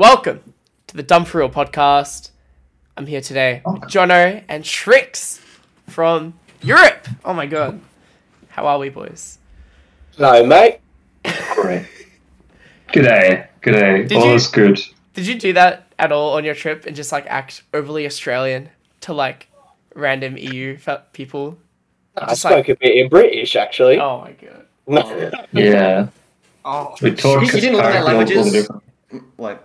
Welcome to the Dumb4Real podcast. I'm here today with Jono and Sriks from Europe. Oh my god. How are we, boys? Hello, mate. Great. G'day. G'day. Did All you- is good. Did you do that at all on your trip and just like act overly Australian to like random EU fe- people? I Just spoke a bit in British, actually. Oh my god. No. Yeah. Oh, We talk You- you didn't learn apparently languages? different- Like,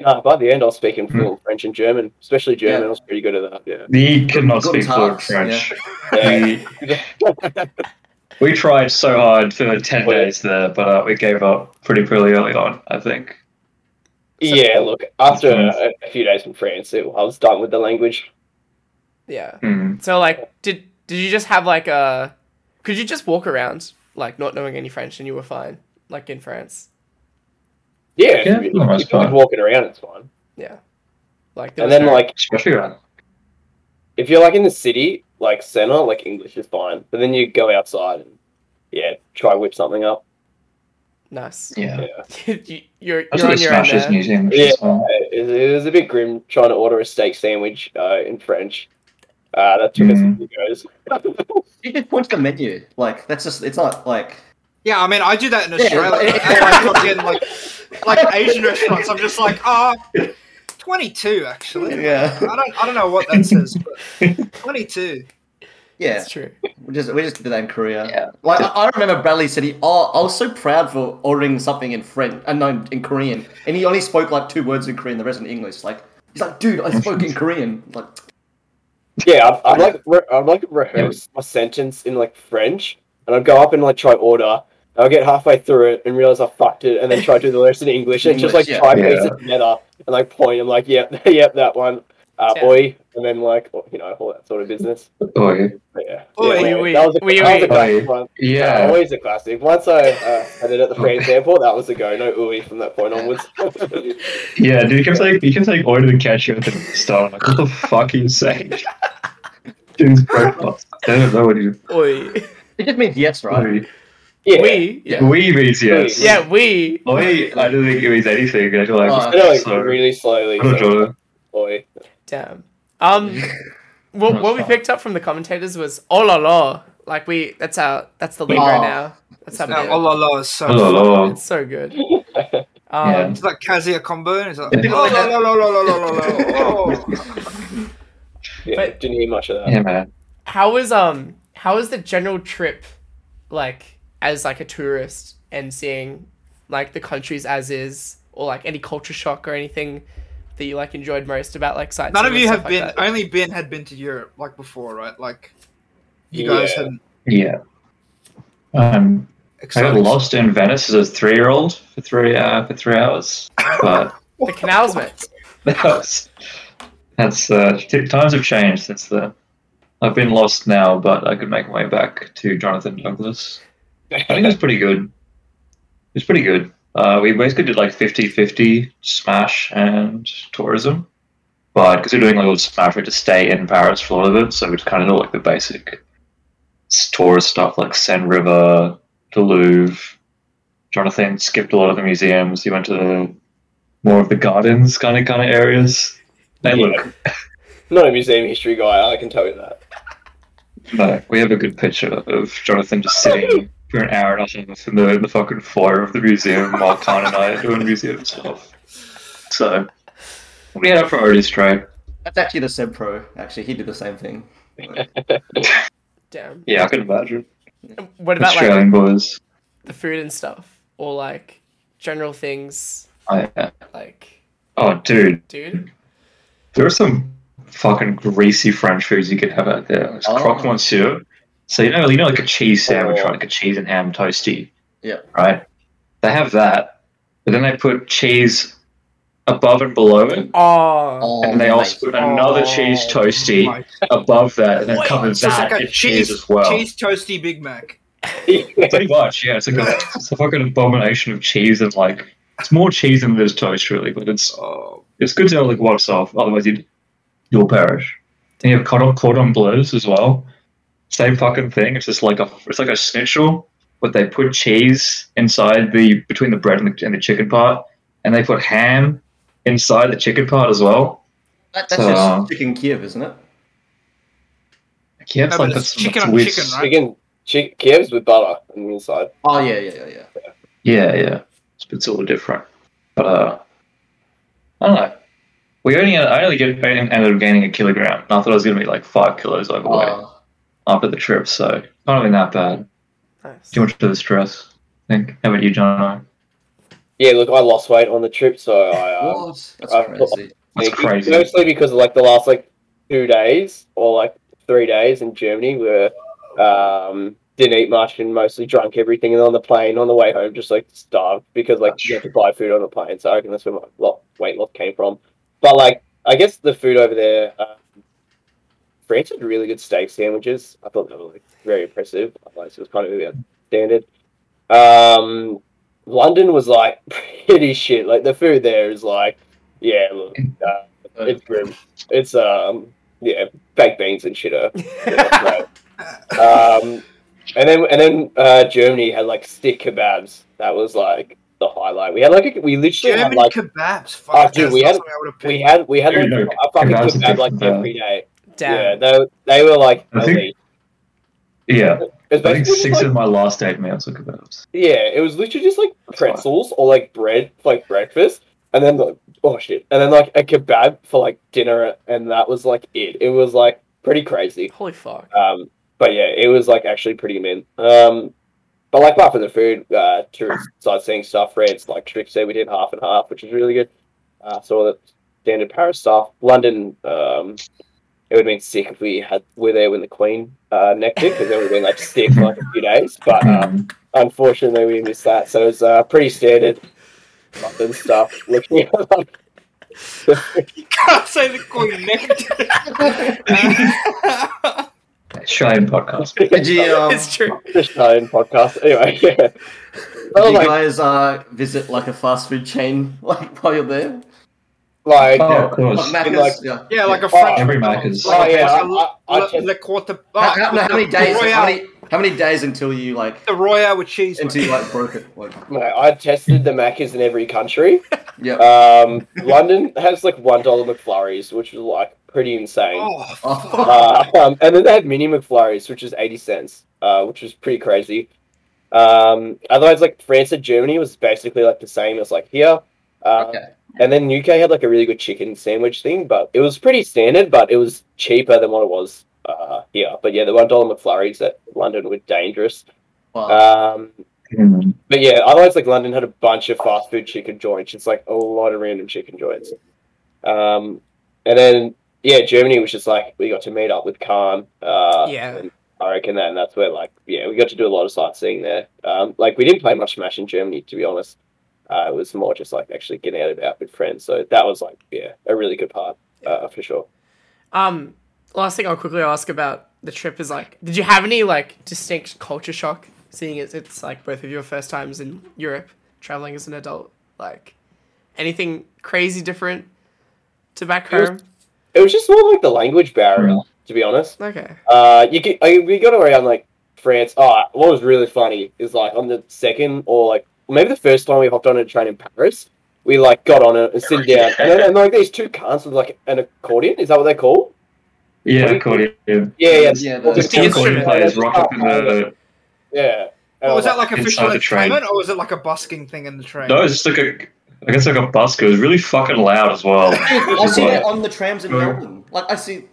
no, by the end, I was speaking Hmm. fluent French and German, especially German. Yeah. I was pretty good at that. Yeah. We could not speak fluent French. Yeah. We, we tried so hard for 10 days there, but uh, we gave up pretty pretty early on, I think. yeah. Look, after a, a few days in France, it, I was done with the language. Yeah. Hmm. So like did did you just have like a could you just walk around like not knowing any French and you were fine like in France? Yeah. Yeah, if, you- for the most if you're walking around, it's fine. Yeah. Like And then, no- like, Especially around. if you're like in the city, like center, like English is fine. But then you go outside and yeah, try whip something up. nice. Yeah. Yeah. you, you're That's you're what on your own Smashes there. Museum. Yeah. as well. It, it was a bit grim trying to order a steak sandwich uh, in French. Uh, that took us a Mm. few goes. you just point to the menu. Like, that's just, it's not like, yeah. I mean, I do that in Yeah, Australia. like- and like, fucking, like, like Asian restaurants. I'm just like, ah, 22 actually. yeah. I don't, I don't know what that says, but 22. Yeah. That's true. We just, we just did that in Korea. Yeah. Like, I, I remember Bradley said he, oh, I was so proud for ordering something in French, and uh, no, in Korean. And he only spoke like two words in Korean, the rest in English. Like, he's like, dude, I spoke in Korean. Like, Yeah, I'd, I'd like re- I'd like rehearse my sentence in like French, and I'd go up and like try order. I'll get halfway through it and realize I fucked it, and then try to do the rest in English, and just like English, try yeah. piece it together and like point. I'm like, yep, yep, that one. Uh, Yeah. Oi, and then like you know all that sort of business. Oi. But, yeah, Oi, yeah, oi, that was a, oi, that was oi. a classic Oi. one. Yeah. always a classic. Once I uh, had it at the France airport, that was a go. No ooey from that point onwards. Yeah, dude, you kept like you kept like ordering ketchup at the start. I'm like, what the fuck are you saying? Dude's breakfast. I don't know what you. Oi. it just means yes, right? Oi. Yeah. We, yeah. we means yes. We. Yeah, we. Oi, I don't think it means anything at all. Oh, no, like, really slowly. I'm so. Oi. Damn. Um, what, what we picked up from the commentators was oh la la. Like we, that's our, that's the lead oh. right now. That's how. Now, oh la la is so. Oh, la, la. It's so good. Um, yeah. It's like Kazuya combo. It's like oh la la la la la la la. Yeah, but, didn't hear much of that. Yeah, man. How was um? How was the general trip, like? As like a tourist and seeing like the countries as is or like any culture shock or anything that you like enjoyed most about like sightseeing None of you have like been. that? Only Ben had been to Europe like before, right? Like you guys Yeah. hadn't. Yeah. Um, I got lost in Venice as a three-year-old for three uh, for three hours, but the canals mate that was that's uh, t- times have changed since then. I've been lost now, but I could make my way back to Jonathan Douglas. I think it's pretty good. It's pretty good. Uh, we basically did like 50-50 Smash and tourism, but because we're doing like all the Smash, we had to stay in Paris for a lot of it, so we just kind of know like the basic tourist stuff like Seine River, the Louvre. Jonathan skipped a lot of the museums. He went to the, more of the gardens kind of kind of areas. They Yeah. look Not a museum history guy, I can tell you that. No, we have a good picture of Jonathan just sitting for an hour and a half in the, in the fucking foyer of the museum while Khan and I are doing museum stuff. So, we had our priorities straight. That's actually the Seb Pro. Actually, he did the same thing. damn Yeah, I can imagine. what about like Australian boys. the food and stuff or like general things Oh, yeah. like oh, dude, dude there are some fucking greasy French foods you could have out there. It's Oh. croque monsieur. So, you know, you know, like a cheese sandwich, Oh. right? Like a cheese and ham toasty. Yeah. Right? They have that, but then they put cheese above and below it. oh Oh, and they oh, also mate. put another Oh, cheese toasty above that, and then Wait, cover So that like a cheese cheese, as well. cheese toasty Big Mac. Pretty much, yeah. It's like a, it's a fucking abomination of cheese and like it's more cheese than there's toast, really. But it's Oh, it's good to have like what's off, otherwise you'd you'll perish. Then you have cordon, cordon bleus as well. Same fucking thing. It's just like a it's like a schnitzel, but they put cheese inside the between the bread and the, and the chicken part, and they put ham inside the chicken part as well. That, that's So, uh, just chicken Kiev, isn't it? Kiev's No, but like it's that's chicken on weird. chicken, right? Chicken, chicken, Kiev's with butter on the inside. Oh yeah, yeah, yeah, yeah. Yeah, yeah. It's, a bit it's all different. But uh, I don't know. We only I only get, ended up gaining a kilogram. And I thought I was gonna be like five kilos overweight Uh, after the trip, so not even that bad. Nice. Too much of the stress. I think. How about you, John? Yeah, look, I lost weight on the trip, so I. Uh, what? That's crazy. That's think crazy. Mostly because of like the last like two days or like three days in Germany, where um, didn't eat much and mostly drunk everything, and on the plane on the way home just like starved because like you have to buy food on the plane. So I reckon that's where my lot, weight loss came from. But like, I guess the food over there, uh, France had really good steak sandwiches. I thought they were like very impressive. Otherwise, it was kind of a standard. Um, London was like pretty shit. Like the food there is like, yeah, look, uh, it's grim. It's um, yeah, baked beans and shit. Are, yeah, great. um, and then and then uh, Germany had like stick kebabs. That was like the highlight. We had like a, we literally had like kebabs. Fuck, Oh, dude, we had- something I would've we had we had like a fucking kebab like different, every day. Damn. Yeah, they they were like I think- Yeah, I think six like- of my last eight meals were kebabs. Yeah, it was literally just like pretzels or like bread for like breakfast, and then like oh shit, and then like a kebab for like dinner, and that was like it. It was like pretty crazy. Holy fuck. Um, but yeah, it was like actually pretty min. Um, but like apart from the food, uh, tourist sightseeing stuff, France, like Sriks said, we did half and half, which was really good. Uh, so all the standard Paris stuff. London, um, it would have been sick if we had were there when the Queen uh, necked it because it would have been like sick for like a few days. But Um, unfortunately, we missed that. So it was uh, pretty standard London stuff. Looking at like, You can't say the queen neck. Australian podcast. You, um, it's true. Australian podcast. Anyway, yeah. did Well, you like, guys uh, visit like a fast food chain like while you're there? Like Oh, of course. Like like- yeah. yeah, like a Oh, French. every McDonald's. Macca's. Like, Oh, yeah, like a I- I- I Le- just- Le Quarter- How, oh, how, how many days? Royale- How many, how many days until you like The Royale with cheese. until you like broke it? Like, mate, I tested the Macca's in every country. yeah. Um, London has like one dollar McFlurries, which is like pretty insane. Oh. Uh, um, and then they had mini McFlurries, which is eighty cents, uh, which was pretty crazy. Um, otherwise, like France and Germany was basically like the same as like here. Uh, okay. And then UK had like a really good chicken sandwich thing, but it was pretty standard, but it was cheaper than what it was uh, here. But yeah, the one dollar McFlurries at London were dangerous. Wow. Um, Mm. but yeah, otherwise like London had a bunch of fast food chicken joints. It's like a lot of random chicken joints. Um, and then yeah, Germany was just like we got to meet up with Khan. Uh, Yeah. and I reckon that, and that's where like yeah, we got to do a lot of sightseeing there. Um, like we didn't play much Smash in Germany, to be honest. Uh, it was more just like actually getting out and about with friends. So that was like yeah, a really good part uh, for sure. Um, last thing I'll quickly ask about the trip is like, did you have any like distinct culture shock seeing it? It's like both of your first times in Europe traveling as an adult. Like, anything crazy different to back It was- home? It was just more like the language barrier, to be honest. Okay. Uh, you get, I, we got around like France. Oh, what was really funny is like on the second or like maybe the first time we hopped on a train in Paris, we like got on it and sit down, and then and, like these two cunts with like an accordion. Is that what they call? Yeah, accordion. Yeah, yeah, Yeah, Well, Just the two accordion instrument. players rock up in the. Yeah. And Oh, was that like, like official the train. entertainment, or was it like a busking thing in the train? No, it's just like a. I guess like a busker. It was really fucking loud as well. I Just see like- that on the trams in Melbourne. Like I see.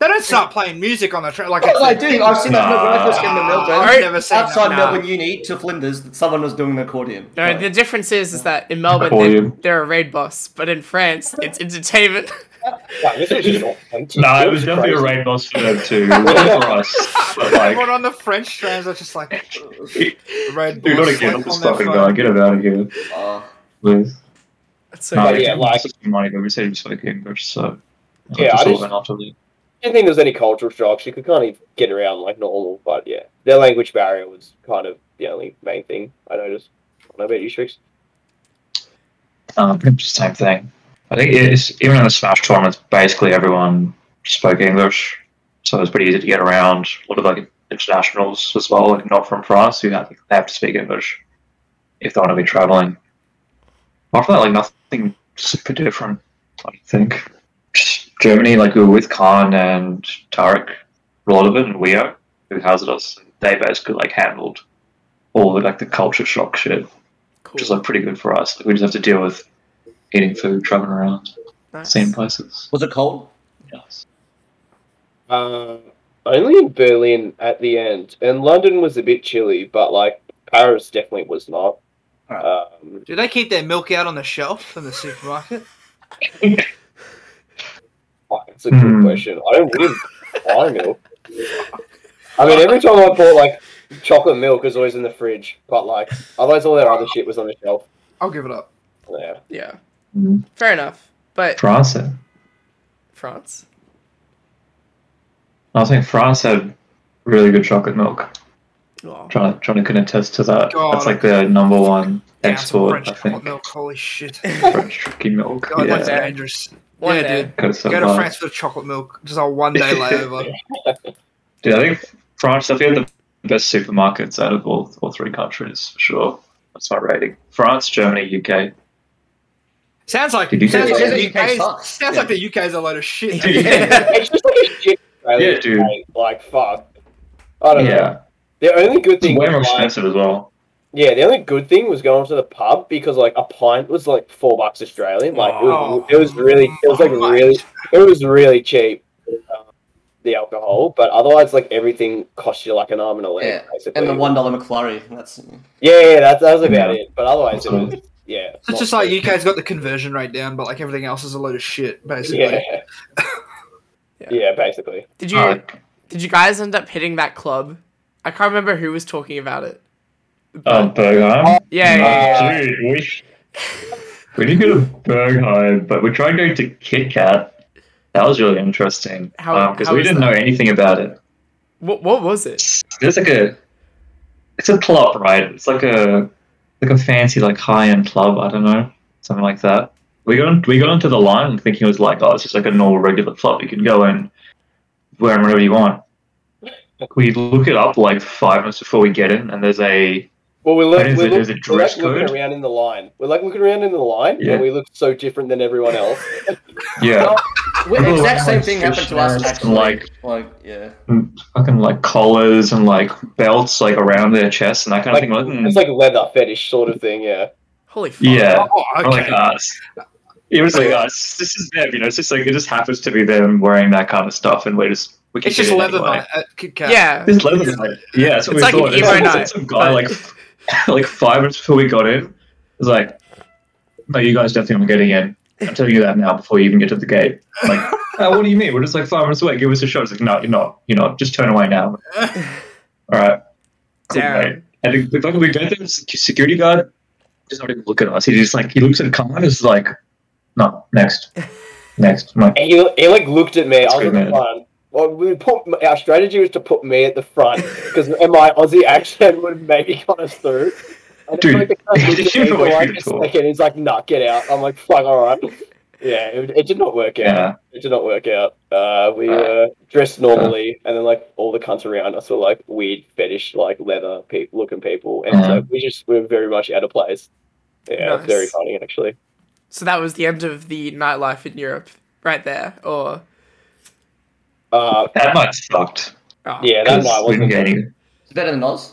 They don't start playing music on the train. Like Oh, it's do. thing. I've seen that when I first came to Melbourne. I've never seen Outside that. Nah. Melbourne Uni to Flinders, that someone was doing an accordion. No, Like, the difference is is that in Melbourne they, they're a raid boss, but in France it's entertainment. "Wow, this is just awesome." No, it was definitely a crazy. raid boss for them too. It for us. But Everyone on the French trains are just like red you balls gotta get like, off this fucking phone. guy. Get him out of here, uh, please. so No, But yeah, yeah, like- like money, but we said he spoke English, so Yeah, just I all just- didn't think there was any cultural shocks. You could kind of get around like normal, but yeah, their language barrier was kind of the only main thing I noticed. I about you, Sriks. Um, pretty much the same thing. I think it's even in the Smash tournaments, basically everyone spoke English, so it's pretty easy to get around. A lot of like internationals as well, like not from France, who have, have to speak English if they want to be traveling. Apart from that, like nothing super different. I think Germany, like we were with Khan and Tarek, a lot of it, and Weo, who housed us. They basically like handled all the like the culture shock shit, Cool. which is like pretty good for us. Like, we just have to deal with eating food, traveling around, Nice. seeing places. Was it cold? Yes. Uh, only in Berlin at the end, and London was a bit chilly, but like Paris definitely was not. Alright. Um, Do they keep their milk out on the shelf in the supermarket? fuck, it's a good Hmm. question. I don't really buy milk. I mean, every time I bought like chocolate milk, is always in the fridge, but like otherwise, all their other shit was on the shelf. I'll give it up. Yeah. Yeah. Mm. Fair enough. But France. had- France. I was saying France had really good chocolate milk. Oh. Trying, trying to contest to that. God. That's like their number one Damn, export, French I chocolate think. milk. Holy shit. French tricky milk. God, that's yeah. dangerous. One yeah, day. dude. Go to, Go France for the chocolate milk. Just a one day layover. Dude, I think France definitely had the best supermarkets out of all, all three countries for sure. That's my rating. France, Germany, UK. Sounds like sounds say like the UK UK sucks. sounds Yeah. like the UK's a load of shit. it's just like a shit. Australian Yeah, dude. Like fuck. I don't know. Yeah, The only good it's thing, way more was, like, expensive as well. Yeah, the only good thing was going to the pub because like a pint was like four bucks Australian. Like it, was, Oh. it was really, it was like Oh, really, it was really cheap. um, the alcohol, but otherwise, like everything cost you like an arm and a leg, Yeah, basically. And the one dollar McFlurry. That's Yeah, yeah, that, that was about Yeah. it. But otherwise, it was yeah. It's just like great. UK's got the conversion rate down, but like everything else is a load of shit, basically. Yeah. Yeah. yeah, basically. Did you Uh, did you guys end up hitting that club? I can't remember who was talking about it. Uh, Berghain. Yeah, yeah, yeah, yeah. Dude, we, we didn't go to Berghain, but we tried going to Kit Kat. That was really interesting How- because how we didn't that? know anything about it. What what was it? There's like a, it's a club, right? It's like a, like a fancy, like high end club. I don't know, something like that. We got we got onto the line thinking it was like, oh, it's just like a normal regular club. You can go in, wear whatever you want. We look it up like five minutes before we get in, and there's a Well, we look, What is we it? look, Is it we're like looking around in the line. We're like looking around in the line, Yeah. and we look so different than everyone else. yeah, Well, the exact same like, thing happened to us fishnets and, actually. like- like yeah. fucking like collars and like belts like around their chest and that kind Like, of thing. Mm, it's like leather fetish sort of thing. Yeah. Holy fuck. yeah, Oh, okay. like us. It was like us. This is them, you know. It's just like it just happens to be them wearing that kind of stuff, and we just we can it's just get leather anyway. night Kit Kat. Yeah. It's leather. Yeah, that's what It's we like an thought. emo There's- night, there's Some guy like like five minutes before we got in was like, "No, you guys definitely aren't getting in." I'm telling you that now before you even get to the gate. Like, oh, what do you mean? We're just like five minutes away. Give us a shot. It's like, no, you're not. You're not. Just turn away now. All right. Cool, Damn. And we we fucking we go there. Security guard does not even look at us. He just like he looks at Khan and is like, no, next, next. I'm like, And he, he like looked at me. I was Screw at the man. front. Well, we put our strategy was to put me at the front because my Aussie accent would maybe got us through. And Dude, then, like, the guy he looked didn't me for wait for like you a second. He's like, "Nah, get out." I'm like, "Fuck, all right." Yeah, it, it did not work out. yeah, It did not work out. Uh, we Right. were dressed normally, and then like all the cunts around us were like weird fetish, like leather pe- looking people, and so Uh-huh. we just we were very much out of place. Yeah, it's very funny actually. So that was the end of the nightlife in Europe, right there. Or Uh, that might sucked. oh, yeah, that 'cause night we didn't wasn't get good. any. It's better than Oz.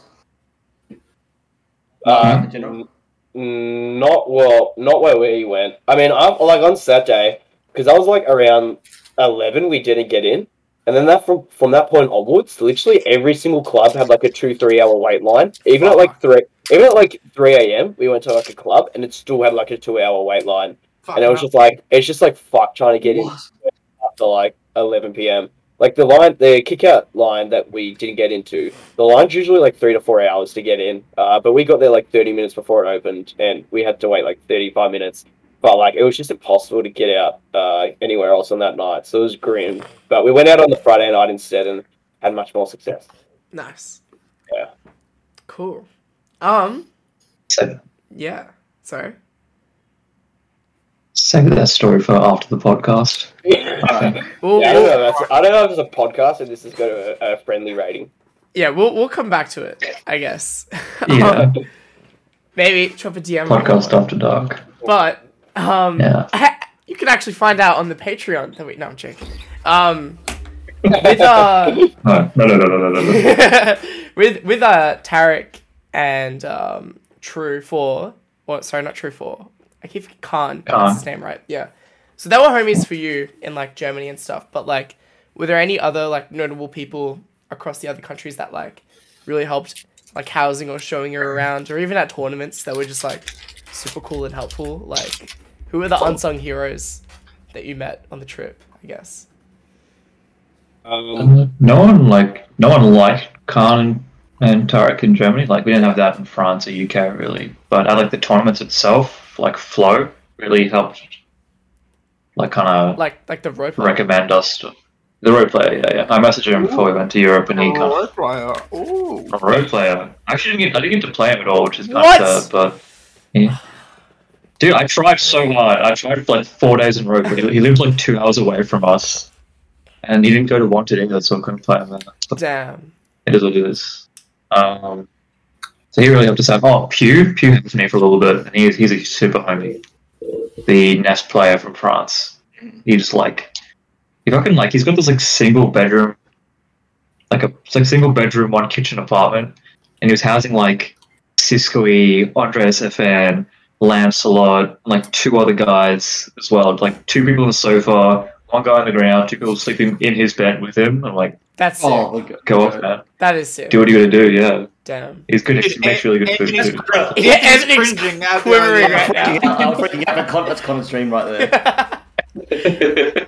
Uh, in general. Mm, Not well, not where we went. I mean, I like on Saturday because I was like around eleven. We didn't get in, and then that from from that point onwards, literally every single club had like a two three hour wait line. Even at like three, even at like three a.m. We went to like a club, and it still had like a two hour wait line. Fuck And it was no. just like it's just like fuck trying to get in after like eleven p.m. Like the line, the kick out line that we didn't get into, the line's usually like three to four hours to get in. Uh, but we got there like 30 minutes before it opened, and we had to wait like 35 minutes. But like it was just impossible to get out uh, anywhere else on that night, so it was grim. But we went out on the Friday night instead and had much more success. nice. Yeah. Cool. Um. So Yeah. Sorry. Save that story for after the podcast. I think. We'll, Yeah, I don't know. That's, I don't know if it's a podcast and this has got a, a friendly rating. yeah, we'll we'll come back to it. I guess. Yeah, Maybe drop a DM. podcast after dark. But um, Yeah. you can actually find out on the Patreon. That we no, I'm joking. Um, with uh, No, no, no, no, no, no, no. with with uh Tarek and um True Four, or sorry, not True Four. I keep Khan. Khan. That's his name, right? Yeah. So they were homies for you in like Germany and stuff. But like, were there any other like notable people across the other countries that like really helped, like housing or showing you around, or even at tournaments that were just like super cool and helpful? Like, who were the unsung heroes that you met on the trip? I guess. Um, no one like no one liked Khan and Tarek in Germany. Like we didn't have that in France or UK really. But I like the tournaments itself, like Flow, really helped. Like kind of Like like the rope. recommend us to the road player. Yeah, yeah. I messaged him before we went to Europe, and he kind of Oh, player. Ooh. a road player. I actually didn't get, I didn't get to play him at all, which is kind What? of sad. But yeah. Dude, I tried so hard. I tried for like four days in a row. But he, he lived like two hours away from us, and he didn't go to Wanted either, so I couldn't play him. There. Damn. It is what it is. Um, so he really helped us out. Oh, Pew, Pew helped me for a little bit, and he's he's a super homie. The Ness player from France. He just like he fucking like he's got this like single bedroom, like a like single bedroom, one kitchen apartment, and he was housing like Cisco E, Andreas FN, Lancelot, and like two other guys as well. Like two people on the sofa, one guy on the ground, two people sleeping in his bed with him. I'm like, That's oh, sick. Oh, look, go off, man. That is sick. Do what you gotta do, yeah. Damn. He's good. He Dude, makes really good food Anthony's too. cr- Yeah, Anthony's Anthony's cringing out quivering right now. I'm freaking out. Con- That's Connor's dream right there.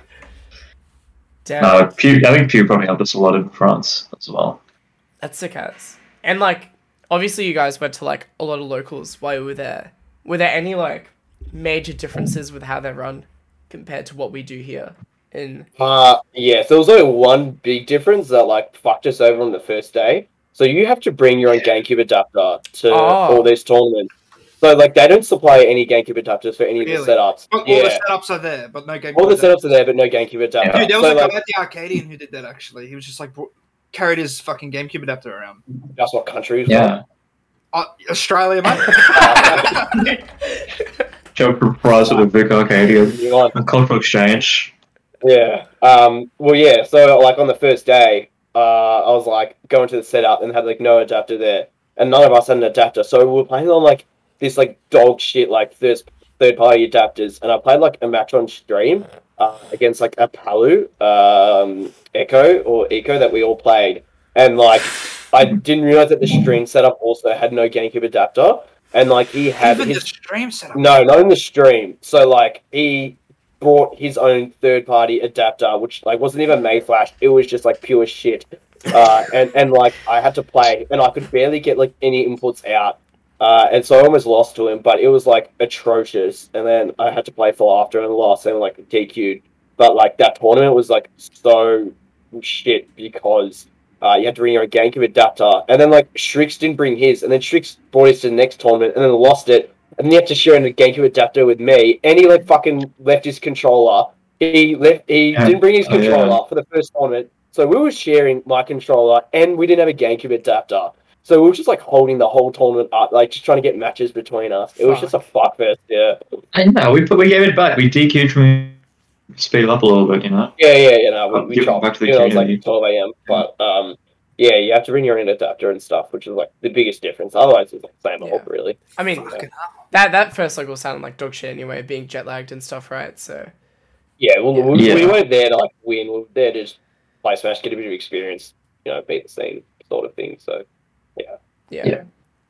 Damn. uh, Pew, I think Pew probably helped us a lot in France as well. That's sick as. And like, obviously, you guys went to like a lot of locals while you were there. Were there any like major differences with how they run compared to what we do here? In Uh, yeah, so there was only one big difference that like fucked us over on the first day. So you have to bring your own GameCube adapter to Oh. all these tournaments. So like they don't supply any GameCube adapters for any of the setups. All, all the setups are there, but no game. all the setups are there, but no GameCube adapter. Dude, there was so a like guy at the Arcadian who did that actually. He was just like bro- carried his fucking GameCube adapter around. that's what country. is Yeah. Uh, Australia, mate. from. Joe Price with the Vic Arcadia. Moving on. A cultural exchange. Yeah. Um. Well, yeah. So like on the first day, uh, I was like going to the setup and had like no adapter there, and none of us had an adapter. So we were playing on like this like dog shit like this third party adapters, and I played like a match on stream uh, against like a Palu, um, Echo or Eco that we all played, and like I didn't realize that the stream setup also had no GameCube adapter, and like he had Even his the stream setup. no, not in the stream. So like he brought his own third party adapter, which like wasn't even Mayflash. It was just like pure shit. Uh, and and like I had to play, and I could barely get like any inputs out. Uh, and so I almost lost to him, but it was like atrocious. And then I had to play for after and lost and like DQ'd. But like that tournament was like so shit because uh, you had to bring your own GameCube adapter, and then like Sriks didn't bring his, and then Sriks brought his to the next tournament, and then lost it, and then you have to share a GameCube adapter with me, and he like fucking left his controller. He left. He Yeah. didn't bring his Oh, yeah. controller for the first tournament, so we were sharing my controller, and we didn't have a GameCube adapter. So we were just like holding the whole tournament up, like just trying to get matches between us. It was just a fuck fest, yeah. I know, we put we gave it back. We DQ'd from speed up a little bit, you know. Yeah, yeah, you know, we, we it back to the you know, it was like 12 a.m. But um, yeah, you have to bring your own adapter and stuff, which is like the biggest difference. Otherwise, it's like same Yeah. old, really. I mean, Fucking that that first local sounded like dog shit anyway, being jet lagged and stuff, right? So Yeah, well, We, Yeah. we weren't there to like win. We were there to just play Smash, get a bit of experience, you know, beat the scene sort of thing. So yeah, Yeah.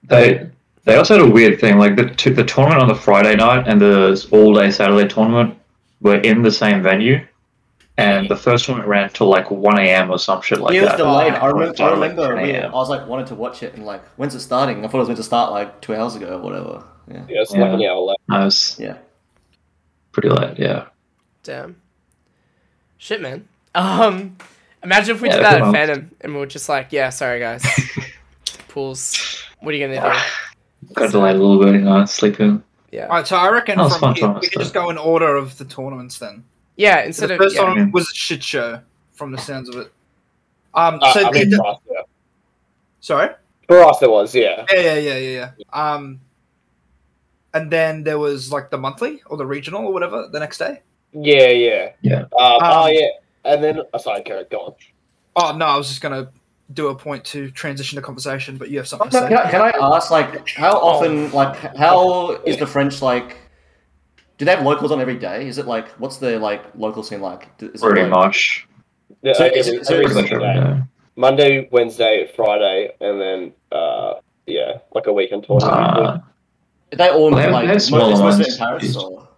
They they also had a weird thing. Like the t- the tournament on the Friday night and the all day Saturday tournament were in the same venue, and the first tournament ran till like one a.m. or some shit like that. it was that. delayed. I remember. I started, like, remember. 10 we- a.m.. I was like wanted to watch it and like, when's it starting? I thought it was meant to start like two hours ago or whatever. Yeah. yeah, it's Yeah. like an hour left. I was Yeah. pretty late. Yeah. damn, shit, man. Um, imagine if we Yeah, did that at. Phantom and we were just like, yeah, sorry guys, pools. What are you gonna do? Got delayed a little bit. You know, sleeping. Yeah, All right, so I reckon from fun here, we can just go in order of the tournaments then. Yeah. So Instead the of first yeah, tournament was a shit show, from the sounds of it. Um, Uh, so I mean, the- for us, yeah. sorry. For us, it was, yeah. Yeah, yeah, yeah, yeah, yeah. Um, and then there was like the monthly or the regional or whatever the next day. Yeah, yeah. Yeah. Um, oh, Um, yeah. And then, oh, sorry, go, go on. Oh no, I was just gonna do a point to transition the conversation, but you have something to Can say. I, can I ask, like, how often, like, how is the French like? Do they have locals on every day? Is it like, what's the like local scene like? Is it, Pretty like, much. Yeah, So every, is so every is Pretty much single every day. day. Monday, Wednesday, Friday, and then, uh, yeah, like a weekend tournament. Uh, they all They have- like they have most, smaller is most of it ones. in Paris? Or?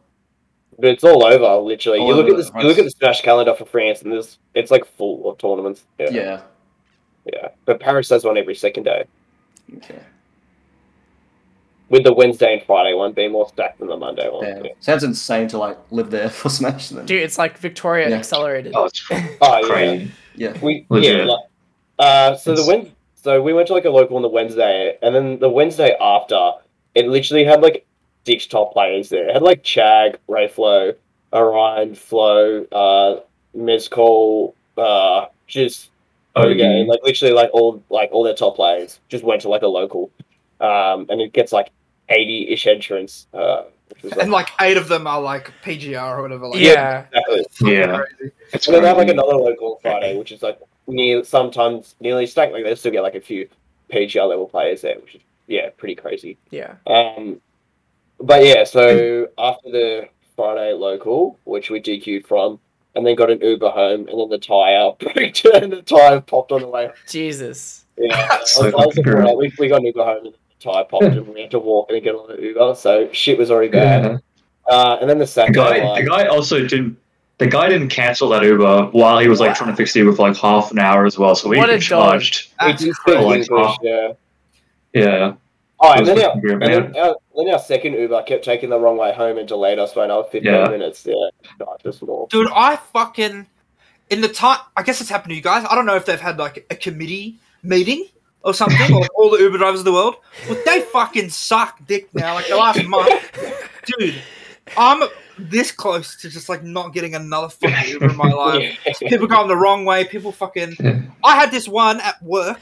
But it's all over, literally. All you look at the the you look at the smash calendar for France, and there's it's like full of tournaments. Yeah, Yeah. yeah. But Paris does one every second day, Okay. With the Wednesday and Friday one being more stacked than the Monday one. Damn. Yeah. Sounds insane to like live there for Smash. Then. Dude, it's like Victoria Yeah. accelerated. oh, it's Oh yeah. crazy. Yeah. We Legit. yeah. Like, uh, so the It's- Wed so we went to like a local on the Wednesday, and then the Wednesday after, it literally had like six top players there. It had like Chag, Raflow, Orion, Flo, uh, Mezcal, uh, just Oh, okay, yeah. like literally like all like all their top players just went to like a local, um, and it gets like eighty ish entrants. Uh, which like, And like eight of them are like PGR or whatever. Like, yeah. exactly. Yeah. crazy. It's And then they have like another local Friday, which is like near sometimes nearly stacked. Like they still get like a few PGR level players there, which is yeah, pretty crazy. Yeah. Um, but yeah, so after the Friday local, which we DQ'd from, and then got an Uber home, and then the tire broke and the tire popped on the way. Jesus. Yeah, I was, I was fucking we, we got an Uber home, and the tire popped, and we had to walk and get on the Uber. So shit was already bad. Yeah. Uh, and then the The Saturday guy, one, the guy also didn't. The guy didn't cancel that Uber while he was like Wow. trying to fix the Uber for like half an hour as well. So we What got charged. we That's did Oh, like, English, oh. yeah. Yeah. Oh, It and then, our, and then, our, then our second Uber kept taking the wrong way home and delayed us by another 15 Yeah. minutes. Yeah, no, just more. Dude, I fucking in the time. I guess it's happened to you guys. I don't know if they've had like a committee meeting or something, or all the Uber drivers of the world. But they fucking suck dick now. Like the last month, dude. I'm this close to just like not getting another fucking Uber in my life. People going the wrong way. People fucking. Yeah. I had this one at work,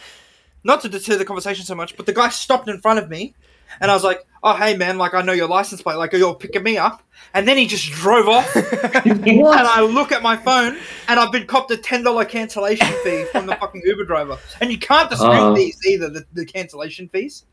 not to deter the conversation so much, but the guy stopped in front of me, and I was like, "Oh, hey man, like I know your license plate, like you're picking me up," and then he just drove off. And I look at my phone, and I've been copped a ten dollar cancellation fee from the fucking Uber driver, and you can't dispute Oh. these either. The, the cancellation fees,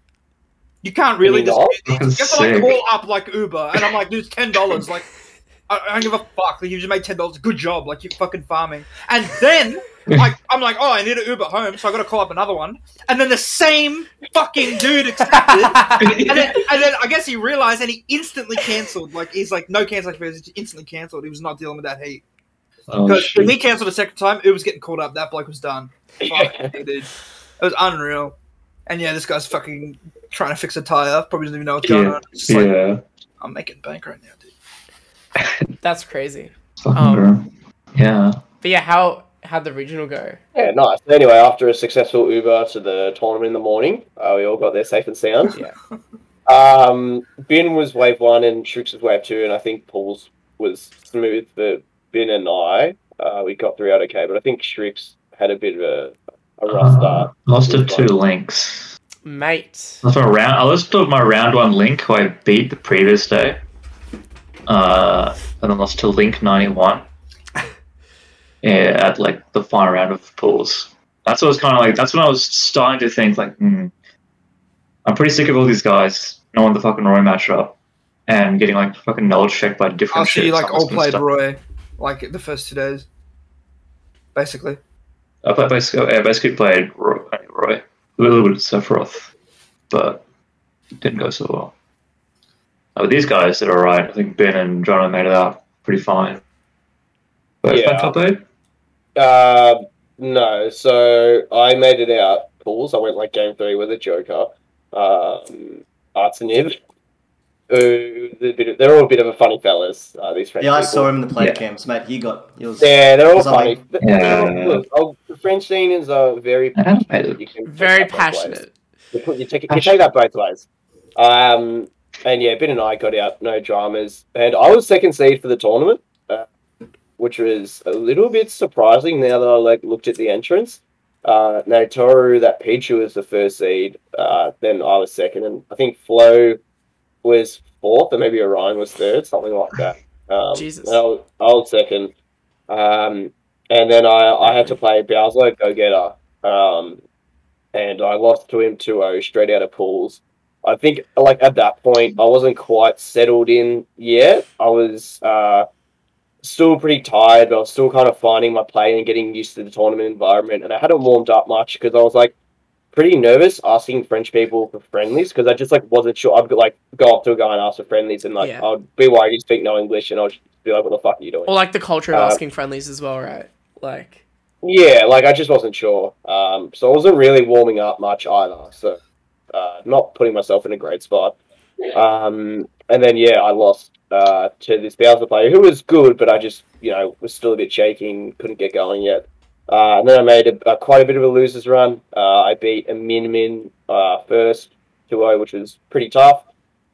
you can't really you not? dispute these. You have to like Sick. call up like Uber, and I'm like, dude, it's ten dollars. Like, I, I don't give a fuck. Like, you just made ten dollars. Good job. Like, you're fucking farming. And then. Like I'm like, oh, I need an Uber home, so I got to call up another one. And then the same fucking dude accepted, and then, and then I guess he realized and he instantly cancelled. Like he's like, no cancellation fees, he instantly cancelled. He was not dealing with that heat. Oh, Because shit. when he cancelled a second time, it was getting called up. That bloke was done. Fuck, dude. It was unreal. And yeah, this guy's fucking trying to fix a tire. Probably doesn't even know what's going Yeah. on. It's just like, yeah. I'm making bank right now, dude. That's crazy. Fucking Um. Yeah. But yeah, how how'd the regional go? Yeah, nice. Anyway, after a successful Uber to the tournament in the morning, uh, we all got there safe and sound. Yeah. Um, Bin was wave one and Sriks was wave two, and I think Paul's was smooth for Bin and I. Uh, we got through out okay, but I think Sriks had a bit of a, a rough Uh, start. lost to two links. Mate. That's my round. I lost to my round one link who I beat the previous day. Uh, and then lost to Link ninety one. Yeah, at like the final round of pools. That's what I was kind of like. That's when I was starting to think like, hmm, I'm pretty sick of all these guys knowing the fucking Roy matchup and getting like fucking knowledge checked by different. I'll see shit. you like all played start- Roy, like the first two days. Basically. I played basically, yeah, basically played Roy, Roy, a little bit of Sephiroth, but it didn't go so well. But these guys, did alright. I think Ben and John made it out pretty fine. But Yeah. yeah. top eight? Uh, no, so I made it out pools. I went like game three with a Joker, um, Arts and Niv. Who they're, bit of- they're all a bit of a funny fellas. Uh, these French Yeah, I people. saw him in the play Yeah. camps, mate. He got he was Yeah, they're all Something. funny. Yeah. Look, oh, the French scene is uh, very passionate. played it. You can take Very that both ways. passionate. You, put, you, take, you take that both ways. Um, and yeah, Ben and I got out, no dramas. And I was second seed for the tournament, which was a little bit surprising now that I like looked at the entrance. Uh, that Pichu was the first seed. Uh, then I was second, and I think Flo was fourth, and maybe Orion was third, something like that. Um, Jesus. I was, I was second. Um, and then I, I had to play Bowser Go Getter. Um, and I lost to him 2 0 straight out of pools. I think, like, at that point, I wasn't quite settled in yet. I was uh, still pretty tired, but I was still kind of finding my play and getting used to the tournament environment. And I hadn't warmed up much because I was, like, pretty nervous asking French people for friendlies because I just, like, wasn't sure. I'd, like, go up to a guy and ask for friendlies, and, like, Yeah. I'd be worried he'd speak no English, and I'd be like, what the fuck are you doing? Or like the culture of Uh, asking friendlies as well, right? Like, Yeah, like I just wasn't sure. Um, so I wasn't really warming up much either. So uh, not putting myself in a great spot. Um, and then yeah, I lost uh, to this Bowser player who was good, but I just you know was still a bit shaking, couldn't get going yet. Uh, and then I made a, a, quite a bit of a losers run. Uh, I beat a Min Min uh, first 2-0, which was pretty tough.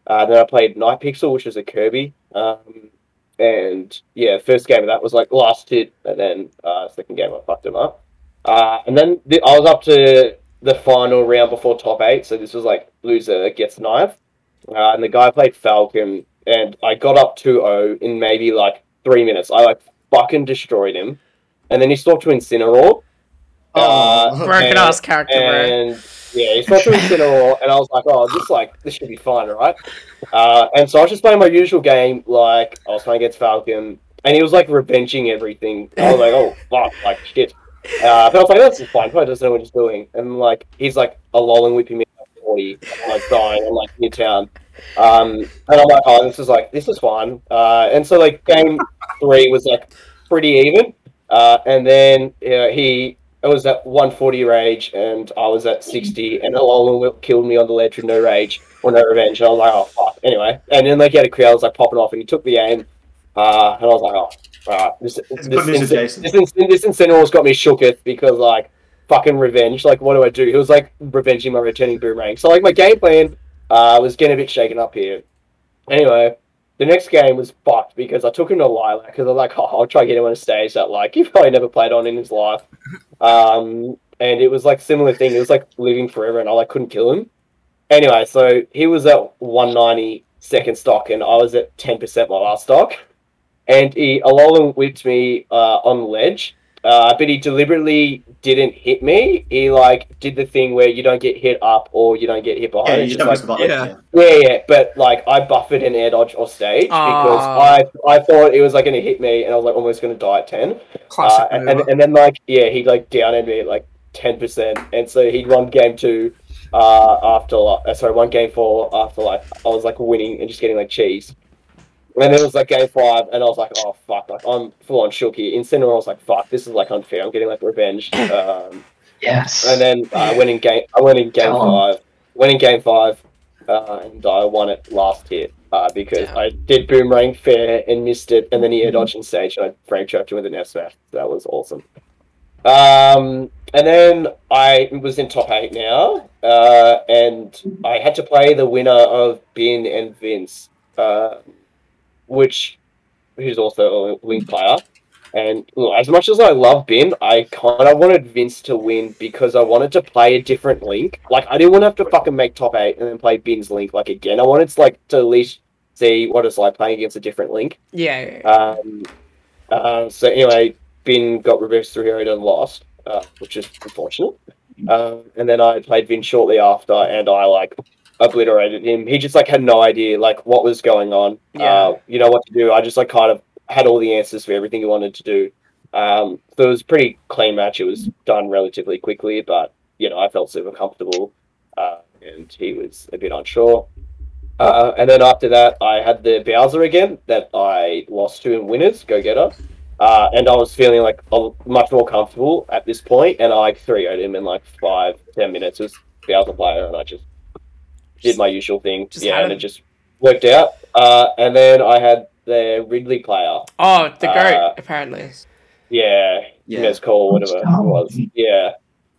Uh, then I played Night Pixel, which was a Kirby. Um, and yeah, first game of that was like last hit, and then second game I fucked him up. And then the, I was up to the final round before top eight, so this was like loser gets knife. And the guy played Falcon, and I got up 2-0 in maybe like three minutes. I like fucking destroyed him, and then he stopped to Incineroar. Uh, broken and- ass character, bro. yeah, he stopped to Incineroar, and I was like, oh, this like this should be fine, right? Uh, and so I was just playing my usual game, like I was playing against Falcon, and he was like revenging everything. I was like, oh fuck, like shit. Uh, but I was like, that's fine. Probably doesn't know what he's doing. And like he's like a lolling whipping me at forty, I'm, like dying. I'm like near town. Um, and I'm like, oh, this is like this is fun. Uh, and so like game three was like pretty even. Uh, and then uh, he it was at 140 rage, and I was at 60, and Alolan killed me on the ledge with no rage or no revenge. And I was like, oh fuck. Anyway, and then like he had a crowd was like popping off, and he took the aim, uh, and I was like, oh, alright, this this good this, this, this, this Incineroar's got me shooketh because like fucking revenge. Like, what do I do? He was like revenging my returning boomerang. So like my game plan uh, was getting a bit shaken up here. Anyway, the next game was fucked because I took him to Lilac because I was like, oh, I'll try to get him on a stage that like he probably never played on in his life. Um, and it was like similar thing. It was like living forever, and I like couldn't kill him. Anyway, so he was at 190 second stock, and I was at 10% my last stock. And he Alolan whipped me uh, on the ledge, uh, but he deliberately didn't hit me. He like did the thing where you don't get hit up or you don't get hit behind. Yeah, you just don't like button. yeah. Yeah. yeah, yeah, but like I buffered an air dodge off stage because. I I thought it was like gonna hit me and I was like almost gonna die at ten. Classic. Uh, and, and and then like yeah, he like downed me at like ten percent, and so he won game two uh, after like uh, sorry one game four after like I was like winning and just getting like cheese. And then it was like game five, and I was like, oh fuck, like I'm full on shook here. Incineroar, I was like, fuck, this is like unfair. I'm getting like revenge. Um, Yes. and then uh, I went in game. I went in game Come on. five. Went in game five, uh, and I won it last hit uh, because Damn. I did boomerang fair and missed it, and then he air dodged on stage, and I frame trapped him with an F smash. That was awesome. Um, and then I was in top eight now, uh, and I had to play the winner of Bin and Vince, uh, which who's also a wing player. And look, as much as I love Bin, I kind of wanted Vince to win because I wanted to play a different link. Like I didn't want to have to fucking make top eight and then play Bin's link like again. I wanted to like to at least see what it's like playing against a different link. Yeah. Um, uh, so anyway, Bin got reversed through Herod and lost, uh, which is unfortunate. Um, and then I played Vin shortly after, and I like obliterated him. He just like had no idea like what was going on. Yeah. Uh, you know what to do. I just like kind of had all the answers for everything he wanted to do. Um, so it was a pretty clean match. It was done relatively quickly, but you know I felt super comfortable, uh, and he was a bit unsure. Uh, and then after that, I had the Bowser again that I lost to in winners, go getter. Uh, and I was feeling like much more comfortable at this point, and I like 3 0'd him in like five, ten minutes. It was Bowser player, and I just did my usual thing. Just yeah, and it just worked out. Uh, and then I had the Ridley player. Oh, the goat, uh, apparently. Yeah, Yeah. Mezcal, whatever it was. Yeah.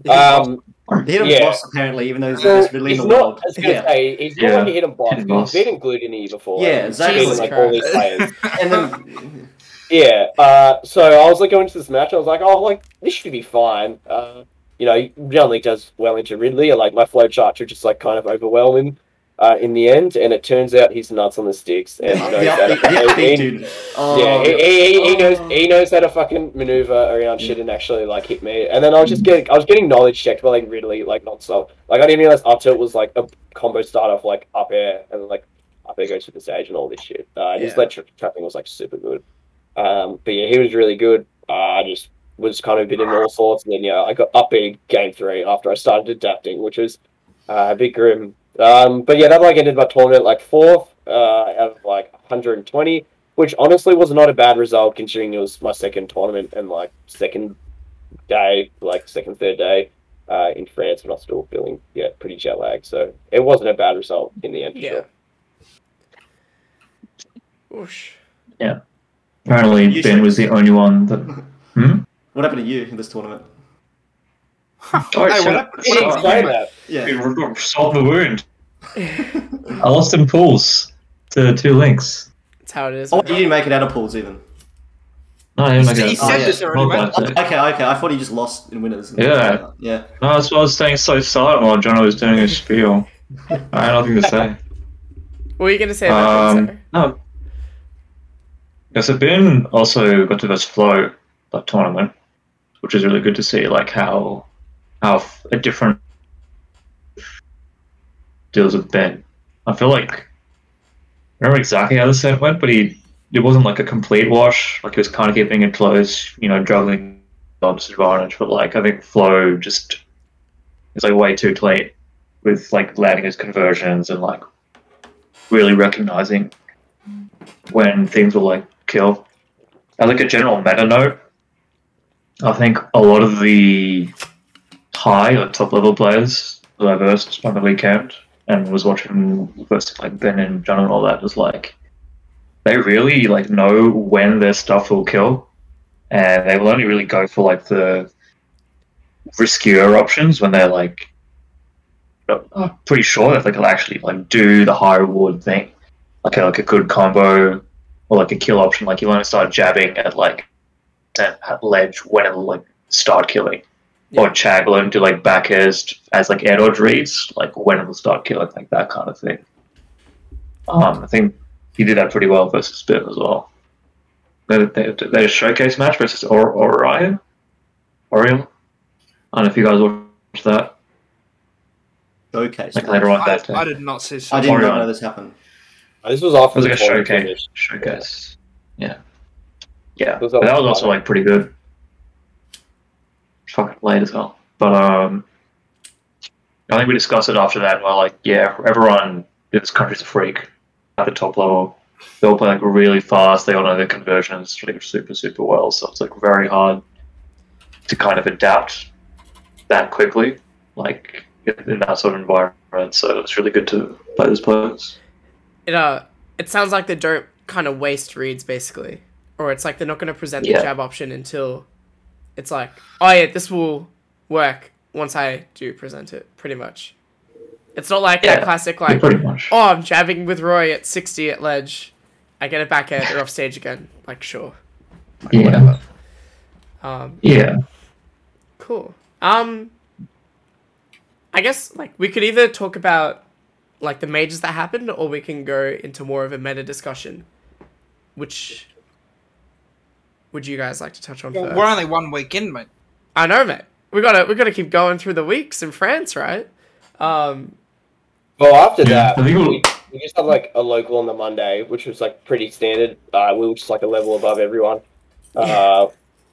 He hit him Um, boss- he hit him yeah. boss, apparently, even though he's so the best Ridley in he's the not, world. I was gonna Yeah. say, he's not Yeah. like a hidden boss. Hidden He's boss. beaten Glutonny before. Yeah, exactly. beaten, Jesus like all these Christ. players. And then, Yeah. Uh, so I was like going into this match. I was like, oh, like this should be fine. Uh, you know, Young Link does well into Ridley. Like my flow charts are just like kind of overwhelming. uh, in the end, and it turns out he's nuts on the sticks and knows how to- he- he- Oh, yeah, he, he, he, he knows oh. he knows how to fucking maneuver around shit and actually like hit me. And then I was just getting I was getting knowledge checked by like Ridley like nonstop. Like I didn't realize up tilt was like a combo start off like up air and like up air goes to the stage and all this shit. Uh, His Yeah. leg tra- trapping was like super good. Um, but yeah, he was really good. Uh, I just was kind of a bit in all sorts, and then yeah, I got up big game three after I started adapting, which was uh, a bit grim. Um, but yeah, that like ended my tournament like fourth uh, out of like 120, which honestly was not a bad result considering it was my second tournament and like second day, like second third day uh, in France, and I was still feeling yeah pretty jet lagged. So it wasn't a bad result in the end. For Yeah. sure. Whoosh. Apparently, You Ben was the only one that. Hmm? What happened to you in this tournament? Oh, Hey, what up. hap- He didn't what say happened? that. Yeah. Solve the wound. I lost in pools to two links. That's how it is. Oh, you didn't make it out of pools even. No, I didn't make He it. said yeah. this already, Not man. that day. Okay, okay. I thought he just lost in winners. Yeah. Yeah. No, that's why I was staying so silent while John was doing his spiel. I had nothing to say. What were you gonna say about Um, that? no. Yeah, so Ben also got to this Flo that tournament, which is really good to see, like how how a different deals with Ben. I feel like I remember exactly how the set went, but he it wasn't like a complete wash. Like he was kind of keeping it close, you know, juggling on disadvantage. But like I think Flo just is like way too late with like landing his conversions and like really recognizing when things will like kill. As like a general meta note, I think a lot of the high or top level players that I versed on the weekend and was watching versus like Ben and John and all that was like they really like know when their stuff will kill and they will only really go for like the riskier options when they're like pretty sure that they can actually like do the high reward thing, like like a good combo or like a kill option. Like you want to start jabbing at like at at ledge when it'll like start killing, or Chag learn to like back airs as like air dodge reads, like when it'll start killing, like that kind of thing. Um, I think he did that pretty well versus Spit as well. They, they, they had a showcase match versus or- Orion. Orion. I don't know if you guys watched that. Showcase. Like later on I, that day. I did not see. I didn't Orion. know this happened. This was It after was like a showcase. finished. Showcase. Yeah. Yeah. Was But that that was also like pretty good. Fucking late as well. But um I think we discussed it after that. Well, like, yeah, everyone in this country's a freak at the top level. They all play like really fast. They all know their conversions like super, super well. So it's like very hard to kind of adapt that quickly, like in that sort of environment. So it's really good to play those players. It uh, it sounds like they don't kind of waste reads basically, or it's like they're not going to present Yeah. the jab option until it's like, oh yeah, this will work once I do present it. Pretty much. It's not like that classic like, pretty much. oh, I'm jabbing with Roy at sixty at ledge. I get it back at or off stage again. Like sure. Like, Yeah. whatever. Um, Yeah. Cool. Um, I guess like we could either talk about like the majors that happened, or we can go into more of a meta discussion. Which would you guys like to touch on Well, first? we're only one week in, mate. I know, mate. We gotta we gotta keep going through the weeks in France, right? Um, Well, after that, we'll- we, we just had like a local on the Monday, which was like pretty standard. Uh, we were just like a level above everyone. Uh,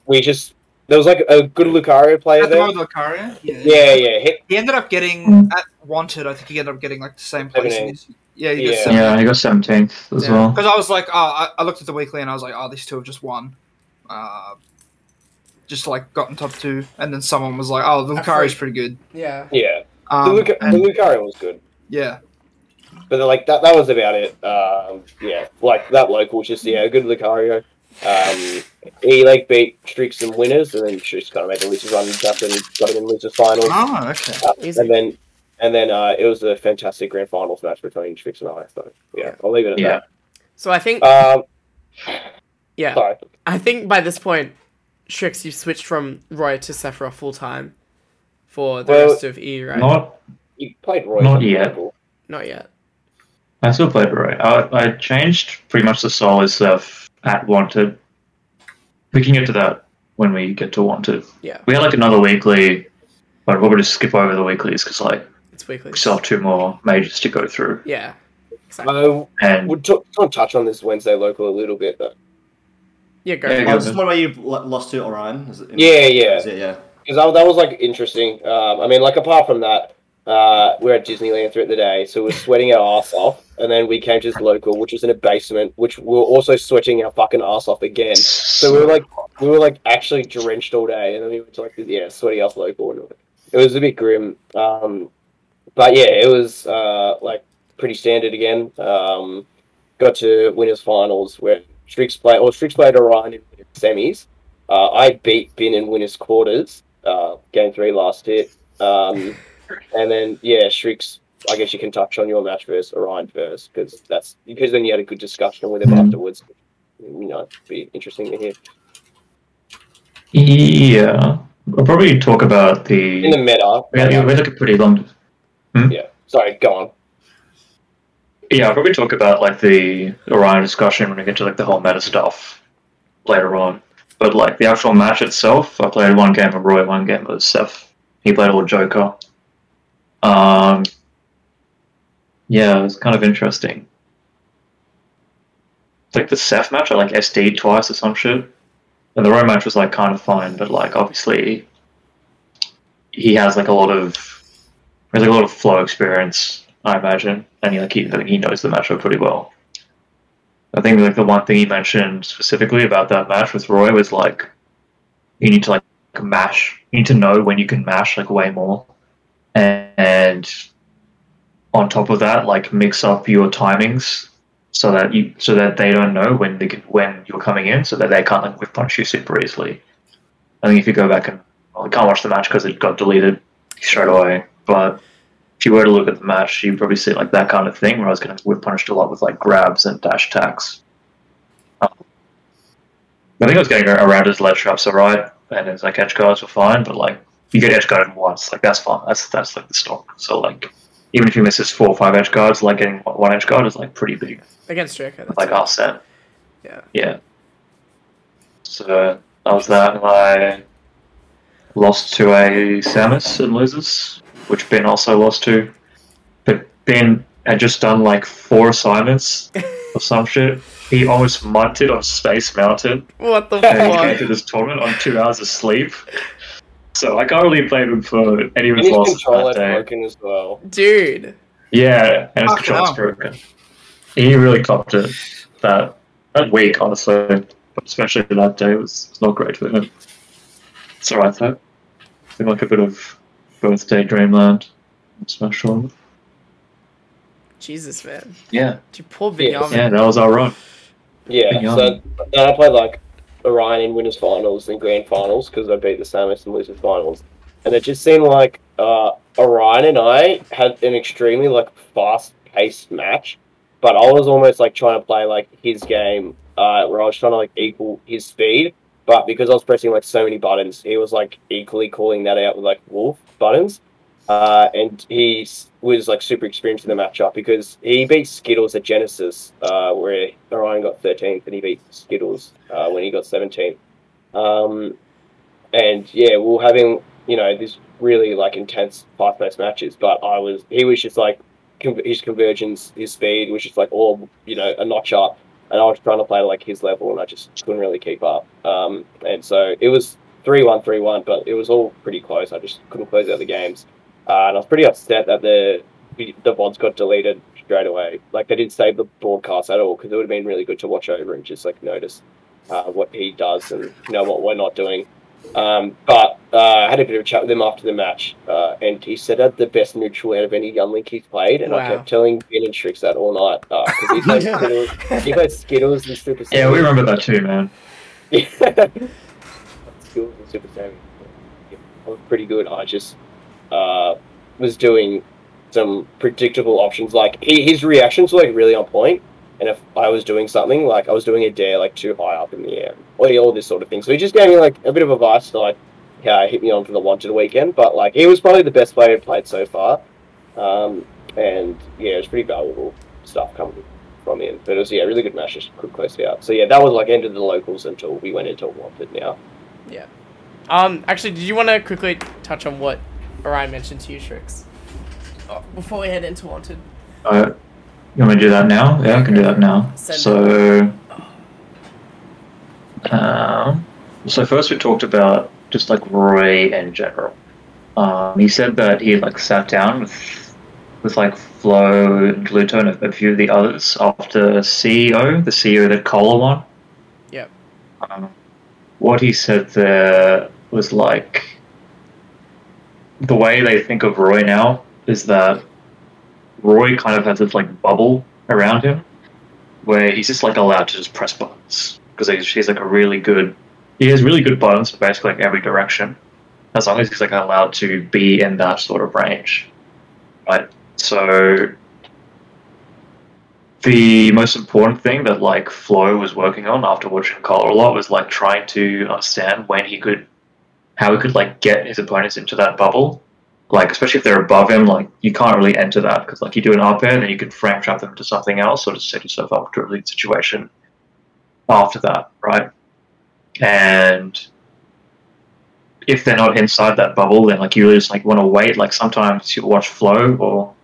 we just there was like a good Lucario player At there. moment, Lucario. Yeah. Yeah, yeah, hit, He ended up getting at wanted. I think he ended up getting like the same place. In his- Yeah, he Yeah. just Yeah, he got 17th as Yeah. well. Because I was like, oh, I, I looked at the weekly and I was like, oh, these two have just won. Uh, just like gotten top two, and then someone was like, oh, the I Lucario's pretty good. yeah. yeah. Um, the, Luca- and- the Lucario was good, yeah, but then, like that that was about it. Um, yeah, like that local was just yeah, a good Lucario. Um, he like beat Sriks and winners, and then just kind of made the losers run up and got him in losers finals. oh, okay. Uh, and then and then uh, it was a fantastic grand finals match between Sriks and I. So yeah, I'll leave it at Yeah. So I think. Um, yeah, sorry. I think by this point, Sriks, you've switched from Roy to Sephiroth full time for the Well, rest of E, right? Not You played Roy. Not yet. local. Not yet. I still played Roy. I, I changed pretty much the solo stuff at Wanted. We can get to that when we get to Wanted. Yeah, We had like another weekly, but we'll just skip over the weeklies because like it's weekly. we still have two more majors to go through. Yeah, exactly. I And would t- want touch on this Wednesday local a little bit though. Yeah, go. Yeah, for go it. is this one where you lost to Orion? Is it Yeah, yeah. Is it, yeah. because that, that was like interesting. Um, I mean, like apart from that, uh, we we're at Disneyland throughout the day, so we're sweating our ass off, and then we came to this local, which was in a basement, which we were also sweating our fucking ass off again. So we were like, we were like actually drenched all day, and then we went to like the yeah, sweaty ass local, and it was a bit grim. Um, but yeah, it was uh, like pretty standard again. Um, got to winners finals where Sriks played, or Sriks played Orion in winners semis. Uh, I beat Bin in winners quarters, uh, game three last hit. Um, and then yeah, Sriks. I guess you can touch on your match versus Orion first because that's because then you had a good discussion with him Mhm. afterwards. You know, it'd be interesting to hear. yeah, we'll probably talk about the. In the meta, we had, we had like a pretty long. yeah. Sorry, go on. Yeah, I'll probably talk about like the Orion discussion when we get to like the whole meta stuff later on. But like the actual match itself, I played one game of Roy, one game of Seth. He played all Joker. Um, yeah, it was kind of interesting. Like the Seth match, I like SD'd twice or some shit. And the Roy match was like kind of fine, but like obviously he has like a lot of he has like a lot of flow experience, I imagine, and he like he, I think he knows the matchup pretty well. I think like the one thing he mentioned specifically about that match with Roy was like you need to like mash. You need to know when you can mash like way more, and, and on top of that, like mix up your timings so that you so that they don't know when they can, when you're coming in, so that they can't like whiff punish you super easily. I think if you go back and well, I can't watch the match because it got deleted straight away, but if you were to look at the match, you'd probably see like that kind of thing where I was getting whiff punished a lot with like grabs and dash attacks. Um, I think I was getting around his ledge traps alright, and his like edge guards were fine, but like you get edge guarded once, like that's fine. That's that's like the stock. So like even if you miss his four or five edge guards, like getting one edge guard is like pretty big. Against Joker. That's Like our set. Yeah. Yeah. So that was that. and I lost to a Samus and losers, which Ben also lost to. But Ben had just done like four assignments or some shit. He almost munted on Space Mountain, What the fuck? and he came to this tournament on two hours of sleep. So I can't really blame him for any of And his his losses that day. as well. Dude. Yeah, and his Fuck control's hell. broken. He really copped it that that week, honestly. But especially that day was, was not great for him. It's alright though. Seemed like a bit of birthday dreamland. special. Jesus, man. Yeah. Dude, poor Yeah. Vinyamin. Yeah, that was our run. Yeah, Young. so then I played like Orion in winners finals and grand finals because I beat the Samus in losers finals, and it just seemed like uh, Orion and I had an extremely like fast paced match, but I was almost like trying to play like his game, uh, where I was trying to like equal his speed, but because I was pressing like so many buttons, he was like equally calling that out with like wolf buttons. Uh, and he was like super experienced in the matchup because he beat Skittles at Genesis, uh, where Orion got 13th, and he beat Skittles uh, when he got 17th. Um, and yeah, we were having you know this really like intense fast-paced matches, but I was he was just like his conversions, his speed was just like all you know a notch up, and I was trying to play like his level, and I just couldn't really keep up. Um, and so it was three one, three one, but it was all pretty close. I just couldn't close out the games. Uh, and I was pretty upset that the the VODs got deleted straight away. Like they didn't save the broadcast at all because it would have been really good to watch over and just like notice uh, what he does and you know what we're not doing. Um, but uh, I had a bit of a chat with him after the match, uh, and he said that the best neutral out of any young link he's played, and I kept telling Ben and Strix that all night because he plays Skittles, he plays Skittles and Super. Yeah, we remember that too, man. Yeah. Skills and Super Saiyan. Yeah, I was pretty good. I just uh, was doing some predictable options. Like he, his reactions were like really on point. And if I was doing something, like I was doing a dare like too high up in the air, or all this sort of thing. So he just gave me like a bit of advice to like, yeah, hit me on for the wanted weekend. But like he was probably the best player I've played so far. Um, and yeah, it was pretty valuable. stuff coming from him. But it was yeah, really good match, just quick close out. So yeah, that was like end of the locals until we went into wanted now. Yeah. Um, actually, did you want to quickly touch on what Orion mentioned to you, Sriks? Oh, before we head into Wanted. Uh, you want me to do that now? Yeah, I can do that now. Send So, um, so first we talked about just like Roy in general. Um, he said that he like sat down with with like Flo and Gluto and a, few of the others after CEO, the CEO that Kola won. Yep. Um, what he said there was like the way they think of Roy now is that Roy kind of has this like bubble around him where he's just like allowed to just press buttons because he's, he's like a really good he has really good buttons for basically like every direction. As long as he's like allowed to be in that sort of range. Right? So the most important thing that like Flo was working on after watching Kola a lot was like trying to understand when he could how he could like get his opponents into that bubble. Like especially if they're above him, like you can't really enter that because like you do an up air, then you can frame trap them to something else, or just set yourself up to a lead situation after that, right? And if they're not inside that bubble, then like you really just like want to wait. Like sometimes you watch Flo or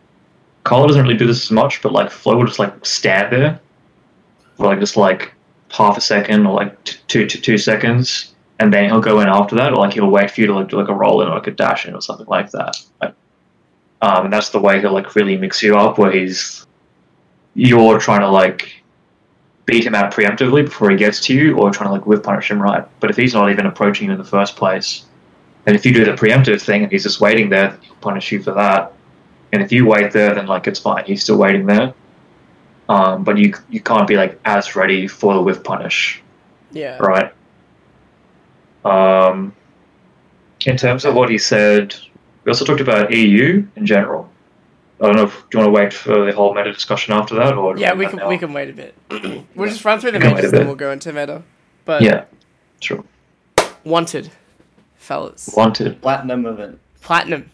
Kola doesn't really do this as much, but like Flo will just like stand there for like just like half a second or like t- two to two seconds and then he'll go in after that, or like he'll wait for you to like do like a roll in or like a dash in or something like that. Like, um, and that's the way he'll like really mix you up, where he's you're trying to like beat him out preemptively before he gets to you, or trying to like whiff punish him right. But if he's not even approaching you in the first place, and if you do the preemptive thing and he's just waiting there, he'll punish you for that. And if you wait there, then like it's fine. He's still waiting there. Um, but you you can't be like as ready for the whiff punish Yeah. right? Um, in terms of what he said, we also talked about EU in general. I don't know if do you want to wait for the whole meta discussion after that, or Yeah, we can now? we can wait a bit. we'll just run through the We can wait majors, a then we'll go into meta. But Yeah, sure. Wanted, fellas, Wanted. Platinum event. platinum.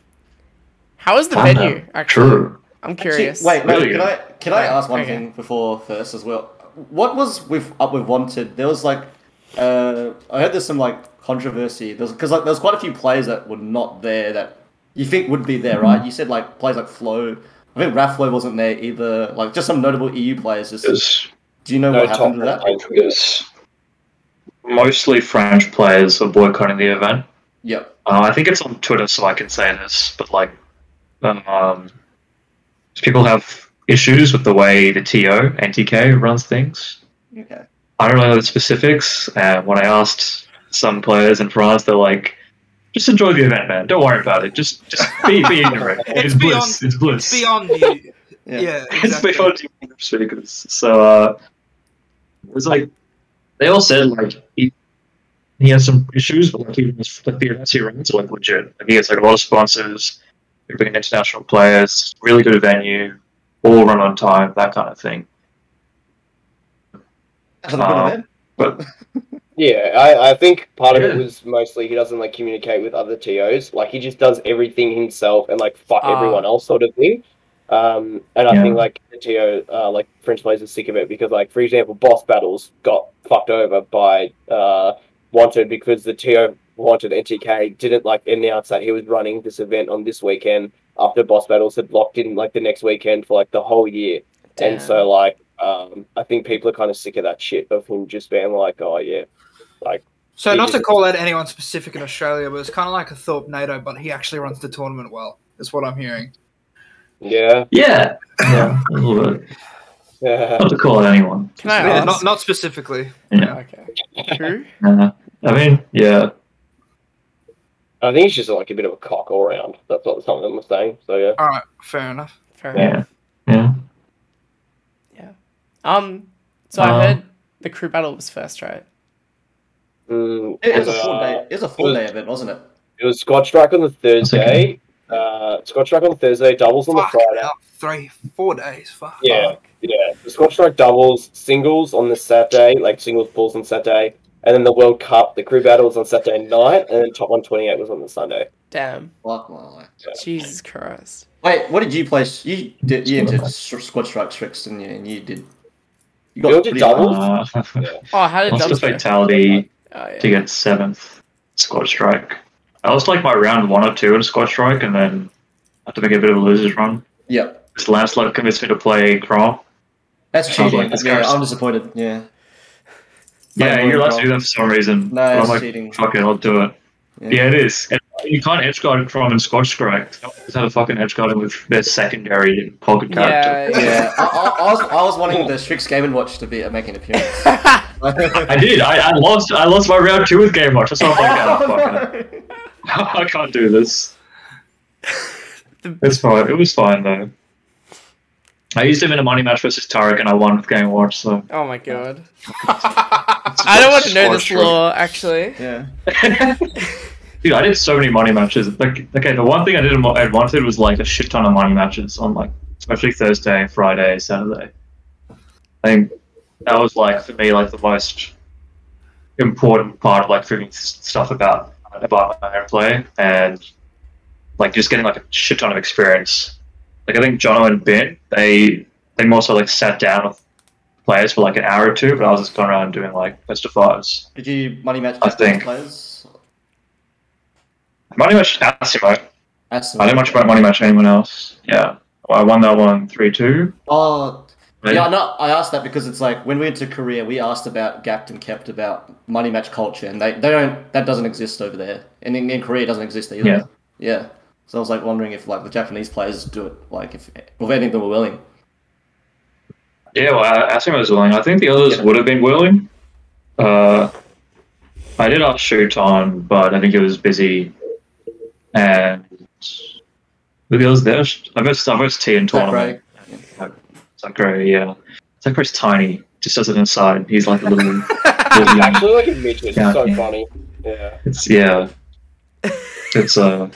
How is the Platinum. venue? Actually, True. I'm Actually, curious. wait, no, Really can. I can I ask one okay. thing before first as well? What was with up with Wanted? There was like, uh, I heard there's some like controversy. There's because like there's quite a few players that were not there that you think would be there, right? You said like players like Flo. I think Raflow wasn't there either. Like just some notable EU players. Just, do you know No what happened to that? because mostly French players are boycotting the event. Yep. Uh, I think it's on Twitter, so I can say this, but like, um, people have issues with the way the TO NTK runs things. Okay. I don't know the specifics. Uh, when I asked some players in France, they're like, "Just enjoy the event, man. Don't worry about it. Just, just be, be ignorant. It's It's, bliss. beyond- It's bliss. It's beyond you. Yeah. Yeah, It's beyond you. It's really good. So uh, it was like they all said like he he has some issues, but like even his, like the events he runs are like legit. Like he has like a lot of sponsors. They're bringing international players. Really good venue. All run on time. That kind of thing. That's a good event. But Yeah, I, I think part of it was mostly he doesn't like communicate with other TOs. Like he just does everything himself and like fuck Ah. everyone else sort of thing. Um, and I Yeah. think like the TO, uh, like French players are sick of it because like for example, boss battles got fucked over by uh, Wanted because the TO Wanted NTK didn't like announce that he was running this event on this weekend after boss battles had locked in like the next weekend for like the whole year. Damn. And so like um, I think people are kind of sick of that shit of him just being like, oh yeah, like. So not to call out anyone specific in Australia, but it's kind of like a Thorpe NATO, but he actually runs the tournament well. That's what I'm hearing. Yeah. yeah, yeah, a little bit. Yeah. Not to call out anyone. Can I Yeah, not not specifically. Yeah. Okay. Who? Uh, I mean, yeah. I think he's just like a bit of a cock all around. That's what some of them were saying. So yeah. All right, fair enough. Fair enough. Yeah. Yeah. Um. So Um, I heard the crew battle was first, right? Mm, It was a uh, four day. It was a four day event, wasn't it? It was Squad Strike on the Thursday. Uh, Squad Strike on the Thursday, doubles on the Friday. hell, three, four days. Fuck. Yeah, yeah. The Squad Strike doubles, singles on the Saturday, like singles pools on Saturday, and then the World Cup, the crew battles on Saturday night, and then top 128 was on the Sunday. Damn. Fuck my life. Jesus Christ. Wait, what did you play? You did. You entered s- squad strike tricks, didn't you? And you did. You You did doubles? high. Uh, Oh, how did lost a Dubs fatality Oh, yeah. to get seventh squad strike. I was like my round one or two in squad strike, and then I had to make a bit of a losers run. Yep. Because Lancelot convinced me to play Chrom. That's Sounds cheating. like that's yeah, I'm disappointed. Yeah. Yeah, you're allowed Chrom. to do that for some reason. No, but I'm it's like, cheating. fuck it, I'll do it. Yeah. Yeah, it is. And you can't edge guard Chrom and Squad strike. Just have a fucking edge guard with their secondary pocket character. Yeah, Yeah, I, I, I was I was wanting the Sriks Game and Watch to be uh, make an appearance. I did. I, I lost. I lost my round two with Game Watch. That's why I'm like, oh, fuck it. I can't do this. It's fine. It was fine though. I used him in a money match versus Tarek, and I won with Game Watch. So Oh my god. I don't want to know this law, actually. yeah. Dude, I did so many money matches. Like, okay, the one thing I did in I wanted was like a shit ton of money matches on like, especially Thursday, Friday, Saturday. I think that was like for me like the most important part of like figuring stuff about about my own play and like just getting like a shit ton of experience. Like I think Jono and Ben, they they more so like sat down with players for like an hour or two, but I was just going around doing like best of fives. Did you money match I think. players? Money match Asimo. That's I didn't much about money match anyone else. Yeah. I won that one three two. Oh, yeah. No, I asked that because it's like when we went to Korea, we asked about Gapped and kept about money match culture, and they, they don't that doesn't exist over there, and in, in Korea it doesn't exist either. Yeah. Yeah. So I was like wondering if like the Japanese players do it, like if if any of them were willing. Yeah, well, Asimo was willing. I think the others Yeah. would have been willing. Uh, I did ask Shuton, but I think he was busy. And the others there? I missed I missed T in Zach tournament. Ray. Zackray, yeah. Zackray's tiny, just as an aside. He's like a little. He's little actually like a midget. It's Yeah. so funny. Yeah. It's yeah. It's uh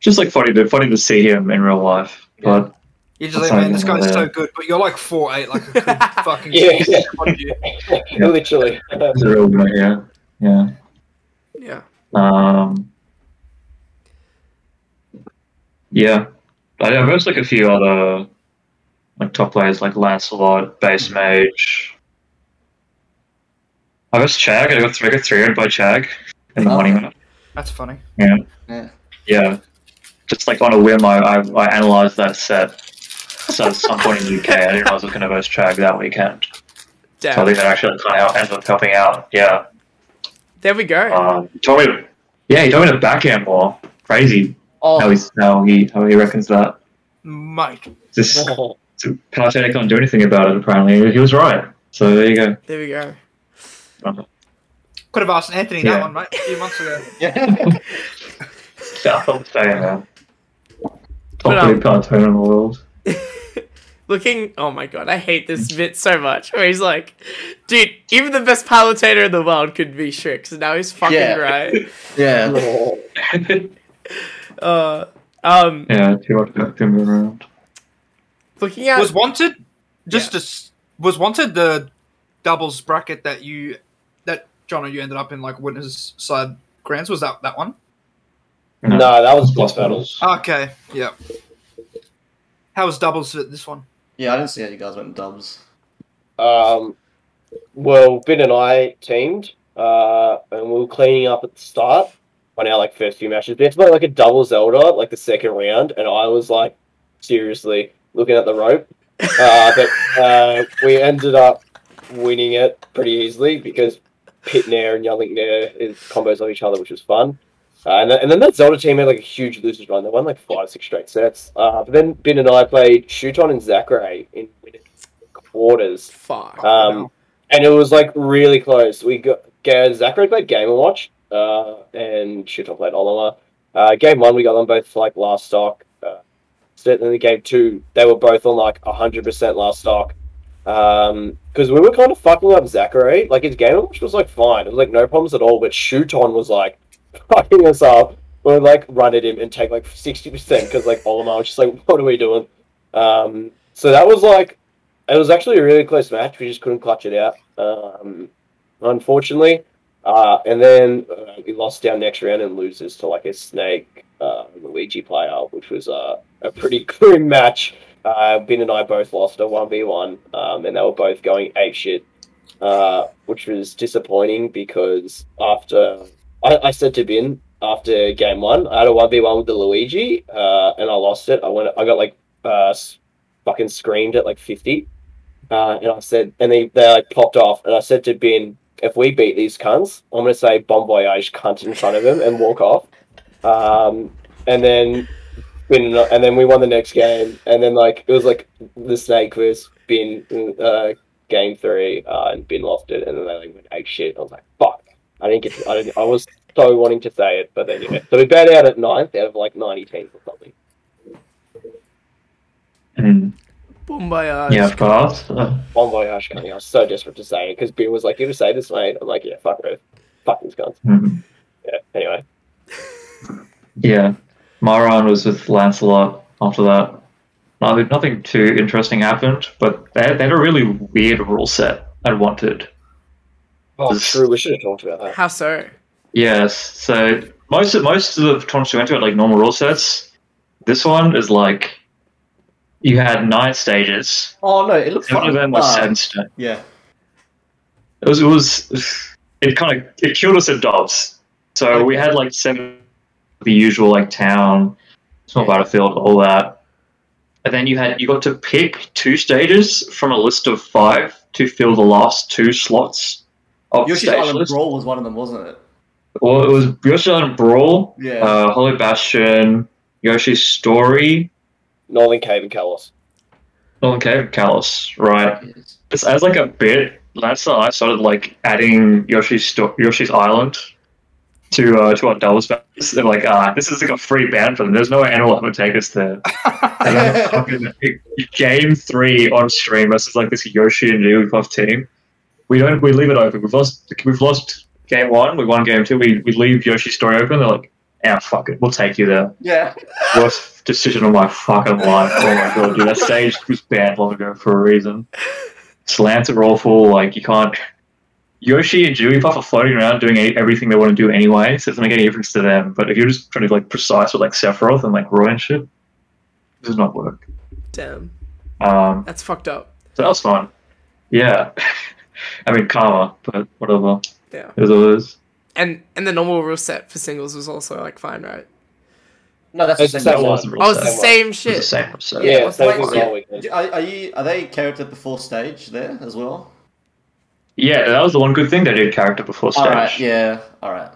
just like funny to funny to see him in real life. But You're just That's like, man, this guy's so good, but you're like four eight, like a good fucking Yeah. six on you. Literally. he's a real guy, yeah. Yeah. Yeah. Um Yeah. I I versed like a few other like top players like Lancelot, Base Mage. I was Chag, I got three, I got three by Chag in the Oh. money match. That's funny. Yeah. Yeah. Yeah. Just like on a whim, I, I, I analysed that set. So at some point in the UK, I didn't realize I was going to verse Chag that weekend. Damn. So I Damn. think that actually kind of ended up helping out. Yeah. There we go. Um, he told me to, yeah, he told me to backhand more. Crazy how, Oh, he's, how, he, how he reckons that. Mate. Just Palutena can't do anything about it, apparently. He was right. So there you go. There we go. Could have asked Anthony Yeah. that one, mate, a few months ago. yeah. Yeah, I'm saying that. Top But, um, cartoon in the world. Looking, oh my god, I hate this bit so much. Where he's like, dude, even the best palutator in the world could be Sriks. And now he's fucking Yeah. right. yeah. Uh, um, yeah, too much acting around. Looking at Was wanted just to was wanted the doubles bracket that you that John and you ended up in like winners side grands was that that one? no, that was boss battles. Okay, yeah. How was doubles at this one? Yeah, I didn't see how you guys went in dubs. Um, well, Ben and I teamed, uh, and we were cleaning up at the start on our like first few matches. We had to play like a double Zelda, like the second round, and I was like seriously looking at the rope. Uh, but uh, we ended up winning it pretty easily because Pit Nair and Young Link Nair is combos of each other, which was fun. Uh, and, then, and then that Zelda team had like a huge losers run. They won like five, six straight sets. Uh, but then Ben and I played Shuton and Zackray in quarters. fuck. Um, and it was like really close. We got Zackray played Game and Watch, uh, and Shuton played Olimar. Uh, game one, we got them both for like last stock. Certainly, game two, they were both on like hundred percent last stock. Um, because we were kind of fucking up Zackray. Like his game Watch was like fine. It was like no problems at all. But Shuton was like fucking us up. We would like run at him and take like sixty percent because like Olimar was just like, what are we doing? Um, so that was like it was actually a really close match. We just couldn't clutch it out. Um, unfortunately, Uh, and then uh, we lost our next round and loses to like a snake uh, Luigi player, which was uh, a pretty grim match. Uh, Ben and I both lost a one v one, um, and they were both going ape shit, uh, which was disappointing because after I, I said to Ben after game one, I had a one v one with the Luigi, uh, and I lost it. I went, I got like uh, fucking screamed at like fifty, uh, and I said, and they they like popped off, and I said to Ben, if we beat these cunts, I'm gonna say bon voyage cunt in front of him and walk off. Um, and then Ben, and then we won the next game, and then like it was like the snake versus Ben uh, game three, uh, and Ben lost it, and then they like went ape shit. I was like, fuck, I didn't get, to, I didn't, I was so wanting to say it, but then yeah. So we bowed out at ninth out of like ninety teams or something. And Boombayage. yeah, for us, uh, Bon voyage coming. I was so desperate to say it because Ben was like, "You to say this, mate." I'm like, "Yeah, fuck it, fuck these guns." mhm. Yeah. Anyway, yeah, my run was with Lancelot. After that, nothing, nothing too interesting happened, but they had, they had a really weird rule set I wanted. oh, This- true. We should have talked about that. How so? Yes, so most of most of the tournaments we went to had like normal rule sets. This one is like you had nine stages. Oh no, it looks One fun. of them was Ah, seven sta- yeah. It was it was it kind of it killed us at Dobbs. So we had like seven the usual like town, small battlefield, all that. And then you had you got to pick two stages from a list of five to fill the last two slots of the Yoshi's stage Island list. Brawl was one of them, wasn't it? Well, it was Yoshi Island Brawl, Yeah. uh, Hollow Bastion, Yoshi's Story, Northern Cave and Kalos. Northern Cave, and Kalos, right? Just as like a bit, Lance and I started like adding Yoshi's sto- Yoshi's Island to uh, to our doubles matches. They're like, ah, this is like a free band for them. There's no anyone will ever take us there. Fucking game three on stream versus like this Yoshi and Jigglypuff team. We don't. We leave it open. We've lost. We've lost game one. We won game two. We we leave Yoshi's story open. They're like, ah, fuck it. We'll take you there. Yeah. Worst decision of my fucking life. Oh my god, dude. That stage was banned long ago for a reason. Slants are awful. Like you can't. Yoshi and Jigglypuff are floating around doing any, everything they want to do anyway, so it doesn't make any difference to them. But if you're just trying to be like precise with like Sephiroth and like Roy and shit, it does not work. Damn. Um, That's fucked up. so that was fun. Yeah. I mean, karma, but whatever. Yeah. It is what it is. And and the normal rule set for singles was also like fine, right? No, that's It's the the same same one. one. wasn't real Oh, it's the set. same It was shit. the same episode. Yeah, Wait, same wait, thing. Are, are you are they character before stage there as well? Yeah, that was the one good thing they did character before stage. All right, yeah, all right.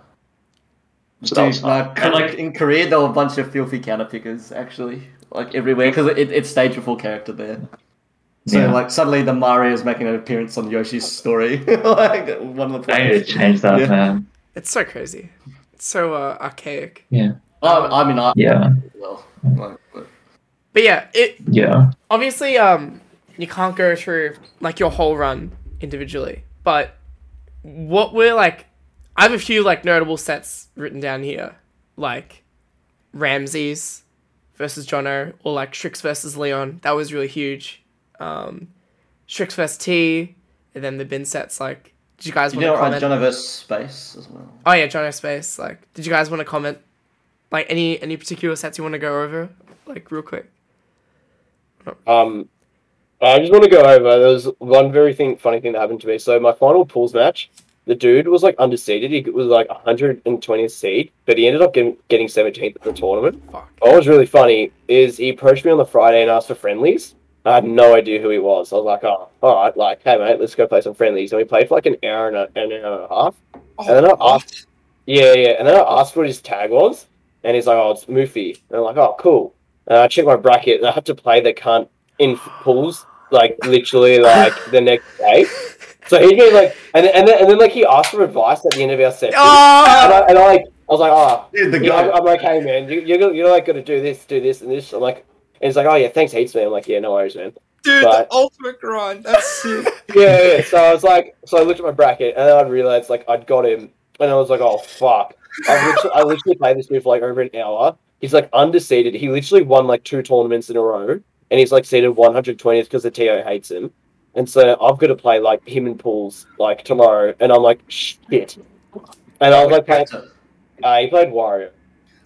So that was Dude, fun. like, And, like- in Korea, there were a bunch of filthy counter pickers actually, like everywhere, because it, it's stage before character there. So Yeah. like suddenly the Mario is making an appearance on Yoshi's story, like one of the I need to players. change that, Yeah. man. It's so crazy. It's so uh, archaic. Oh, I mean, I Yeah, well, like, but- But yeah, it yeah. obviously um you can't go through like your whole run individually but what were like i have a few like notable sets written down here. Like ramses versus jono or like Sriks versus leon. That was really huge. Um Sriks versus t and then the bin sets like did you guys you want know, to uh, comment? John versus Space as well. oh yeah jono space like did you guys want to comment like any any particular sets you want to go over? Like real quick. Um, Uh, I just want to go over. There was one very thing, funny thing that happened to me. So my final pools match, the dude was like undefeated. He was like 120th seed, but he ended up getting, getting 17th at the tournament. fuck What was really funny is he approached me on the Friday and asked for friendlies. I had no idea who he was. I was like, oh, all right, like, hey mate, let's go play some friendlies. And we played for like an hour and a, an hour and a half. Oh, And then I asked, yeah, yeah. And then I asked what his tag was, and he's like, "Oh, it's Moofy." And I'm like, "Oh, cool." And I checked my bracket, and I had to play the cunt in pools, like literally, like the next day. So he gave like, and then, and then, and then like he asked for advice at the end of our session, oh! and, oh I, and I like, I was like, "Oh, Dude, the yeah, I'm, guy. I'm like, hey man, you, you're you're like gonna do this, do this, and this." I'm like, and he's like, "Oh yeah, thanks heaps, man." I'm like, "Yeah, no worries, man." Dude, But- the ultimate grind. That's sick. yeah, yeah. So I was like, so I looked at my bracket, and then I realized like I'd got him, and I was like, oh fuck. I literally, I literally played this dude for like over an hour. He's like undefeated. He literally won like two tournaments in a row, and he's like seated 120th because the TO hates him. And so I've got to play like him in pools like tomorrow, and I'm like, shit. and I was like, playing, uh, he played Wario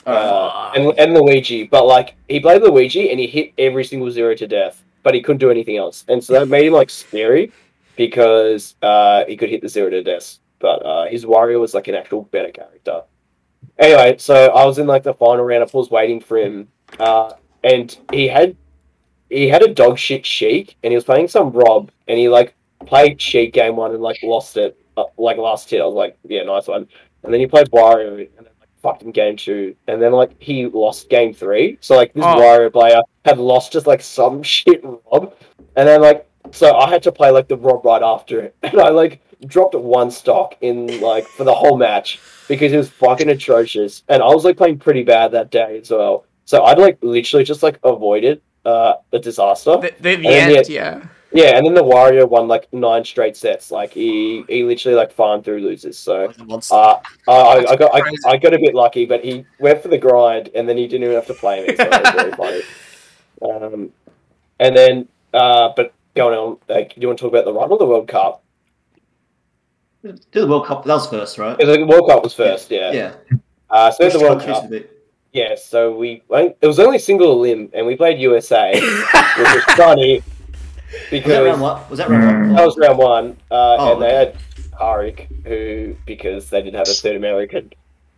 uh, and and Luigi, but like he played Luigi and he hit every single zero to death, but he couldn't do anything else, and so that made him like scary because uh, he could hit the zero to death, but uh, his Wario was like an actual better character. Anyway, so I was in like the final round. of was waiting for him, uh, and he had he had a dog shit Sheik, and he was playing some Rob, and he like played Sheik game one and like lost it, uh, like last hit. I was like, yeah, nice one. And then he played Wario, and then like fucked him game two, and then like he lost game three. So like this Oh. Wario player had lost just like some shit Rob, and then like so I had to play like the Rob right after it, and I like dropped one stock in like for the whole match because it was fucking atrocious, and I was like playing pretty bad that day as well. So I'd like literally just like avoided uh the disaster. The, the, the end, yet- yeah. Yeah, and then the Wario won like nine straight sets. Like he he literally like farmed through losers. So uh, I, I, I got I, I got a bit lucky, but he went for the grind, and then he didn't even have to play me. So it was very funny. Um, and then uh, but going on, like, do you want to talk about the run or the World Cup? Do the World Cup. That was first, right? Because the World Cup was first, yeah. Yeah. Uh, so the World Cup, did it? Yeah. So we it was only single limb, and we played USA, which was funny Was because that round one? Was that round one? That was round one, uh, Oh, and they had Harik, who because they didn't have a third American,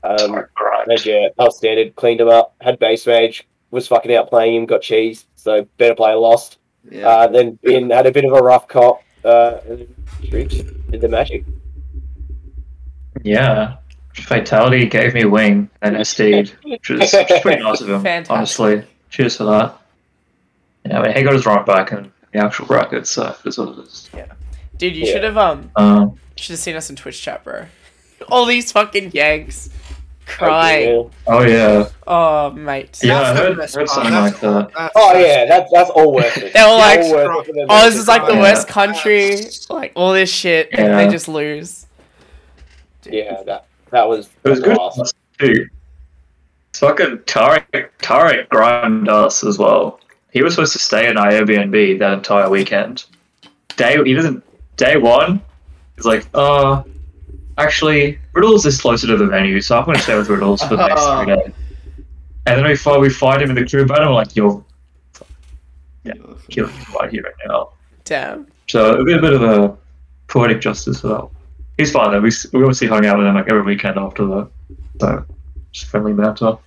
um, Right. they, yeah, that standard. Cleaned him up, had base mage, was fucking out playing him, got cheese, so better player lost. Yeah. Uh, then Ben had a bit of a rough cop, uh, and did the magic. Yeah. Fatality gave me a wing and SD'd, which is, which is pretty nice of him, Fantastic. honestly. Cheers for that. Yeah, I mean, he got his right back in the actual bracket, so it's what it is. Yeah. Dude, you Yeah. should have um Um, should have seen us in Twitch chat, bro. All these fucking yanks crying. oh, yeah. Oh, mate. Yeah, I That's the heard, heard something That's like that. That's Oh yeah, that's that's all worth it. They were It's like, all worth it for them Oh, this is like the. Yeah. worst country. Like all this shit, and they just lose. Yeah, that that was It was good class. too. Fucking Tarek, Tarek grimed us as well. He was supposed to stay in our Airbnb that entire weekend. Day he doesn't. Day one, he's like, uh, actually, Riddles is closer to the venue, so I'm going to stay with Riddles for the next three days. And then we find we find him in the crew battle. We're like, you're yeah, killing him right here right now. Damn. So a bit, a bit of a poetic justice for that. He's fine though. We, we obviously hung out with him like every weekend after that. So just friendly banter.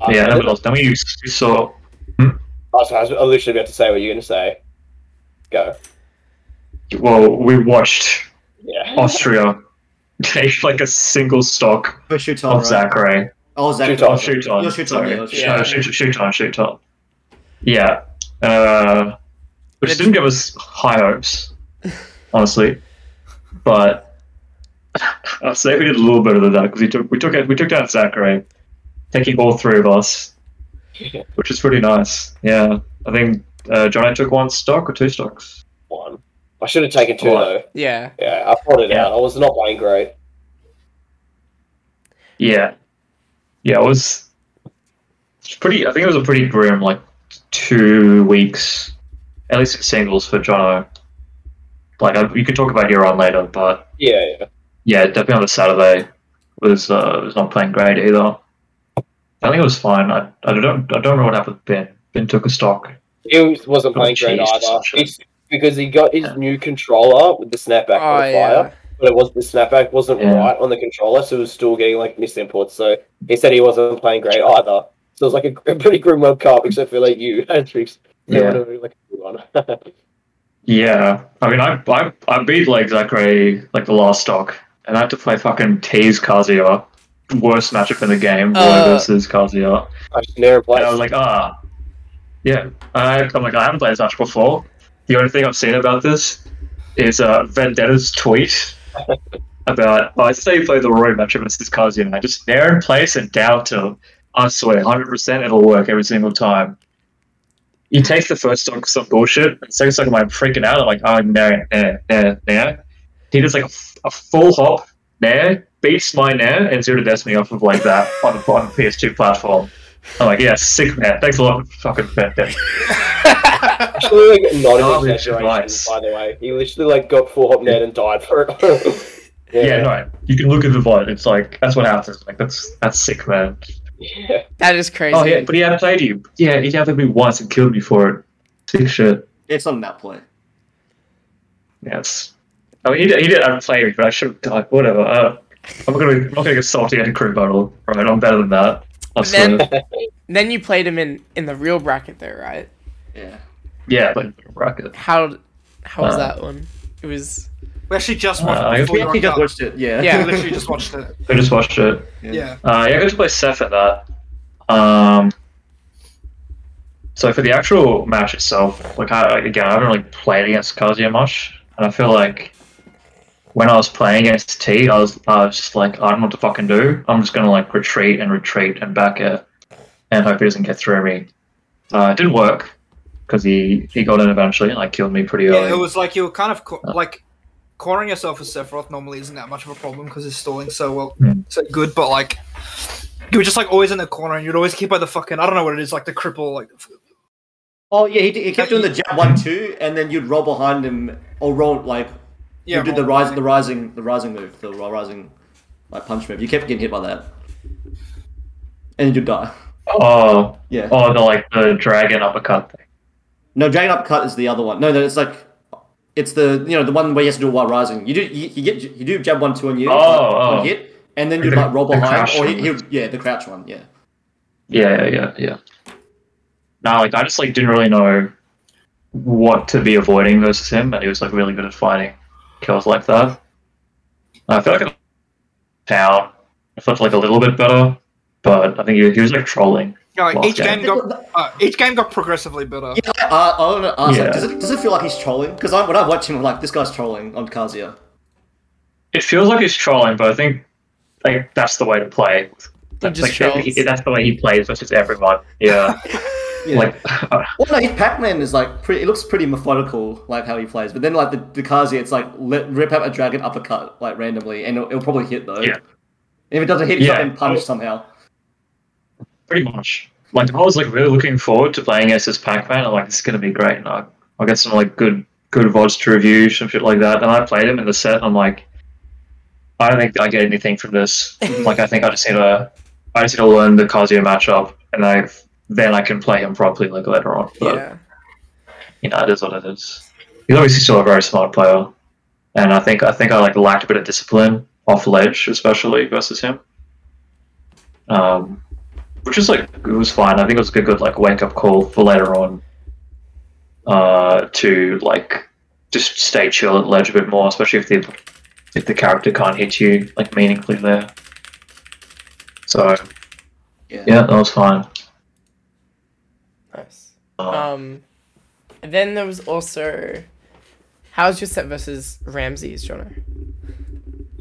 Uh, yeah, nobody else. Then we, we saw. Oh, sorry, I was literally about to say what you're going to say. Go. Well, we watched Yeah. Austria take like a single stock For shoot of on, right? Zackray. Oh, Zach. Shuton. Oh, Shuton. You're Shuton, sorry. yeah, No, Shuton. shoot, Shuton, shoot on. Yeah. Uh, which didn't give us high hopes, honestly. But I'd say we did a little better than that because we took we took we took down Zackray, taking all three of us, which is pretty nice. Yeah, I think uh, Johnny took one stock or two stocks. One. I should have taken two What? though. Yeah. Yeah, I thought it Yeah. out. I was not playing great. Yeah, yeah, it was pretty. I think it was a pretty grim like two weeks, at least in singles for Jono. Like I, you could talk about your on later, but Yeah, yeah. yeah, definitely on the Saturday was uh, was not playing great either. I think it was fine. I, I don't I don't remember what happened with Ben. Ben took a stock. He wasn't Oh, playing great either. It's because he got his Yeah. new controller with the snapback Oh on fire, yeah. but it was the snapback wasn't Yeah. right on the controller, so it was still getting like misinputs. So he said he wasn't playing great either. So it was like a, a pretty grim World Cup, except for like you and Sriks. They Yeah. like a good one. Yeah, I mean, I I, I beat like Zackray like the last stock, and I had to play fucking tease Kazuya. Worst matchup in the game, Roy Uh, versus Kazuya. I just never play. And. I was like, ah, yeah. I, I'm like, I haven't played this match before. The only thing I've seen about this is uh, Vendetta's tweet about, oh, I say you play the Roy matchup versus Kazuya, and I just nair in place and down to, I swear, 100% it'll work every single time. He takes the first stock with some bullshit, and second stock I'm like freaking out. I'm like, oh, nair, nair, nair, nair. He does like a full hop, nair, beats my nair, and zero me off of like that on the, on the PS2 platform. I'm like, yeah, sick man. Thanks a lot, fucking Vendetta. Actually, like, not an exaggeration, by the way. He literally like got full hop nair and died for it. Yeah, no, you can look at the VOD. It's like that's what happens. Like that's that's sick, man. Yeah. That is crazy. Oh yeah, but he hadn't played you. Yeah, he had played me once and killed me for it. Sick shit. It's on that map play. Yes. I mean, he, did- he did outplay me, but I should have died. Whatever. Uh, I'm not gonna I'm not gonna get salty at a crew battle. Right, I'm better than that. I But then- then you played him in in the real bracket though, right? Yeah. Yeah, but bracket. How how was Uh, that one? It was We actually just watched Uh, it guess before We actually just up. watched it. Yeah. Yeah. We literally just watched it. I just watched it. Yeah. Uh, yeah, I got to play Seth at that. Um, so for the actual match itself, like I, again, I haven't really played against Kazuya much, and I feel like when I was playing against T, I was, I was just like, I don't know what to fucking do. I'm just gonna like retreat and retreat and back it, and hope he doesn't get through me. Uh, it didn't work because he he got in eventually and like killed me pretty early. Yeah, it was like you were kind of co- like cornering yourself with Sephiroth normally isn't that much of a problem because he's stalling so well, Hmm. so good. But like, you were just like always in the corner, and you'd always keep by the fucking I don't know what it is, like the cripple, like Oh yeah, he, he kept doing the jab one two, and then you'd roll behind him or roll like yeah, you did the roll- rise, the rising, the rising move, the rising like punch move. You kept getting hit by that, and you'd die. oh, Yeah. oh, the like the dragon uppercut thing. No, dragon uppercut is the other one. No, no, it's like it's the you know the one where you have to do a while rising. You do you, you get you do jab one two on you, Oh, one oh. hit, and then you The- like roll behind, or he, one. he yeah, the crouch one, yeah. Yeah, yeah, yeah, yeah. No, like I just like didn't really know what to be avoiding versus him, and he was like really good at fighting kills like that. I feel like in town, I felt like a little bit better, but I think he, he was like trolling. Yeah, like each game. game got uh, each game got progressively better. Yeah, uh, I want to ask, Yeah. like, does it does it feel like he's trolling? Because when I watch him, I'm like, this guy's trolling on Kazuya. It feels like he's trolling, but I think like that's the way to play. That's, like, he- that's the way he plays versus everyone. Yeah, Yeah. like Well, no, his Pac-Man is like pretty. It looks pretty methodical, like how he plays. But then, like the, the Kazuya, it's like let, rip out a dragon uppercut like randomly, and it'll, it'll probably hit though. Yeah. And if it doesn't hit, he's Yeah. getting punished somehow. Pretty much. Like I was like really looking forward to playing this Pac-Man. I'm like, this is gonna be great. And I, I'll get some like good good vods to review, some shit like that. And I played him in the set. And I'm like, I don't think I get anything from this. like I think I just need to, I just need to learn the Kazuya matchup, and I then I can play him properly like later on. But yeah. you know, it is what it is. He's obviously still a very smart player, and I think I think I like lacked a bit of discipline off ledge, especially versus him. Um, which is like it was fine. I think it was a good, good like wake up call for later on. Uh, to like just stay chill at ledge a bit more, especially if the if the character can't hit you like meaningfully there. So Yeah. yeah, that was fine. Nice. Um, Um, and then there was also, how's your set versus Ramses, Jono?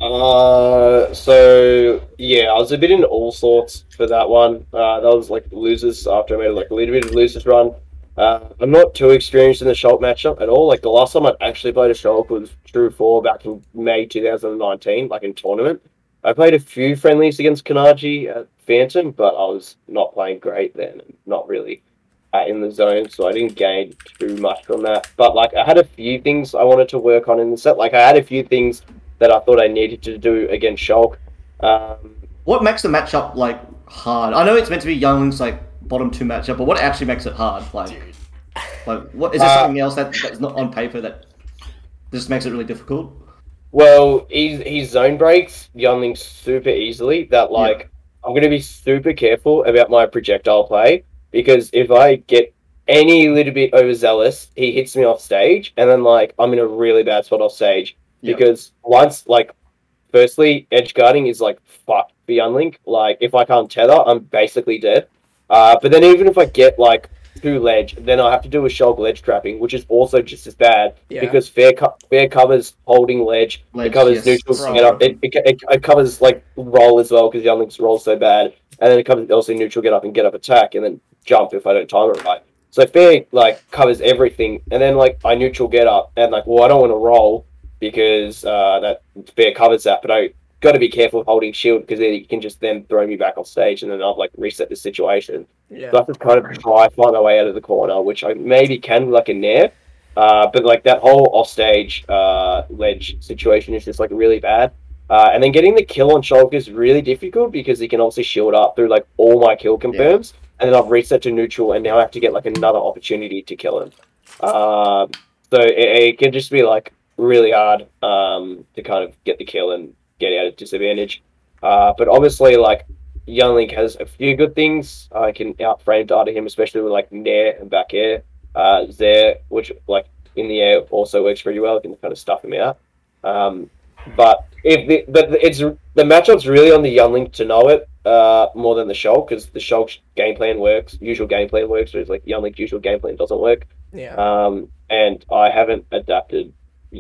Uh, so yeah, I was a bit in all sorts for that one. Uh, that was like losers after I made like a little bit of losers run. Uh, I'm not too experienced in the Shulk matchup at all. Like the last time I actually played a Shulk was True Four back in May 2019, like in tournament. I played a few friendlies against Kanaji at Phantom, but I was not playing great then, not really uh, in the zone, so I didn't gain too much from that. But like I had a few things I wanted to work on in the set. Like I had a few things that I thought I needed to do against Shulk. Um, What makes the matchup like hard? I know it's meant to be Young Link's like bottom two matchup, but what actually makes it hard? Like, like what is there Uh, something else that that's not on paper that just makes it really difficult? well, he he zone breaks Young Link super easily. That like I'm gonna be super careful about my projectile play because if I get any little bit overzealous, he hits me off stage, and then like I'm in a really bad spot off stage Yeah. because once like firstly edge guarding is like fuck for Young Link. Like if I can't tether, I'm basically dead. Uh, but then even if I get like two ledge, then I have to do a shulk ledge trapping, which is also just as bad Yeah. because fair co- fair covers holding ledge. Ledge, it covers yes. neutral. Roll. Get up. It, it, it, it covers like roll as well because Young Link's roll so bad, and then it covers also neutral get up and get up attack, and then jump if I don't time it right. So fair like covers everything, and then like I neutral get up, and like well I don't want to roll because uh, that fair covers that, but I got to be careful of holding shield because then it can just then throw me back off stage, and then I've like reset the situation. Yeah. So I have to kind of try find my way out of the corner, which I maybe can like a nair. Uh, but like that whole offstage uh, ledge situation is just like really bad. Uh, and then getting the kill on Shulk is really difficult because he can obviously shield up through like all my kill confirms, and then I've reset to neutral, and now I have to get like another opportunity to kill him. Um, so it, it can just be like really hard um, to kind of get the kill and get out of disadvantage. Uh, but obviously, like Young Link has a few good things. I can outframe data him, especially with like Nair and back air. Uh, Zair, which like in the air also works pretty well. You can kind of stuff him out. Um, but if the, but it's the matchup's really on the Young Link to know it uh, more than the Shulk because the Shulk game plan works, usual game plan works, whereas like Young Link's usual game plan doesn't work. Yeah. Um, and I haven't adapted.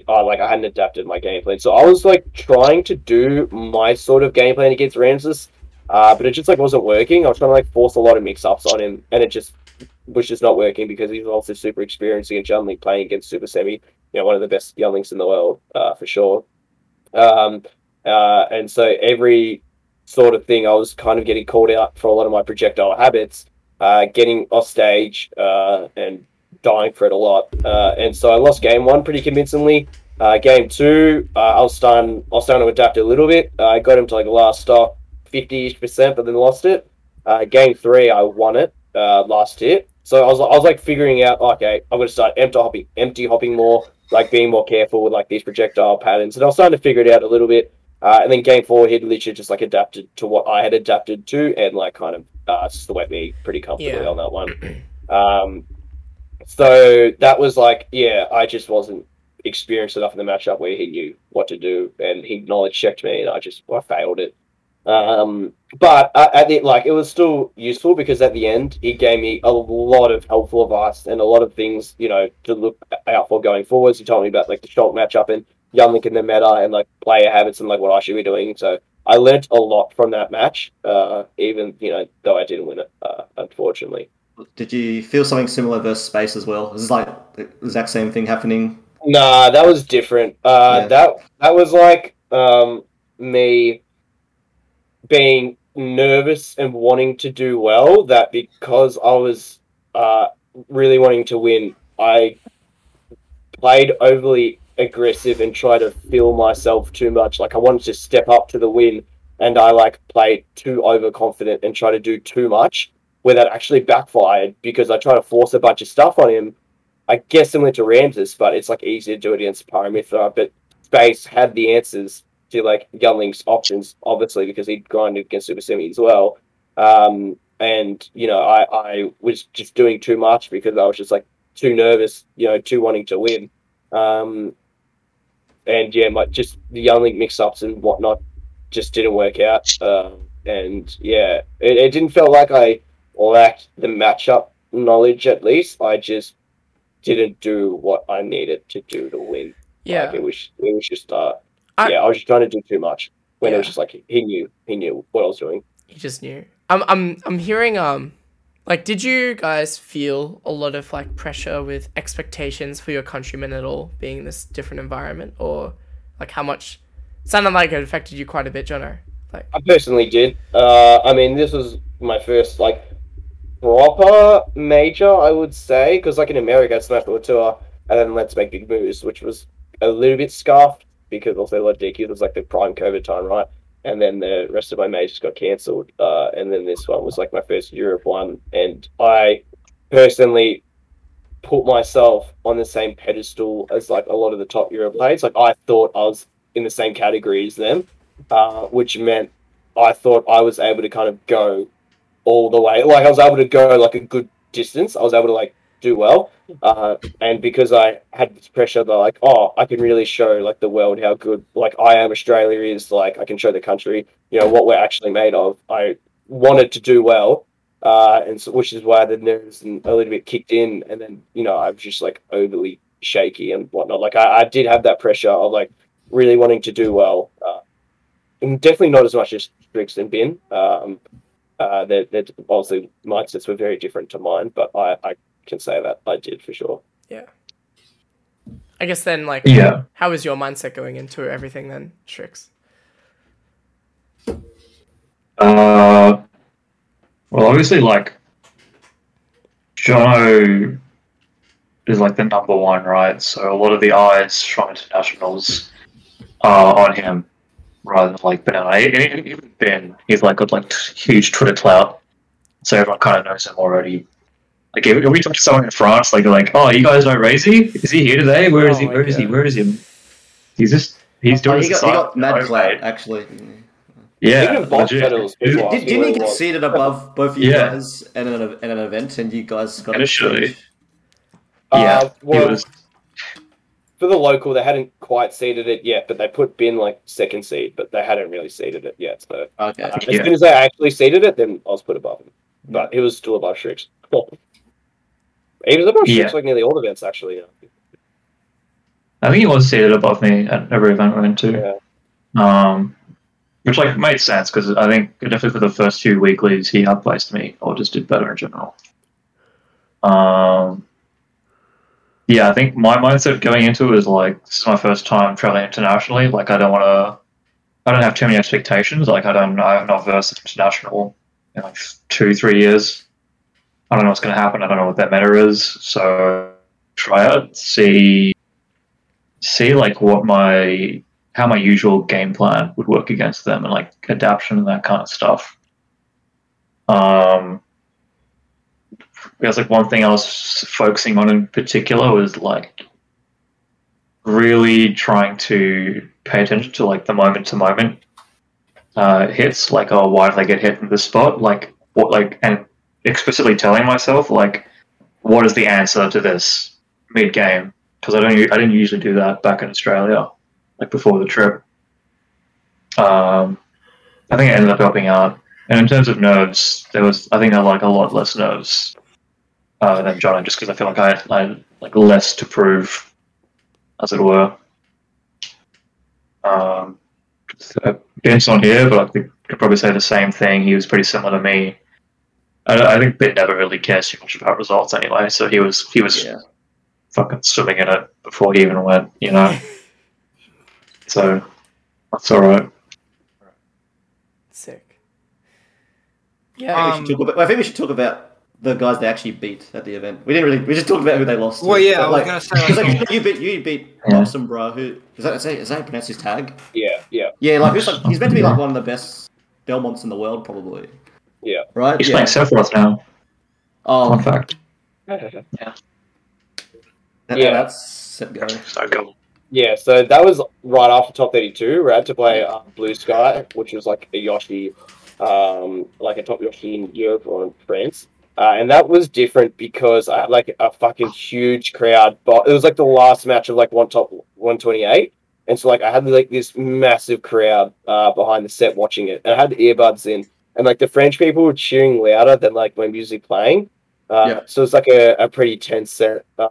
I like I hadn't adapted my game plan, so I was like trying to do my sort of game plan against Ramses, uh, but it just like wasn't working. I was trying to like force a lot of mix ups on him, and it just was just not working because he's also super experienced against Young Link playing against Super Semi, you know, one of the best Young Links in the world uh, for sure. Um, uh, and so every sort of thing, I was kind of getting called out for a lot of my projectile habits, uh, getting off stage uh, and dying for it a lot. Uh, and so I lost game one pretty convincingly. Uh, game two, uh, I was starting, I was starting to adapt a little bit. I got him to like the last stop, fifty-ish percent, but then lost it. Uh, game three, I won it uh, last hit. So I was, I was like figuring out, okay, I'm going to start empty hopping, empty hopping more, like being more careful with like these projectile patterns. And I was starting to figure it out a little bit. Uh, and then game four, he'd literally just like adapted to what I had adapted to, and like kind of uh, swept me pretty comfortably Yeah. on that one. Um, so that was like, yeah, I just wasn't experienced enough in the matchup where he knew what to do, and he knowledge checked me, and I just I failed it. Um, but at the like, it was still useful because at the end he gave me a lot of helpful advice and a lot of things you know to look out for going forwards. He told me about like the Shulk matchup and Young Link in the meta and like player habits and like what I should be doing. So I learnt a lot from that match, uh, even you know though I didn't win it, uh, unfortunately. Did you feel something similar versus space as well? Is this like the exact same thing happening? Nah, that was different. Uh, Yeah. That that was like um, me being nervous and wanting to do well. That because I was uh, really wanting to win, I played overly aggressive and tried to feel myself too much. Like I wanted to step up to the win, and I like played too overconfident and tried to do too much, where that actually backfired because I tried to force a bunch of stuff on him. I guess similar to Ramses, but it's like easier to do it against Pyra Mythra. But Space had the answers to like Young Link's options, obviously, because he'd grinded against Super Semi as well. Um, and you know, I, I was just doing too much because I was just like too nervous, you know, too wanting to win. Um, and yeah, my just the Young Link mix ups and whatnot just didn't work out. Um, and yeah, it, it didn't feel like I lacked the matchup knowledge. At least I just didn't do what I needed to do to win. Yeah. Like, it was it was just uh I- yeah, I was just trying to do too much. When it was just like he knew he knew what I was doing. He just knew. I'm I'm I'm hearing um like did you guys feel a lot of like pressure with expectations for your countrymen at all being in this different environment or like how much sounded like it affected you quite a bit, Jono. Like I personally did. Uh, I mean, this was my first like proper major, I would say, because like in America, it's National Tour, and then Let's Make Big Moves, which was a little bit scuffed because also like DQ was like the prime COVID time, right? And then the rest of my majors got cancelled, uh, and then this one was like my first Europe one, and I personally put myself on the same pedestal as like a lot of the top Europe players. Like I thought I was in the same category as them, uh, which meant I thought I was able to kind of go all the way. Like I was able to go like a good distance. I was able to like do well. Uh, and because I had this pressure that like, oh, I can really show like the world how good like I am Australia is, like I can show the country, you know, what we're actually made of. I wanted to do well. Uh, and so, which is why the nerves and a little bit kicked in, and then you know I was just like overly shaky and whatnot. Like I, I did have that pressure of like really wanting to do well, uh, and definitely not as much as Sriks and Bin. Um, uh, that that obviously mindsets were very different to mine, but I, I can say that I did for sure. Yeah. I guess then like Yeah. how was your mindset going into everything then, Sriks? Uh, well, obviously, like Jono is like the number one, right? So a lot of the eyes from internationals are on him. Rather than like Banana. E- Even Ben, he's like got like huge Twitter clout, so everyone kind of knows him already. Like if, if we talk to someone in France, like like, "Oh, you guys know Razy? Is he here today? Where is Oh he? my Where is he? Where is he?" He's just he's doing Oh, he, his got, he got mad clout, actually. Yeah, Even legit. medals, people Did, didn't he get seated above both of you Yeah. guys in an, in an event, and you guys got Initially. exchange? Yeah, Uh, well, he was. For the local, they hadn't quite seeded it yet, but they put Bin like second seed, but they hadn't really seeded it yet. So Okay. uh, as Yeah. soon as they actually seeded it, then I was put above him. But he was still above Sriks. he was above Sriks Yeah. like nearly all events actually. Yeah. I think he was seated above me at every event I went to. Yeah. Um, which like made sense because I think definitely for the first two weeklies he outplaced me or just did better in general. Um, yeah, I think my mindset going into it is like this is my first time traveling internationally. Like I don't want to, I don't have too many expectations. Like I don't, I have not versed international in like two, three years. I don't know what's going to happen. I don't know what that meta is. So try it, see, see like what my how my usual game plan would work against them and like adaptation and that kind of stuff. Um, because like one thing I was focusing on in particular was like really trying to pay attention to like the moment to moment uh, hits, like oh why did I get hit in this spot, like what like and explicitly telling myself like what is the answer to this mid game because I don't I didn't usually do that back in Australia like before the trip. Um, I think it ended up helping out. And in terms of nerves, there was I think I like a lot less nerves uh, than John, just because I feel like I, I had like less to prove, as it were. Um, so Ben's on here, but I think I could probably say the same thing. He was pretty similar to me. I, I think Ben never really cares too much about results anyway, so he was he was Yeah. fucking swimming in it before he even went, you know. so that's all right. Sick. I Yeah. think we should talk about- I think we should talk about the guys they actually beat at the event. We didn't really. We just talked about who they lost. to. Well, yeah, But, I was like, gonna say, like, 'cause, like, you beat you beat Yeah. Luxembourg. Who is that? Is that, is that how you pronounce his tag? Yeah, yeah, Yeah, like, who's, like he's meant to be like one of the best Belmonts in the world, probably. yeah. Right? He's yeah. playing Sephiroth now. Oh, Fun fact. that, Yeah. that's set go. So cool. Yeah, so that was right after top 32. We had to play uh, Blue Sky, which was like a Yoshi, um, like a top Yoshi in Europe or in France. Uh, and that was different because I had like a fucking huge crowd. But it was like the last match of like one top 128. And so like I had like this massive crowd uh, behind the set watching it. And I had the earbuds in. And like the French people were cheering louder than like my music playing. Uh, Yeah. So it's like a, a pretty tense set. Uh,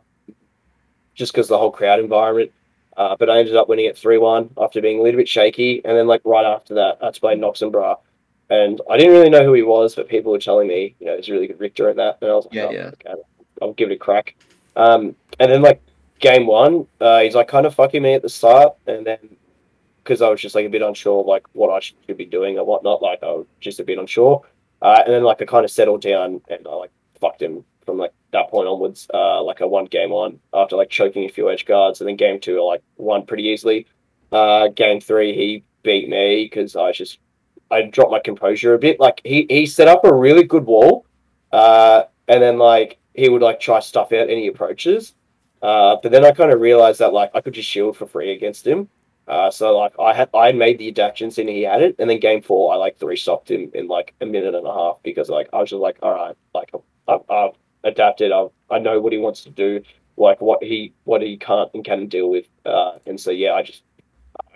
just because the whole crowd environment. Uh, but I ended up winning it 3 1 after being a little bit shaky. And then, like, right after that, I had to play Noxenbra. And I didn't really know who he was, but people were telling me, you know, he's a really good Richter at that. And I was like, Yeah, oh, yeah. okay, I'll give it a crack. Um, and then, like, game one, uh, he's like kind of fucking me at the start. And then, because I was just like a bit unsure of like what I should be doing or whatnot, like, I was just a bit unsure. Uh, and then, like, I kind of settled down and I, like, fucked him from like that point onwards, uh, like I won game one after like choking a few edge guards, and then game two I like won pretty easily. Uh, game three he beat me because I was just I dropped my composure a bit. Like he he set up a really good wall, uh, and then like he would like try stuff out any approaches, uh, but then I kind of realized that like I could just shield for free against him. Uh, so like I had I made the adaptations and he had it, and then game four I like three stopped him in like a minute and a half because like I was just like all right like I've, I've adapted. I I know what he wants to do, like what he what he can't and can deal with. Uh, and so yeah, I just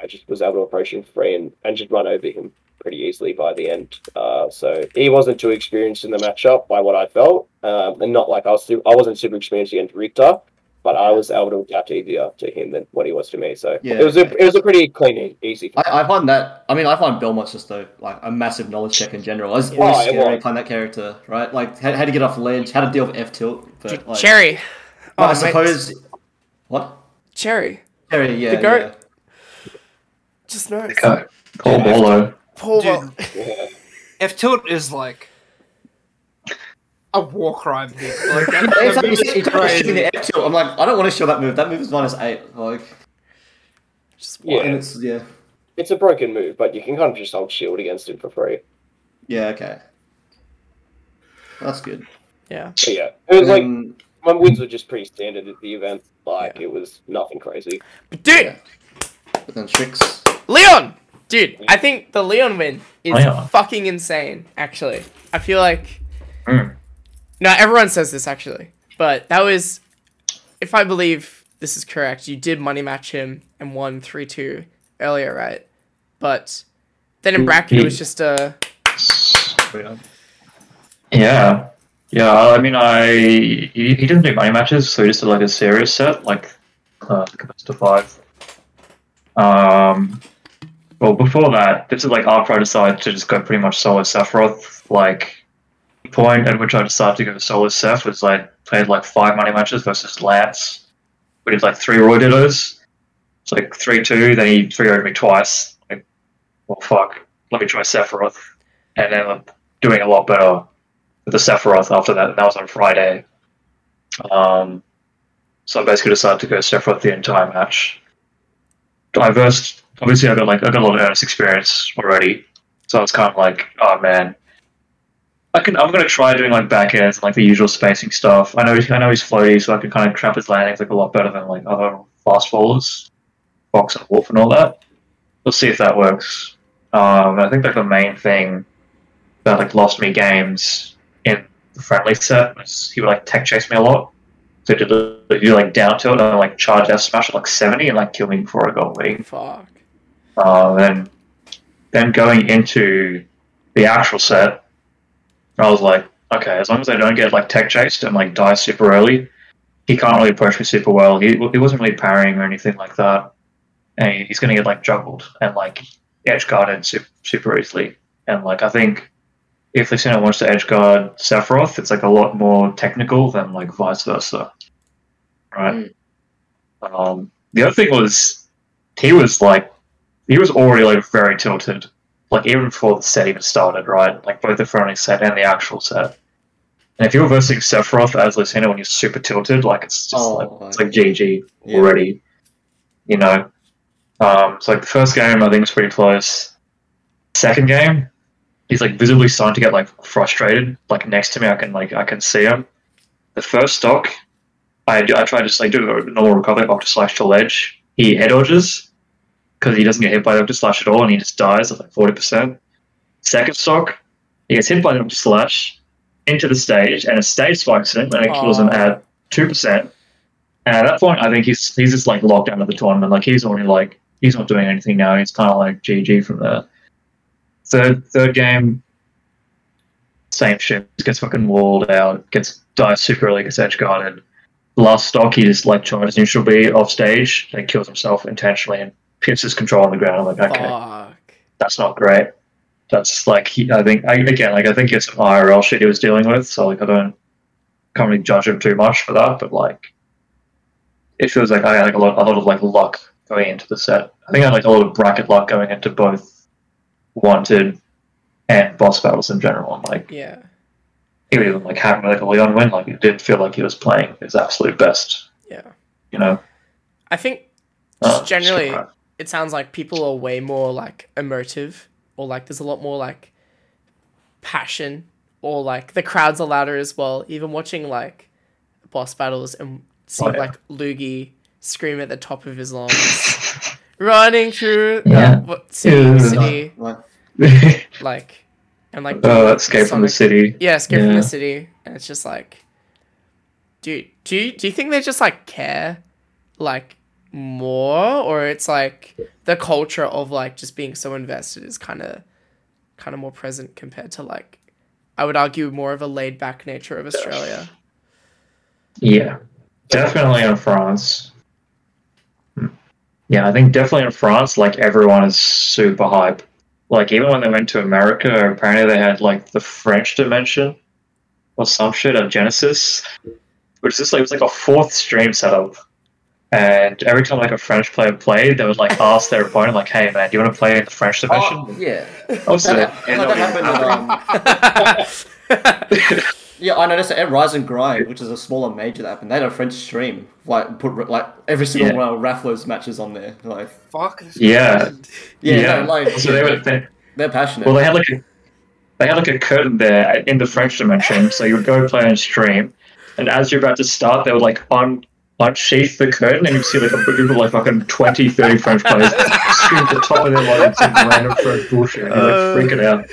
I just was able to approach him free and, and just run over him pretty easily by the end. Uh, so he wasn't too experienced in the matchup by what I felt, um, and not like I was su- I wasn't super experienced against Richter, but I was able to adapt easier to him than what he was to me. So Yeah, it was a okay. it was a pretty clean easy. I, I find that. I mean, I find Belmont's just a like a massive knowledge check in general. It's Yeah. always Oh, it scary was. playing that character, right? Like how, how to get off ledge, how to deal with F tilt. But like, Cherry. but I Oh, mate. suppose what Cherry. Cherry, yeah, The goat. yeah. Just nice. Okay. Paul Bolo. Paul. Dude. Yeah. F tilt is like a war crime here. Like that, It's that like you move said, is you talk about shooting crazy. F tilt. I'm like, I don't want to show that move. That move is minus eight. Like, Just Yeah. and it's yeah. it's a broken move, but you can kind of just hold shield against him for free. Yeah, okay. That's good. Yeah. But yeah, it was like Um, my wins were just pretty standard at the event. Like it was nothing crazy. But dude, Yeah. but then Sriks. Leon! Dude, I think the Leon win is Leon. fucking insane, actually. I feel like. Mm. No, everyone says this, actually. But that was. If I believe this is correct, you did money match him and won 3 2 earlier, right? But then in bracket, it was just a. Yeah, yeah. I mean, I he, he didn't do money matches, so he just did like a serious set, like uh, best of five. Um, well, before that, this is like after I decided to just go pretty much solo Sephiroth. Like, point at which I decided to go solo Seph was like played like five money matches versus Lance. We did like three Roy Dittos. It's like three two. Then he three would me twice. Like, well, fuck. Let me try Sephiroth, and then I'm doing a lot better with the Sephiroth after that. And that was on Friday. Um, so I basically decided to go Sephiroth the entire match. Diverse. Obviously, I got like I got a lot of earnest experience already, so I was kind of like, oh man, I can. I'm gonna try doing like back and like the usual spacing stuff. I know I know he's floaty, so I can kind of trap his landings like a lot better than like other fast bowlers, Fox and Wolf and all that. We'll see if that works. Um, I think like the main thing that like lost me games in the friendly set was he would like tech chase me a lot. So did you like down tilt and like charge F smash at like seventy and like kill me before I go away. Fuck. Uh, then, then going into the actual set, I was like, okay, as long as I don't get like tech chased and like die super early, he can't really push me super well. He, he wasn't really parrying or anything like that, and he's gonna get like juggled and like edge guarded super, super easily. And like I think if Lucina wants to edge guard Sephiroth, it's like a lot more technical than like vice versa, right? Um, the other thing was he was like he was already like very tilted, like even before the set even started, right? Like both the friendly set and the actual set. And if you're versing Sephiroth as Lucina when you're super tilted, like it's just Oh, like my- it's like GG Yeah. already, you know. Um, so like the first game I think was pretty close. Second game, he's like visibly starting to get like frustrated. Like next to me, I can like I can see him. The first stock, I I try to just like do a normal recovery up to slash to ledge. He head dodges because he doesn't get hit by the Octaslash at all, and he just dies at like forty percent. Second stock, he gets hit by the Octaslash into the stage, and a stage spikes him, and it kills him at two percent. And at that point, I think he's he's just like locked out of the tournament. Like he's already like he's not doing anything now. He's kind of like GG from there. Third third game, same shit. Gets fucking walled out. Gets dies super early. Gets edge guarded. Last stock, he just like charges neutral B off stage and kills himself intentionally and his control on the ground. I'm like, okay, Fuck. that's not great. That's like he, I think I, again, like I think it's some IRL shit he was dealing with. So like I don't can't really judge him too much for that. But like, it feels like I had like a lot, a lot of like luck going into the set. I think I had like a lot of bracket luck going into both wanted and boss battles in general. And like Yeah. he was like having like a Leon win, like it didn't feel like he was playing his absolute best. Yeah. You know, I think Uh, generally, right. It sounds like people are way more like emotive, or like there's a lot more like passion, or like the crowds are louder as well. Even watching like boss battles and seeing Oh, yeah. like Luigi scream at the top of his lungs, running through Yeah. uh, what, city, Yeah. city, Like, like, and like uh, escape from the city. Yeah, escape from the city, and it's just like, dude, do you do you think they just like care, like more, or it's like the culture of like just being so invested is kind of, kind of more present compared to like, I would argue more of a laid back nature of Australia. Yeah, definitely in France. Hmm. Yeah, I think definitely in France, like everyone is super hype. Like even when they went to America, apparently they had like the French dimension or some shit at Genesis, which is like it was like a fourth stream setup. And every time like a French player played, they would like ask their opponent like, "Hey man, do you want to play in the French dimension?" oh, yeah. Also, was That, like, like, that happened at, um, Yeah, I noticed that at Rise and Grind, which is a smaller major that happened, they had a French stream. Like put like every single Yeah. one of Raflow's matches on there. Like Fuck. this is Yeah. yeah, no, like so they were they, they're passionate. well they had like a they had like a curtain there in the French dimension, so you would go play and stream, and as you're about to start, they would like un unsheath the curtain, and you see like a group of like fucking 20, 30 French players scream at the top of their lungs some random French bullshit, and you're Uh. like freaking out.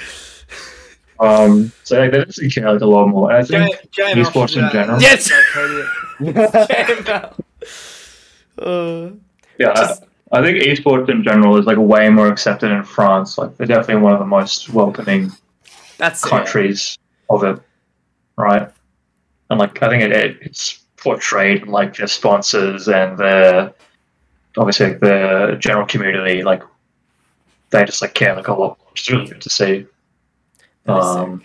Um, so like, they definitely care like a lot more, and I think J- JML esports in general. Yes! Uh, Yeah, Just- I, I think esports in general is like way more accepted in France. Like they're definitely one of the most welcoming that's it. countries of it, right? And like I think it, it it's portrayed in like their sponsors and their obviously like, the general community. Like they just like care like a lot, which is really good to see. Um.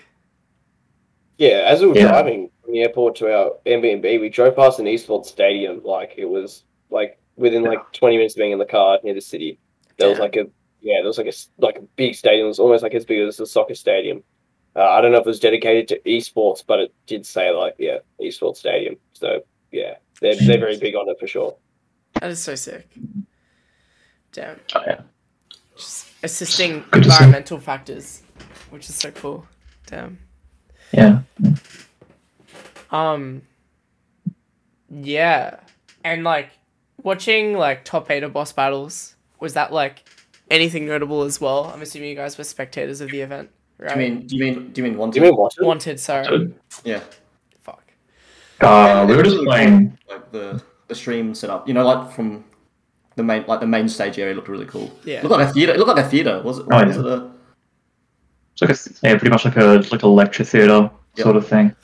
Yeah, as we were Yeah. driving from the airport to our Airbnb, we drove past an esports stadium. Like it was like within like twenty minutes of being in the car near the city. There was like a yeah, there was like a like a big stadium. It was almost like as big as a soccer stadium. Uh, I don't know if it was dedicated to esports, but it did say like yeah, esports stadium. So yeah, they're they're very big on it for sure. That is so sick. Damn. oh, yeah. Just assisting Good to see. environmental factors, which is so cool. Damn. yeah. Um. Yeah, and like watching like top eight of boss battles was that like anything notable as well? I'm assuming you guys were spectators of the event, right? do you mean do you mean do you mean one? Do you mean what? wanted? Sorry. Yeah. Fuck. Uh, we were just playing. like the the stream setup. You know, like from the main like the main stage area looked really cool. Yeah. Looked like a theater. It looked like a theater. Was it? Oh, was yeah. it a, It's like a yeah, pretty much like a like a lecture theater Yep. sort of thing.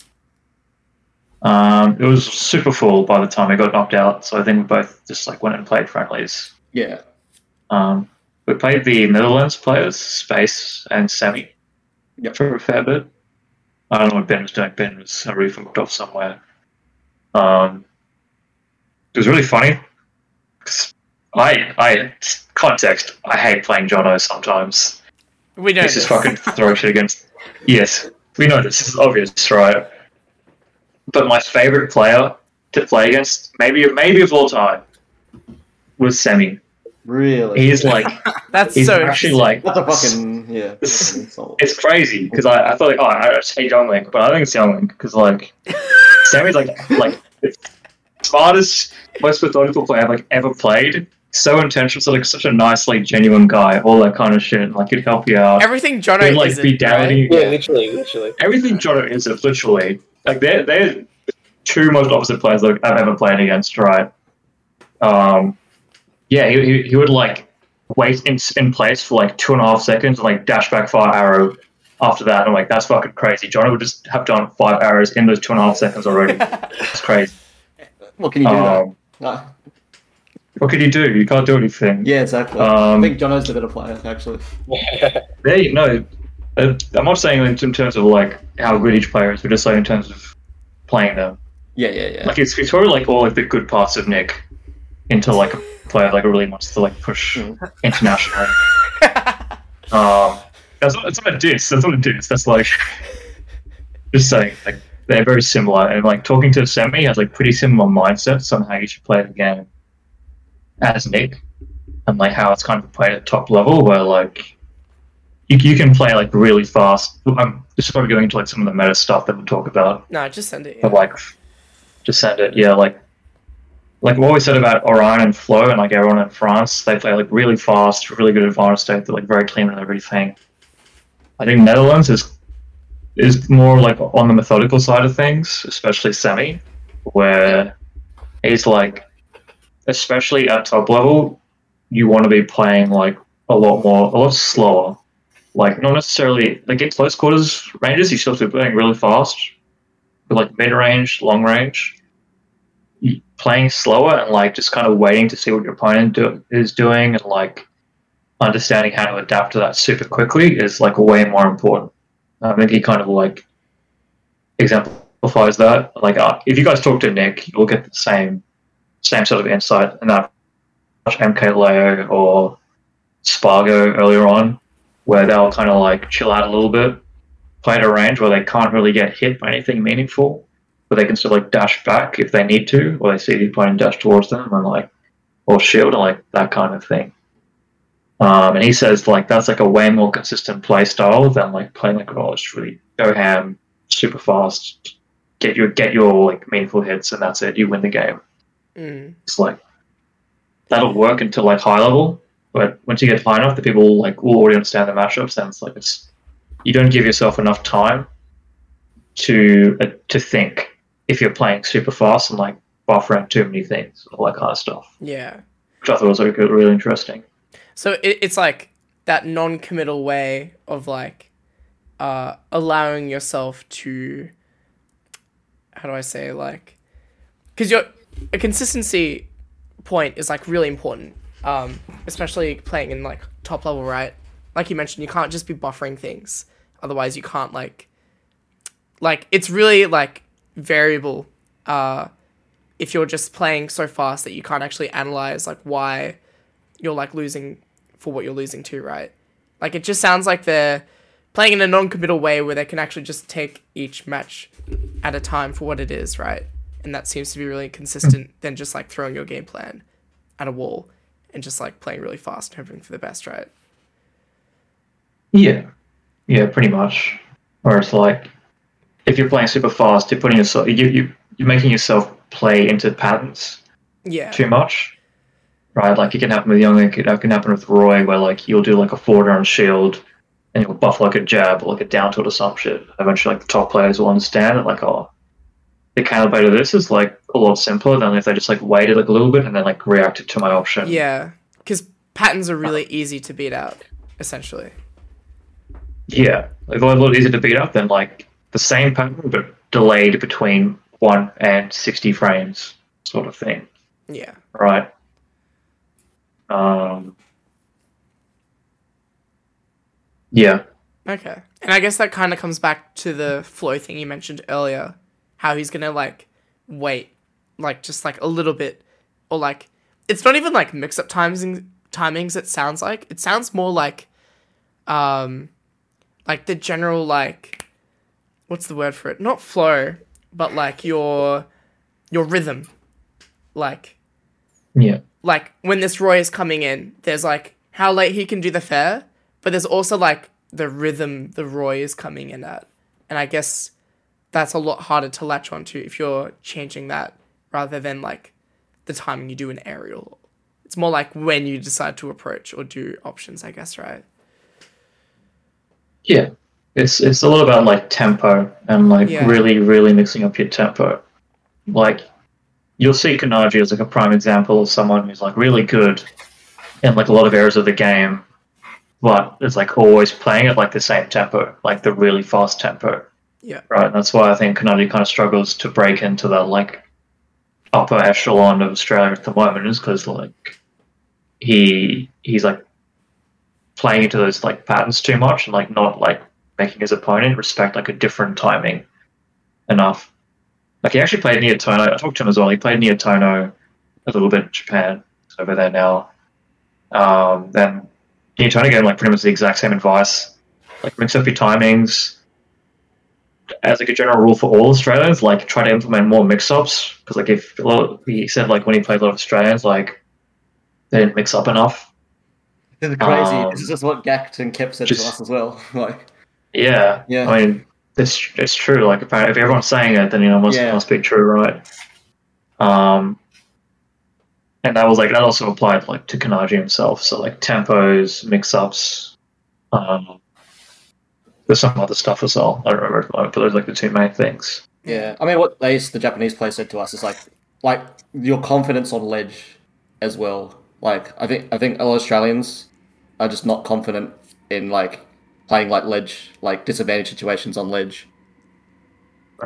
Um, it was super full by the time we got knocked out, so I think we both just like went and played friendlies. yeah. Um, we played the Netherlands players, Space and Semi, Yep. for a fair bit. I don't know what Ben was doing. Ben was booked off somewhere. Um, it was really funny. I, I context. I hate playing Jono sometimes. We know This this. is fucking throwing shit against. Yes, we know this. This is obvious, right? But my favorite player to play against, maybe maybe of all time, was Semi. Really. He's like, That's he's so actually like, That's a fucking yeah. that's a fucking insult. it's crazy because I, I thought like, oh, I just hate Young Link, but I think it's Young Link because like, Sammy's like like the smartest, most methodical player I've like ever played. So intentional, so like such a nice, like genuine guy, all that kind of shit. Like he'd help you out. Everything Jono He'd, like is be down right? you. Yeah, literally, literally. everything Jono is is literally like they're they're two most opposite players that I've ever played against, right? Um, yeah, he, he, he would like wait in in place for like two and a half seconds and like dash back fire arrow after that. I'm like, that's fucking crazy. Jono would just have done five arrows in those two and a half seconds already. It's crazy. What can you do? Um, that? Uh, what can you do? You can't do anything. yeah, exactly. I Um, think Jono's the better player actually. There, you know, uh, I'm not saying in in terms of like how good each player is, but just like in terms of playing them. Yeah, yeah, yeah. Like it's, it's probably like all like the good parts of Nick into like a player like really wants to like push Mm. internationally. Um, that's not, that's not a diss. That's not a diss. That's like just saying like they're very similar and like talking to Sammy has like pretty similar mindsets on how you should play the game as Nick and like how it's kind of played at top level where like you, you can play like really fast. I'm this is probably going into like some of the meta stuff that we'll talk about no, just send it. but like just send it yeah like like what we said about Orion and Flo and like everyone in France they play like really fast really good advanced state they're like very clean and everything. I think Netherlands is is more like on the methodical side of things especially Semi where he's like especially at top level you want to be playing like a lot more a lot slower. Like not necessarily like in close quarters ranges you still have to be playing really fast but like mid range, long range, playing slower and like just kind of waiting to see what your opponent do- is doing and like understanding how to adapt to that super quickly is like way more important. I think he kind of like exemplifies that. Like uh, if you guys talk to Nick, you'll get the same same sort of insight and that MK Leo or Sparg0 earlier on, where they'll kind of like chill out a little bit, play at a range where they can't really get hit by anything meaningful, but they can still like dash back if they need to, or they see the opponent dash towards them and like or shield and like that kind of thing. Um, and he says like that's like a way more consistent play style than like playing like oh just really go ham, super fast, get your get your like meaningful hits and that's it, you win the game. Mm. It's like that'll work until like high level, but once you get high enough, the people like will already understand the matchups, and it's like it's you don't give yourself enough time to uh, to think if you're playing super fast and like buffering too many things, all that kind of stuff. Yeah. Which I thought was like really interesting. So it, it's like that non-committal way of like uh, allowing yourself to how do I say like because your a consistency point is like really important, um, especially playing in like top level, right? Like you mentioned, you can't just be buffering things, otherwise you can't like like it's really like variable. Uh, if you're just playing so fast that you can't actually analyze like why you're like losing for what you're losing to, right? Like it just sounds like they're playing in a non-committal way where they can actually just take each match at a time for what it is, right? And that seems to be really consistent than just like throwing your game plan at a wall and just like playing really fast and hoping for the best, right? Yeah, yeah, pretty much. Or it's like if you're playing super fast, you're putting yourself you you you're making yourself play into patterns Yeah. too much, right? Like it can happen with Young, it can, it can happen with Roy, where like you'll do like a forward on shield, and you'll buff like a jab or like a down tilt or some shit. Eventually, like the top players will understand it, like oh, the counterplay to this is like a lot simpler than if they just like waited like a little bit and then like reacted to my option. Yeah. Because patterns are really uh. easy to beat out, essentially. Yeah, like a lot easier to beat up than like the same pattern but delayed between one and sixty frames, sort of thing. Yeah. right? Um, yeah, Okay. And I guess that kind of comes back to the flow thing you mentioned earlier. How he's going to like wait like just like a little bit or like it's not even like mix up timings timings it sounds like. It sounds more like um like the general like what's the word for it? Not flow, but like your your rhythm. Like yeah, like when this Roy is coming in, there's like how late he can do the fair, but there's also like the rhythm the Roy is coming in at. And I guess that's a lot harder to latch onto if you're changing that rather than like the timing you do an aerial. It's more like when you decide to approach or do options, I guess, right? yeah. It's it's a lot about like tempo and like Yeah. really really mixing up your tempo. Like you'll see Kanaji as like a prime example of someone who's like really good in like a lot of areas of the game, but is like always playing at like the same tempo, like the really fast tempo. Yeah. Right. And that's why I think Kanaji kind of struggles to break into that like upper echelon of Australia at the moment is because like he he's like playing into those like patterns too much and like not like making his opponent respect like a different timing enough. Like he actually played Nietono. I talked to him as well. He played Nietono a little bit in Japan. He's over there now. Um, then Nietono gave him like pretty much the exact same advice. Like mix up your timings. As like a general rule for all Australians, like try to implement more mix-ups because like if a lot, he said like when he played a lot of Australians, like they didn't mix up enough. This is crazy. Um, this is just what Gact and Kep said just- to us as well. Like, Yeah, Yeah. I mean, it's it's true. Like, apparently, if everyone's saying it, then you know, it must Yeah. must be true, right? Um, and that was like that also applied like to Kanaji himself. So like tempos, mix-ups. Um, there's some other stuff as well. I don't remember at the moment, but those are like the two main things. yeah. I mean, what they, the Japanese player said to us is like, like your confidence on ledge as well. Like, I think I think a lot of Australians are just not confident in like playing like ledge, like disadvantage situations on ledge.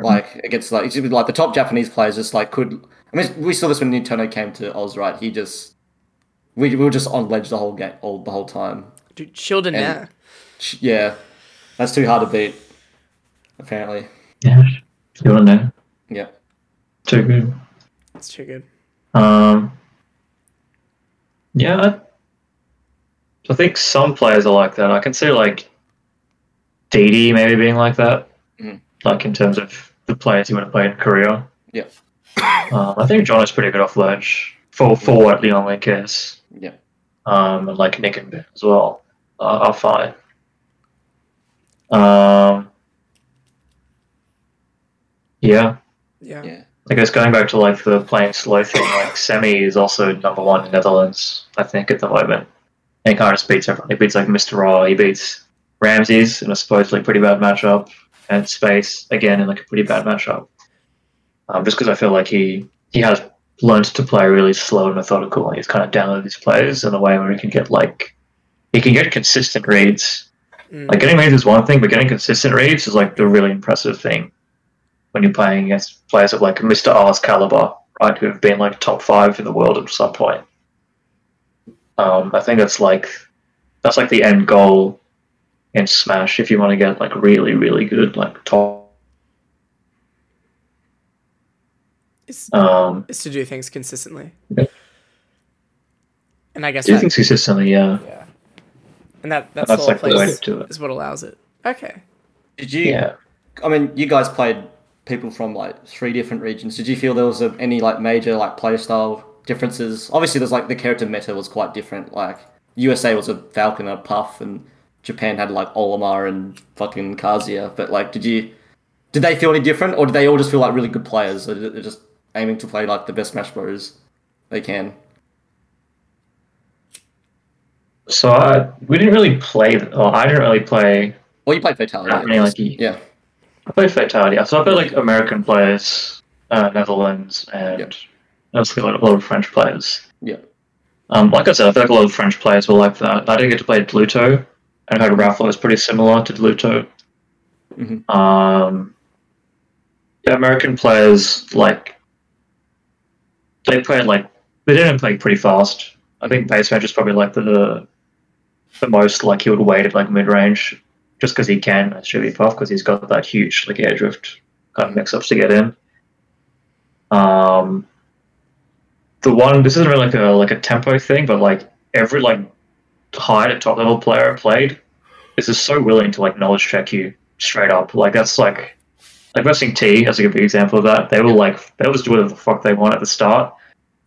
Like against like like the top Japanese players just like could. I mean, we saw this when Nintendo came to Oz, right? He just we, we were just on ledge the whole game, all the whole time. Dude, Shielded And- now. Yeah, that's too hard to beat. Apparently, Yeah, you want to know? yeah. Too good. It's too good. Um, yeah, I, I think some players are like that. I can see like DD maybe being like that, Mhm. like in terms of the players he want to play in Korea. Yeah. Um, I think John is pretty good off ledge for for what Young Link is. Yeah. Um, and like Nick and Ben as well uh, are fine. Um, yeah, Yeah. Yeah. I guess going back to like the playing slow thing, like Semi is also number one in the Netherlands, I think, at the moment. And he kind of just beats everyone. He beats like Mr. R, he beats Ramses in a supposedly pretty bad matchup, and Space again in like a pretty bad matchup. Um, just because I feel like he he has learned to play really slow and methodical, and he's kind of downloaded his plays in a way where he can get like he can get consistent reads Mm. like getting reads is one thing, but getting consistent reads is like the really impressive thing when you're playing against players of like Mr. R's caliber, right? Who have been like top five in the world at some point. Um, I think that's like that's like the end goal in Smash if you want to get like really, really good, like top. It's, Um, it's to do things consistently. Yeah. And I guess do that, things consistently, yeah. yeah. And that that's, That's all like the way plays to do it. is what allows it. Okay. Did you? Yeah. I mean, you guys played people from like three different regions. Did you feel there was a, any like major like play style differences? Obviously, there's like the character meta was quite different. Like USA was a Falcon and a Puff, and Japan had like Olimar and fucking Kazuya. But like, did you? Did they feel any different, or did they all just feel like really good players? Or they're just aiming to play like the best Smash Bros. they can? So I, we didn't really play. Or I didn't really play. Or you played Fatality? I mean, like, yeah, I played Fatality. So I played like American players, uh, Netherlands, and Yep. obviously a lot, a lot of French players. yeah, Um, like I said, I feel like a lot of French players were like that. I didn't get to play Bluto, and I heard Raflow is pretty similar to Bluto. Mhm. Um, yeah, American players like they played like they didn't play pretty fast. I think Bassmage is probably like the the most like he would wait at like mid range, just because he can at Jigglypuff because he's got that huge like air drift kind of mix ups to get in. Um, the one this isn't really like a like a tempo thing, but like every like high to top level player I played is just so willing to like knowledge check you straight up. Like that's like like Wrestling T as like a good example of that. They will like they'll just do whatever the fuck they want at the start.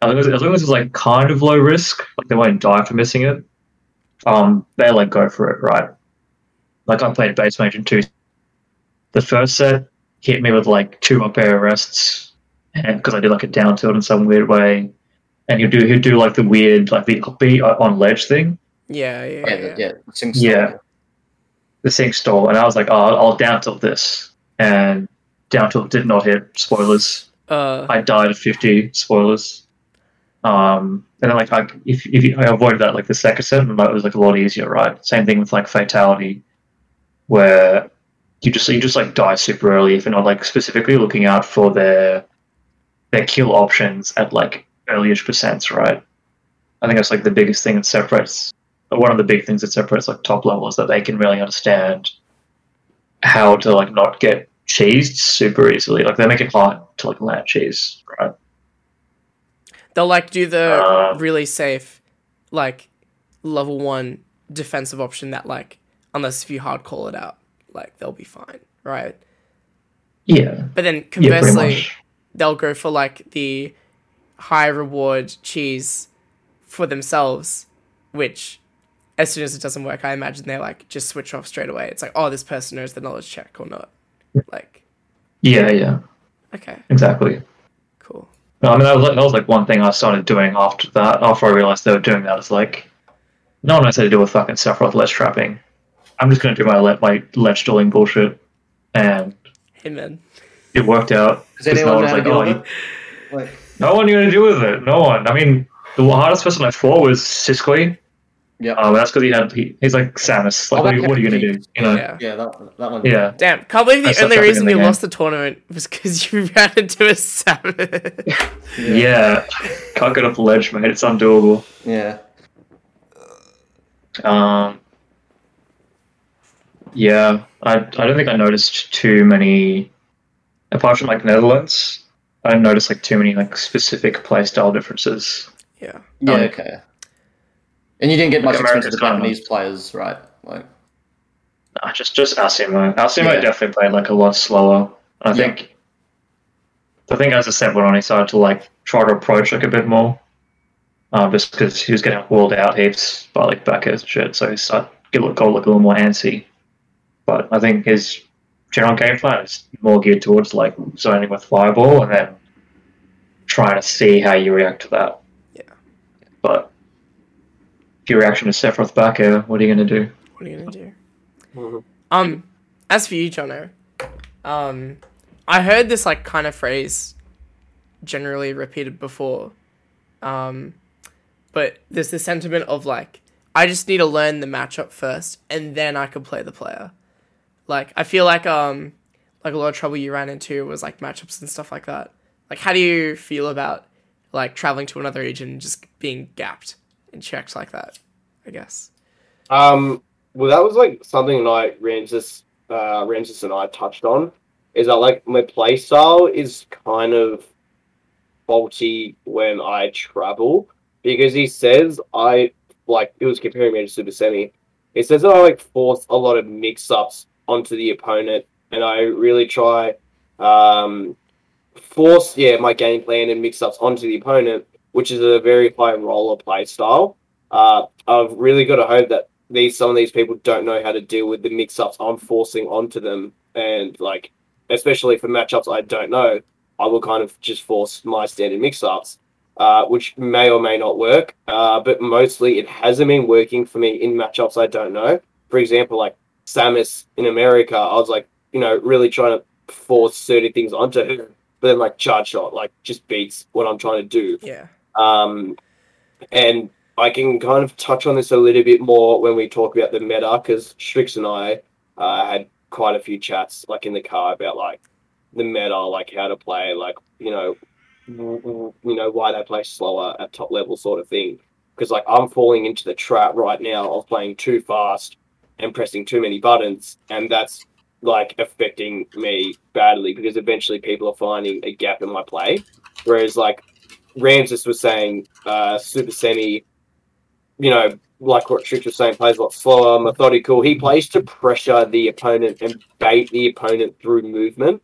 As long as, as long as it's like kind of low risk, like they won't die for missing it. Um, they like go for it, right? Like I played Bassmage in two. The first set hit me with like two up air arrests, and because I did like a down tilt in some weird way, and he'd do he'd do like the weird like the be on ledge thing, Yeah, yeah, yeah, yeah. yeah. Yeah. The sing stall, and I was like, oh, I'll down tilt this, and down tilt did not hit. Spoilers. Uh, I died at fifty. Spoilers. Um, and then like I, if if you, I avoided that like the second set, and that was like a lot easier, right? Same thing with like fatality, where you just you just like die super early if you're not like specifically looking out for their their kill options at like earlyish percents, right? I think that's like the biggest thing that separates one of the big things that separates like top level is that they can really understand how to like not get cheesed super easily. Like they make it hard to like land cheese, right? they'll like do the Uh, really safe, like level one defensive option that like unless if you hard call it out, like they'll be fine, right? Yeah. But then conversely, much. they'll go for like the high reward cheese for themselves, which as soon as it doesn't work, I imagine they like just switch off straight away. It's like, oh, this person knows the knowledge check or not. Like, Yeah, yeah, okay, exactly. cool. No, I mean that was, like, that was like one thing I started doing after that. After I realized they were doing that, is like, no one knows how to deal with fucking Sephiroth ledge trapping. I'm just gonna do my le- my ledge stalling bullshit, and Hey man, it worked out. Does 'cause anyone no know one's like, oh, with you- Like, no one knew how to do with it. No one. I mean, the hardest person I fought was Siskly. Yeah, Um, that's because he had he, he's like Samus. Like, Oh, what, are you, what are you gonna do? You know? yeah. yeah, that that one. Yeah. Damn, can't believe the That's only reason in you lost the tournament was because you ran into a salmon. Yeah. Can't get off the ledge, mate. It's undoable. yeah. Um, yeah, I, I don't think I noticed too many, apart from like Netherlands, I didn't notice like too many like specific playstyle differences. yeah. Yeah, Um, okay. And you didn't get much like experience with America's kinda- Japanese players, right? Like, Nah, just just Alcimo. Alcimo Yeah. definitely played like a lot slower. I Yeah. think I think as the set went on, he started to like try to approach like a bit more. Um, just because he was getting walled out heaps by like back and shit, so he started to look, got look a little more antsy. But I think his general game plan is more geared towards like zoning with fireball and then trying to see how you react to that. Yeah. But if your reaction is Sephiroth back air, what are you gonna do? What are you gonna do? Mhm. Um, as for you, Jono, um, I heard this like kind of phrase generally repeated before, um, but there's the sentiment of like I just need to learn the matchup first, and then I can play the player. Like I feel like um, like a lot of trouble you ran into was like matchups and stuff like that. Like, how do you feel about like traveling to another region and just being gapped and checked like that? I guess. Um, well, that was like something like Ramses, uh, Ramses and I touched on. Is that like my play style is kind of faulty when I travel because he says I like it was comparing me to Super Semi. He says that I like force a lot of mix ups onto the opponent, and I really try um, force yeah my game plan and mix ups onto the opponent, which is a very high roller play style. Uh, I've really got to hope that these some of these people don't know how to deal with the mix ups I'm forcing onto them, and like especially for matchups I don't know, I will kind of just force my standard mix ups, uh, which may or may not work. Uh, but mostly it hasn't been working for me in matchups I don't know. For example, like Samus in America, I was like, you know, really trying to force certain things onto her, but then like charge shot like just beats what I'm trying to do. Yeah. Um, and I can kind of touch on this a little bit more when we talk about the meta, because Sriks and I uh, had quite a few chats like in the car about like the meta, like how to play, like you know, you know why they play slower at top level, sort of thing. Because like I'm falling into the trap right now of playing too fast and pressing too many buttons, and that's like affecting me badly because eventually people are finding a gap in my play. Whereas like Ramses was saying, uh, Super Semi, you know, like what Trick was saying, plays a lot slower, methodical. He plays to pressure the opponent and bait the opponent through movement.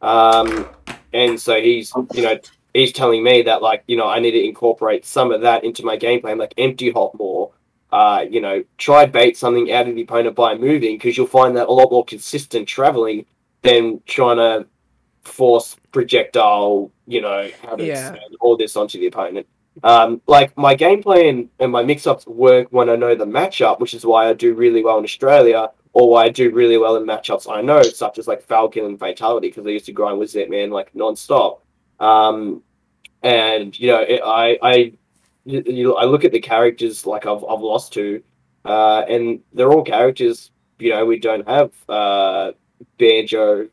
Um, and so he's, you know, he's telling me that, like, you know, I need to incorporate some of that into my game plan, like empty hop more. Uh, you know, try bait something out of the opponent by moving because you'll find that a lot more consistent traveling than trying to force projectile, you know, how to Yeah. send all this onto the opponent. Um, like my game plan and my mix ups work when I know the matchup, which is why I do really well in Australia, or why I do really well in matchups I know, such as like Falcon and Fatality, because I used to grind with Zetman like non-stop. Um, and you know, it, I I you, you- I look at the characters like I've I've lost to, uh, and they're all characters. You know, we don't have uh, Banjo,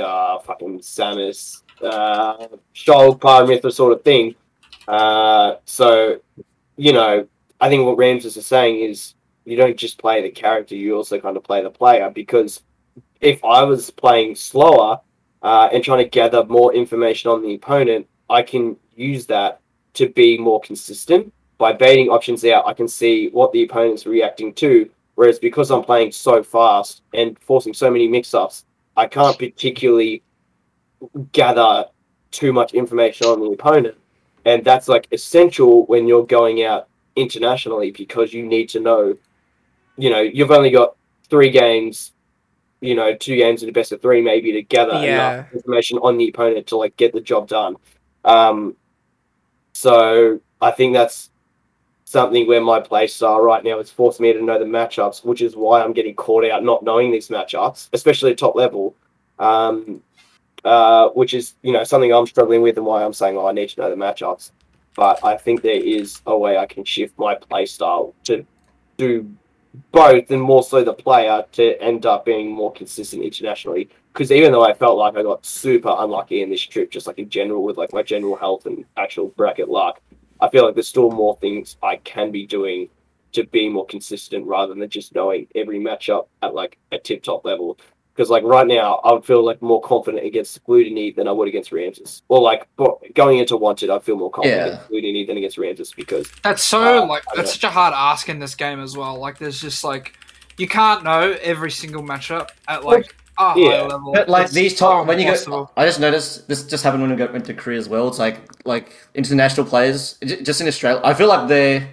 uh, fucking Samus, uh, Shulk, Pyra Mythra sort of thing. Uh, so, you know, I think what Ramses is saying is you don't just play the character, you also kind of play the player. Because if I was playing slower uh, and trying to gather more information on the opponent, I can use that to be more consistent. By baiting options out, I can see what the opponent's reacting to. Whereas because I'm playing so fast and forcing so many mix ups, I can't particularly gather too much information on the opponent. And that's like essential when you're going out internationally because you need to know, you know, you've only got three games, you know, two games in the best of three maybe to gather Yeah. enough information on the opponent to like get the job done. Um, so I think that's something where my play style right now is forcing me to know the matchups, which is why I'm getting caught out not knowing these matchups, especially at top level. Um, uh, which is you know something I'm struggling with and why I'm saying, oh, I need to know the matchups. But I think there is a way I can shift my play style to do both, and more so the player to end up being more consistent internationally. Because even though I felt like I got super unlucky in this trip, just like in general with like my general health and actual bracket luck, I feel like there's still more things I can be doing to be more consistent rather than just knowing every matchup at like a tip top level. Because like right now, I would feel like more confident against Glutonny than I would against Ramses. Or like but going into Wanted, I feel more confident Yeah. against Glutonny than against Ramses because That's so Uh, like that's know. such a hard ask in this game as well. Like there's just like you can't know every single matchup at like a Yeah, high level. But like It's these top, when you go, I just noticed this just happened when we went to Korea as well. It's like like international players, just in Australia. I feel like they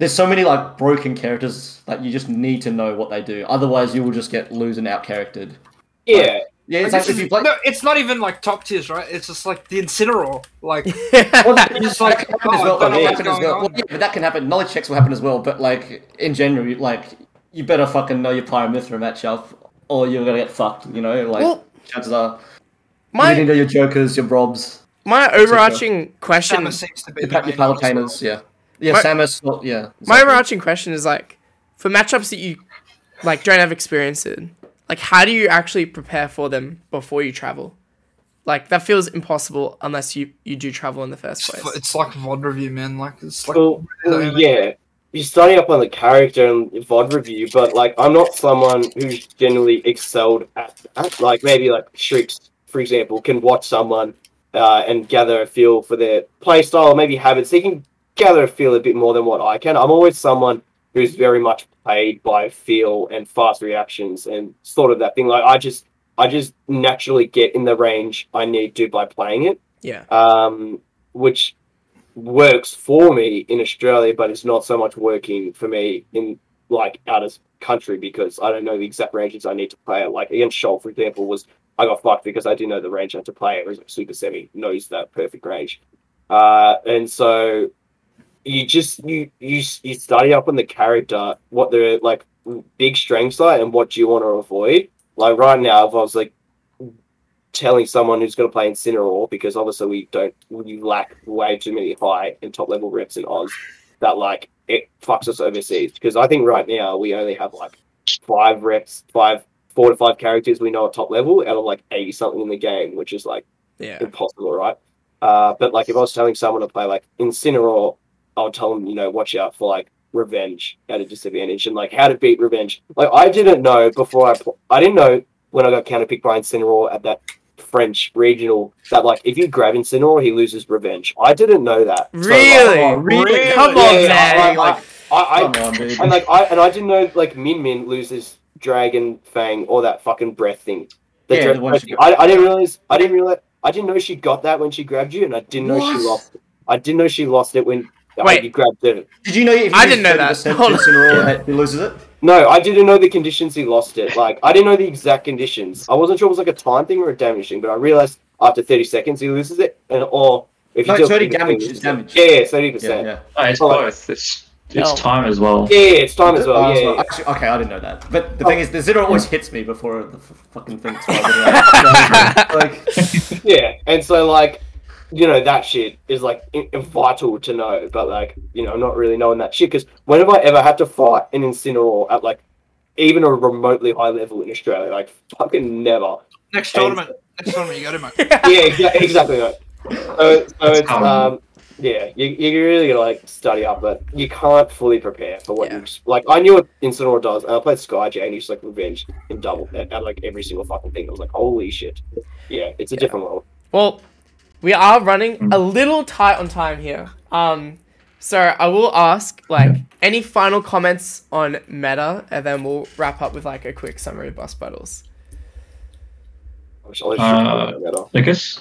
there's so many like broken characters that you just need to know what they do. Otherwise, you will just get lose and out charactered. Yeah, Yeah, it's Like, like this if you play. no, it's not even like top tiers, right? It's just like the Incineroar. Like oh, Well, that It's that can happen oh, as well. That know can what's happen as well. Well, yeah, but that can happen. Knowledge checks will happen as well. But like in general, you- like you better fucking know your Pyra Mythra matchup, or you're gonna get fucked. You know, like Well, chances are my... you my need to know your jokers, your brobs, my overarching question Samus seems to be your, the your main well. Yeah, yeah, My- Samus. well, yeah. My overarching question is like, for matchups that you like don't have experience in, like how do you actually prepare for them before you travel? Like that feels impossible unless you you do travel in the first place. it's like VOD review, man. Like it's like well, really- well, yeah. You're starting up on the character and VOD review, but like I'm not someone who's generally excelled at, at like maybe like Sriks, for example, can watch someone uh, and gather a feel for their play style, maybe habits. He can gather a feel a bit more than what I can. I'm always someone who's very much played by feel and fast reactions and sort of that thing. Like I just I just naturally get in the range I need to by playing it yeah. um, which works for me in Australia, but it's not so much working for me in like out of country because I don't know the exact ranges I need to play at. Like against Shoal, for example, was I got fucked because I didn't know the range I had to play. It was like Super Semi knows that perfect range, uh, and so you just you you you study up on the character, what their like big strengths are, and what do you want to avoid. Like right now, if I was like telling someone who's going to play Incineroar because obviously we don't we lack way too many high and top level reps in Oz that like it fucks us overseas because I think right now we only have like five reps, five four to five characters we know at top level out of like eighty something in the game, which is like Yeah. impossible, right? Uh, but like if I was telling someone to play like Incineroar, I would tell them, you know, watch out for like revenge at a disadvantage and like how to beat revenge. Like I didn't know before I I didn't know when I got counterpicked by Incineroar at that French regional that like if you grab Incineroar he loses revenge. I didn't know that. So, like, Really? Oh, really? Come on, yeah, man. like, I, I, Come on, dude. and like I and I didn't know like Min Min loses Dragon Fang or that fucking breath thing. The Yeah, dread the one thing. I, I didn't realize I didn't realize I didn't know she got that when she grabbed you, and I didn't know What? she lost. It. I didn't know she lost it when Wait. you grabbed it. Did you know if you I didn't know that. 30% Hold on. Incineroar, he loses it? No, I didn't know the conditions he lost it. Like I didn't know the exact conditions. I wasn't sure it was like a time thing or a damage thing, but I realized after thirty seconds he loses it, and or if No, you it's deal 30 30 damage, he it's loses damage. Yeah, yeah, 30 percent. yeah. Oh, it's Oh, both. It's it's No. time as well. Yeah, yeah, it's time as well. Oh, Yeah, so- yeah. actually, okay, I didn't know that. But the oh. thing is, the Zero always hits me before the f- fucking thing like, Yeah, and so like, you know, that shit is like vital to know. But like, you know, not really knowing that shit because when have I ever had to fight an Incineroar at like even a remotely high level in Australia? Like, fucking never. next tournament. Next tournament, you got him, mate. Yeah, exa- exactly. Right. So, so it's um, yeah, you you really gotta like study up, but you can't fully prepare for what Yeah. you like. I knew what Incineroar does, and I played Skyjay, and he's like revenge in double at, at like every single fucking thing. I was like, holy shit. Yeah, it's a Yeah. different world. Well, we are running a little tight on time here. Um, so I will ask like any final comments on meta, and then we'll wrap up with like a quick summary of bus battles. I'll just- I'll Uh, I guess,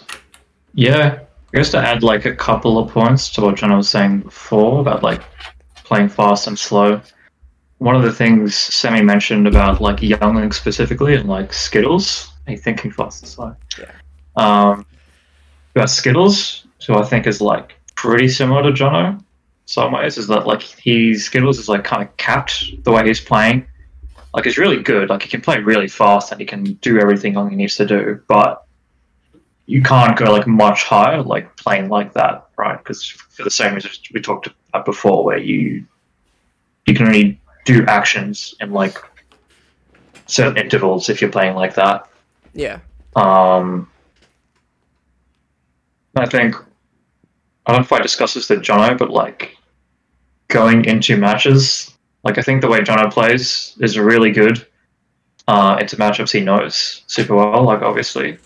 yeah. I guess to add like a couple of points to what John was saying before about like playing fast and slow. One of the things Sammy mentioned about like Young Link specifically and like Skittles, hey, thinking fast and slow. Yeah. Um, about Skittles, who I think is like pretty similar to Jono in some ways, is that like he Skittles is like kind of capped the way he's playing. Like he's really good. Like he can play really fast and he can do everything he needs to do, but you can't go like much higher, like playing like that, right? Because for the same reasons we talked about before, where you you can only do actions in like certain intervals if you're playing like that. Yeah. Um, I think I don't know if I discussed this with Jono, but like going into matches, like I think the way Jono plays is really good uh, into matchups he knows super well. Like obviously,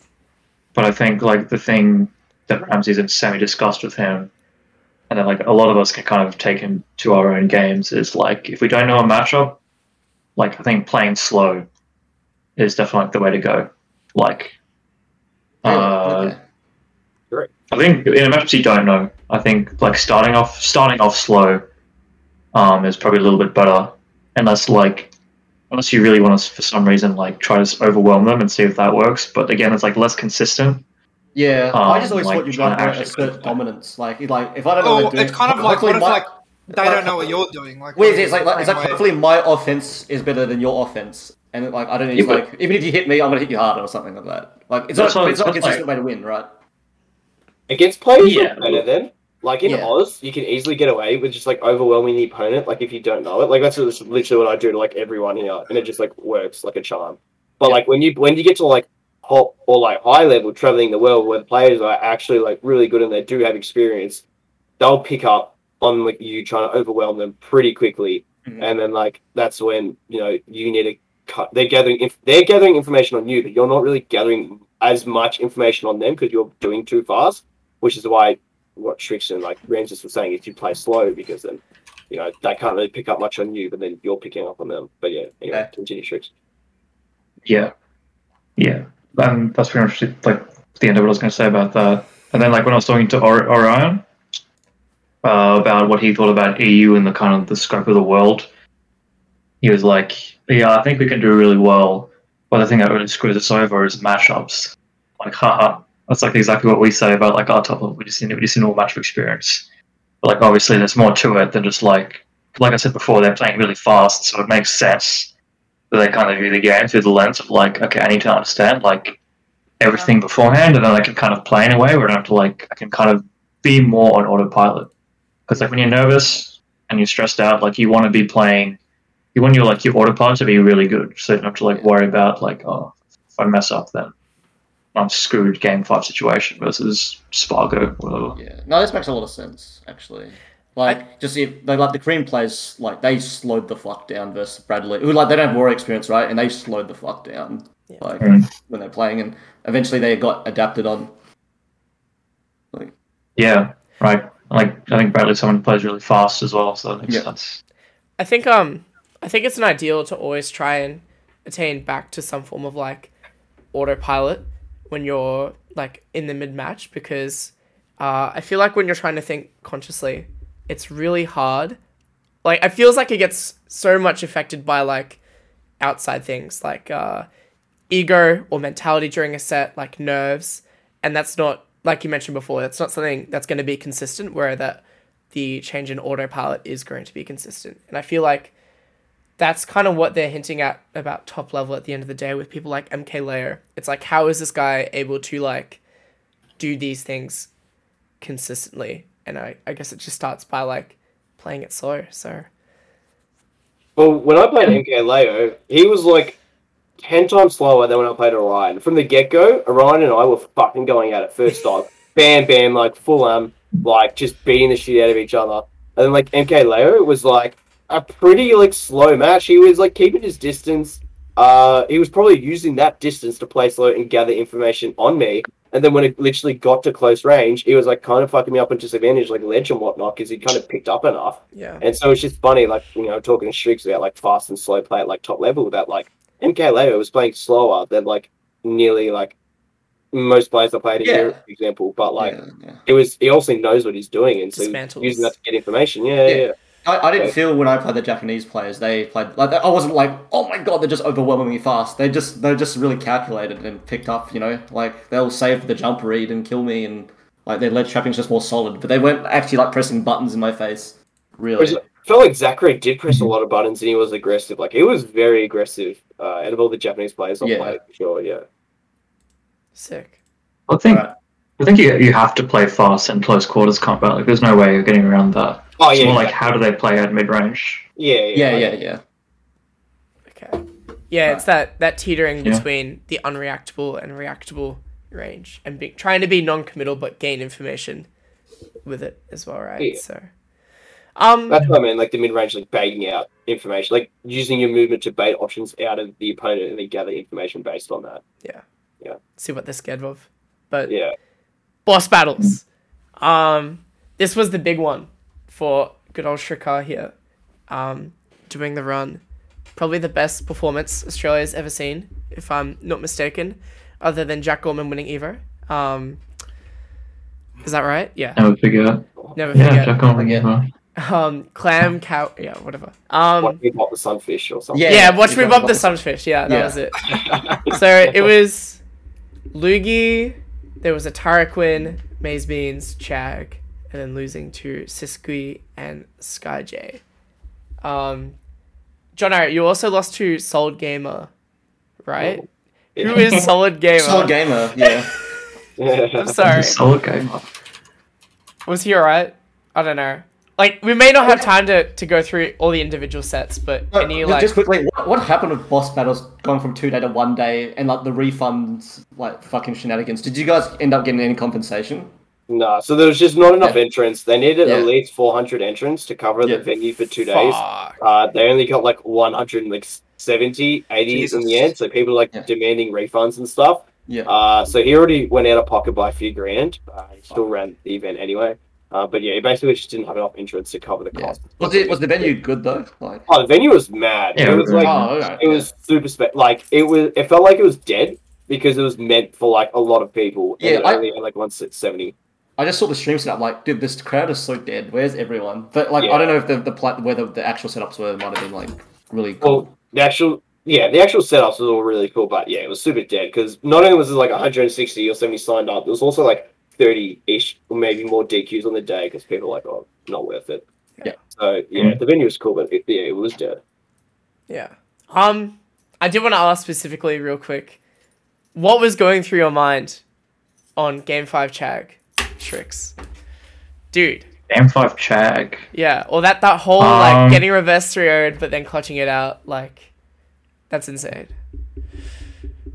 but I think like the thing that Ramsey's and Sammy discussed with him, and then like a lot of us can kind of take him to our own games is like if we don't know a matchup, like I think playing slow is definitely like, the way to go. Like, uh, okay. I think in a match you don't know. I think like starting off starting off slow um, is probably a little bit better, unless like unless you really want to for some reason like try to overwhelm them and see if that works. But again, it's like less consistent. Yeah, I just Um, always like, thought you'd trying like to to actually assert play. dominance. Like, like if I don't know Oh, what they're it's kind of like what if my- like they don't know what you're doing? Like, Well, it's, it's like, like it's like way. hopefully my offense is better than your offense, and like I don't need Yeah, like even if you hit me, I'm gonna hit you harder or something like that. Like it's not what- it's not a that's consistent like- way to win, right? Against players Yeah. yeah. better then. Like in Yeah. Oz, you can easily get away with just like overwhelming the opponent. Like if you don't know it, like that's just literally what I do to like everyone here, and it just like works like a charm. But Yeah. like when you when you get to like hot or like high level traveling the world where the players are actually like really good and they do have experience, they'll pick up on like you trying to overwhelm them pretty quickly, Mhm. and then like that's when you know you need to cut. They're gathering inf- they're gathering information on you, but you're not really gathering as much information on them because you're doing too fast, which is why what Sriks and like Ramses was saying is you play slow because then you know they can't really pick up much on you, but then you're picking up on them. But yeah, anyway, Okay. continue Sriks. Yeah, yeah. And that's pretty much like the end of what I was going to say about that. And then like when I was talking to or- Orion uh, about what he thought about EU and the kind of the scope of the world, he was like, "Yeah, I think we can do really well, but the thing that really screws us over is matchups." Like, haha, that's like exactly what we say about like our top level. We just need we just need more matchup experience. But like obviously, there's more to it than just like like I said before, they're playing really fast, so it makes sense that they kind of view the game through the lens of like, okay, I need to understand like everything beforehand, and then I can kind of play in a way where I don't have to like I can kind of be more on autopilot. Because like when you're nervous and you're stressed out, like you want to be playing, you want your like your autopilot to be really good, so you don't have to like worry about like oh if I mess up then I'm screwed game five situation versus Sparg0 whatever. Yeah, no, this makes a lot of sense actually. Like, just see, they like the Korean players, like they slowed the fuck down versus Bradley, who like they don't have war experience, right? And they slowed the fuck down, Yeah. like Mm. when they're playing, and eventually they got adapted on. Like, Yeah, right. Like I think Bradley's someone who plays really fast as well, so that makes Yeah. sense. I think um I think it's an ideal to always try and attain back to some form of like autopilot when you're like in the mid match because uh, I feel like when you're trying to think consciously, it's really hard. Like it feels like it gets so much affected by like outside things like uh, ego or mentality during a set, like nerves, and that's not like you mentioned before. That's not something that's going to be consistent. Where that the change in autopilot is going to be consistent. And I feel like that's kind of what they're hinting at about top level at the end of the day with people like MK Leo. It's like how is this guy able to like do these things consistently? And I, I guess it just starts by like playing it slow. So Well, when I played MK Leo, he was like ten times slower than when I played Orion. From the get go, Orion and I were fucking going at it first off. bam, bam, like full um, like just beating the shit out of each other. And then like MK Leo was like a pretty like slow match. He was like keeping his distance. Uh, he was probably using that distance to play slow and gather information on me. And then when it literally got to close range, he was like kind of fucking me up on disadvantage, like ledge and whatnot, because he kind of picked up enough. yeah. And so it's just funny, like, you know, talking to Sriks about like fast and slow play at like top level, that like MK Leo was playing slower than like nearly like most players I played in Yeah. Europe, for example. But like yeah, yeah. it was he also knows what he's doing and so using that to get information. Yeah, yeah. Yeah. Yeah. I, I didn't feel when I played the Japanese players, they played like I wasn't like, oh my god, they're just overwhelmingly fast. They just they're just really calculated and picked up. You know, like they'll save the jump read and kill me, and like their ledge trapping's just more solid. But they weren't actually like pressing buttons in my face. Really, Whereas it felt like Zackray did press a lot of buttons and he was aggressive. Like he was very aggressive uh, out of all the Japanese players I Yeah. played, for sure, yeah. Sick. I think Alright. I think you, you have to play fast in close quarters combat. Like there's no way you're getting around that. Oh It's yeah, more yeah. like how do they play at mid range? yeah, yeah, like- yeah, yeah. Okay. Yeah, it's that that teetering Yeah. between the unreactable and reactable range, and be, trying to be non-committal but gain information with it as well, right? Yeah. So, um, That's what I mean, like the mid range, like baiting out information, like using your movement to bait options out of the opponent and then gather information based on that. Yeah. Yeah. See what they're scared of. But Yeah. boss battles. Um, this was the big one for good old Shrikar here. Um, doing the run probably the best performance Australia's ever seen, if I'm not mistaken, other than Jack Gorman winning Evo. Um, is that right? Yeah. Never forget. Never Yeah, forget. Jack on Yeah. Um, clam cow. Yeah, whatever. Um, What we got the sunfish or something. Yeah. yeah, watch me exactly. bump the sunfish. Yeah, that Yeah. was it. so it was Lugi, there was a Taraquin, Maze Beans, Chag, and then losing to Sisqui and Skyj. Um, John, you also lost to Solid Gamer, right? Yeah. Who is Solid Gamer? Solid gamer, yeah. I'm sorry. Solid gamer. Was he alright? I don't know. Like, we may not have time to, to go through all the individual sets, but But any just- like just quickly, what, what happened with boss battles going from two day to one day and like the refunds, like fucking shenanigans? Did you guys end up getting any compensation? No, so there was just not enough Yeah. entrants. They needed Yeah. at least 400 entrants to cover Yeah. the venue for two days. Uh, they only got like 170, 80 in the end. So people like demanding refunds and stuff. Yeah. Uh, so he already went out of pocket by a few grand. Uh, he still ran the event anyway. Uh, but yeah, he basically just didn't have enough entrants to cover the Yeah. cost. Was it was the venue good though? Like, Oh, the venue was mad. Yeah, it was like oh, okay. it was super spe- like it was. It felt like it was dead because it was meant for like a lot of people. Yeah, I- only had like one seventy. I just saw the stream set up. Like, dude, this crowd is so dead. Where's everyone? But like, Yeah. I don't know if the the pla- whether the actual setups were might have been like really cool. Well, the actual yeah, the actual setups was all really cool, but yeah, it was super dead because not only was it like 160 or 70 signed up, there was also like 30 ish or maybe more DQs on the day because people were like, oh, not worth it. Yeah. So yeah, the venue was cool, but it, yeah, it was dead. Yeah. Um, I did want to ask specifically, real quick, what was going through your mind on Game Five Chag Sriks, dude? M5 Chag. Yeah, or that that whole Um, like getting reverse 3 but then clutching it out, like that's insane.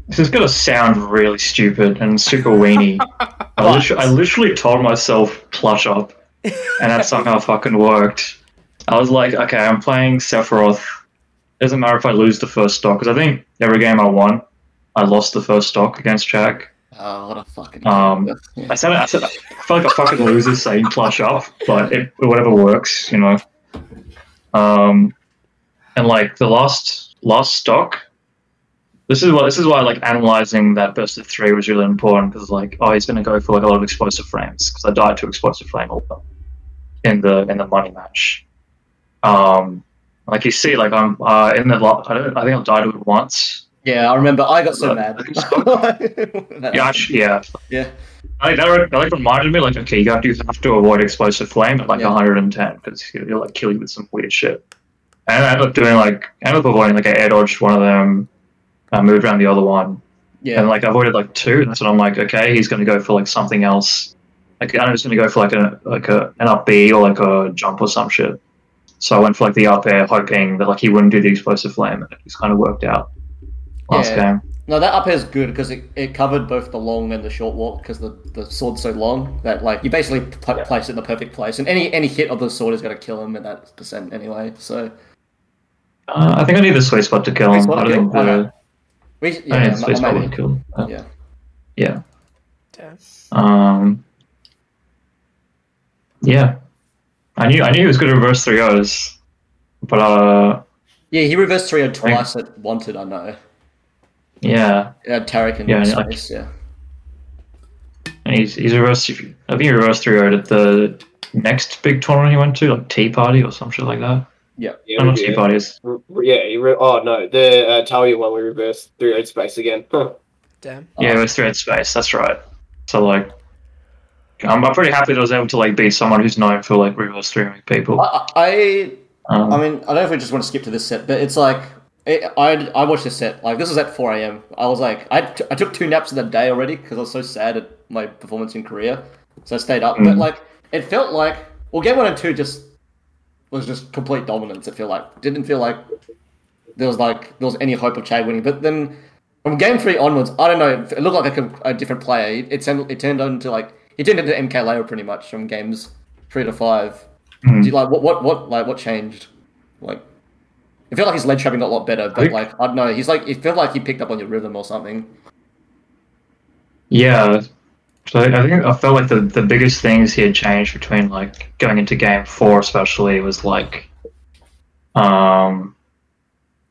This is gonna sound really stupid and super weenie. I, literally, I literally told myself clutch up, and that somehow fucking worked. I was like, okay, I'm playing Sephiroth. Doesn't matter if I lose the first stock because I think every game I won, I lost the first stock against Jack. Oh, what a fucking. Um, Yeah. I said, I said, I feel like a fucking loser saying clutch up, but it, whatever works, you know. Um, and like the last last stock, this is what this is why like analyzing that burst of three was really important because like oh he's gonna go for like a lot of explosive frames because I died to explosive flame also in the in the money match. Um, like you see, like I'm uh, in the I don't I think I've died to it once. Yeah, I remember. I got so Uh, mad. So. Yeah, yeah. Yeah. I, that, like reminded me, like, okay, you have to, have to avoid explosive flame at like Yeah. 110 because he'll like kill you with some weird shit. And I ended up doing like, I ended up avoiding like I air dodged one of them, I moved around the other one, Yeah. and like I avoided like two. And so I'm like, okay, he's going to go for like something else. Like I'm just going to go for like a like a an up B or like a jump or some shit. So I went for like the up air, hoping that like he wouldn't do the explosive flame, and it just kind of worked out last Yeah. game. No, that up is good because it, it covered both the long and the short walk because the, the sword's so long that like you basically pl- place it in the perfect place and any any hit of the sword is going to kill him at that percent anyway. So Uh, I think I need the sweet spot to kill Sweet him. spot I don't think the, Okay. we I yeah, need the sweet spot maybe. to kill. Uh, yeah. Yeah. Damn. Um. Yeah. I knew I knew he was going to reverse three O's, but uh, Yeah, he reversed three twice at wanted. I know. Yeah, Yeah, Tarek and Yeah, yeah, I- space. Yeah. and he's he's reversed. I think he reversed three O'd at the next big tournament he went to, like Tea Party or some shit like that. Yeah, No, not Tea. Parties. Yeah, he re- oh no, the uh, Talia one we reversed three eight space again. Damn. Yeah, it was three O'd space. That's right. So like, I'm, I'm pretty happy that I was able to like beat someone who's known for like reverse three people. I, I Um, I mean, I don't know if we just want to skip to this set, but it's like it, I I watched this set like this was at four a.m. I was like I, t- I took two naps in the day already because I was so sad at my performance in Korea, so I stayed up. But Mhm. like it felt like well, game one and two just was just complete dominance. It felt like didn't feel like there was like there was any hope of Chad winning. But then from game three onwards, I don't know. It looked like a, a different player. It, it turned it turned into like he turned into MK Leo pretty much from games three to five. Do you, like what what what like what changed? Like it felt like his ledge trapping got a lot better, but like I don't know, he's like it felt like he picked up on your rhythm or something. Yeah. So I think I felt like the, the biggest things he had changed between like going into game four especially was like um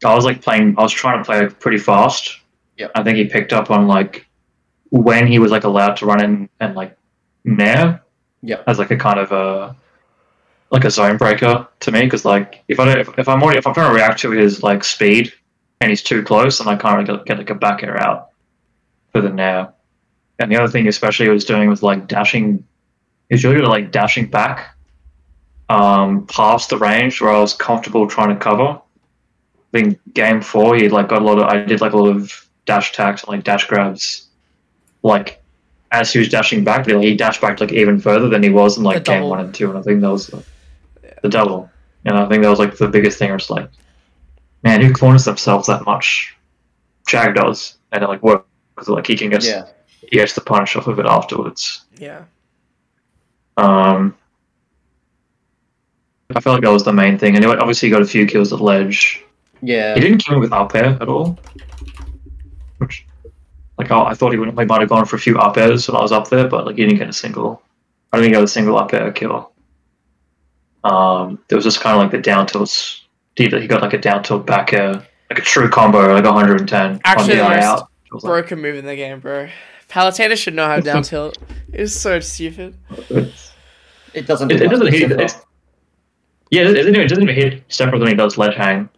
I was like playing. I was trying to play like pretty fast. Yeah. I think he picked up on like when he was like allowed to run in and like nair. Yeah. As like a kind of a like a zone breaker to me because like if I don't if, if I'm already if I'm trying to react to his like speed and he's too close then I can't really get, get like a back air out for the nair. And the other thing especially he was doing was like dashing. He was really good at like dashing back um, past the range where I was comfortable trying to cover. I think game four, he like got a lot of. I did like a lot of dash tacks and like dash grabs. Like as he was dashing back, he dashed back like even further than he was in like game one and two, and I think that was the devil. And I think that was like the biggest thing. Was like, man, who corners themselves that much? Jag does, and it like works. Because like he can get Yeah. he gets the punish off of it afterwards. Yeah. Um, I felt like that was the main thing. And he obviously he got a few kills at ledge. Yeah. He didn't kill me with up air at all. Which, like, I, I thought he, would, he might have gone for a few up airs when I was up there, but like, he didn't get a single. I didn't get a single up air kill. Um, there was just kind of like the down tilts. He he got like a down tilt back air, like a true combo, like 110 Actually, on the the eye out. It was like, Broken move in the game, bro. Palutena should know how to down tilt. It's so stupid. It doesn't. It, do it doesn't hit. It's, yeah, it, it, it doesn't even hit separate than he does ledge hang.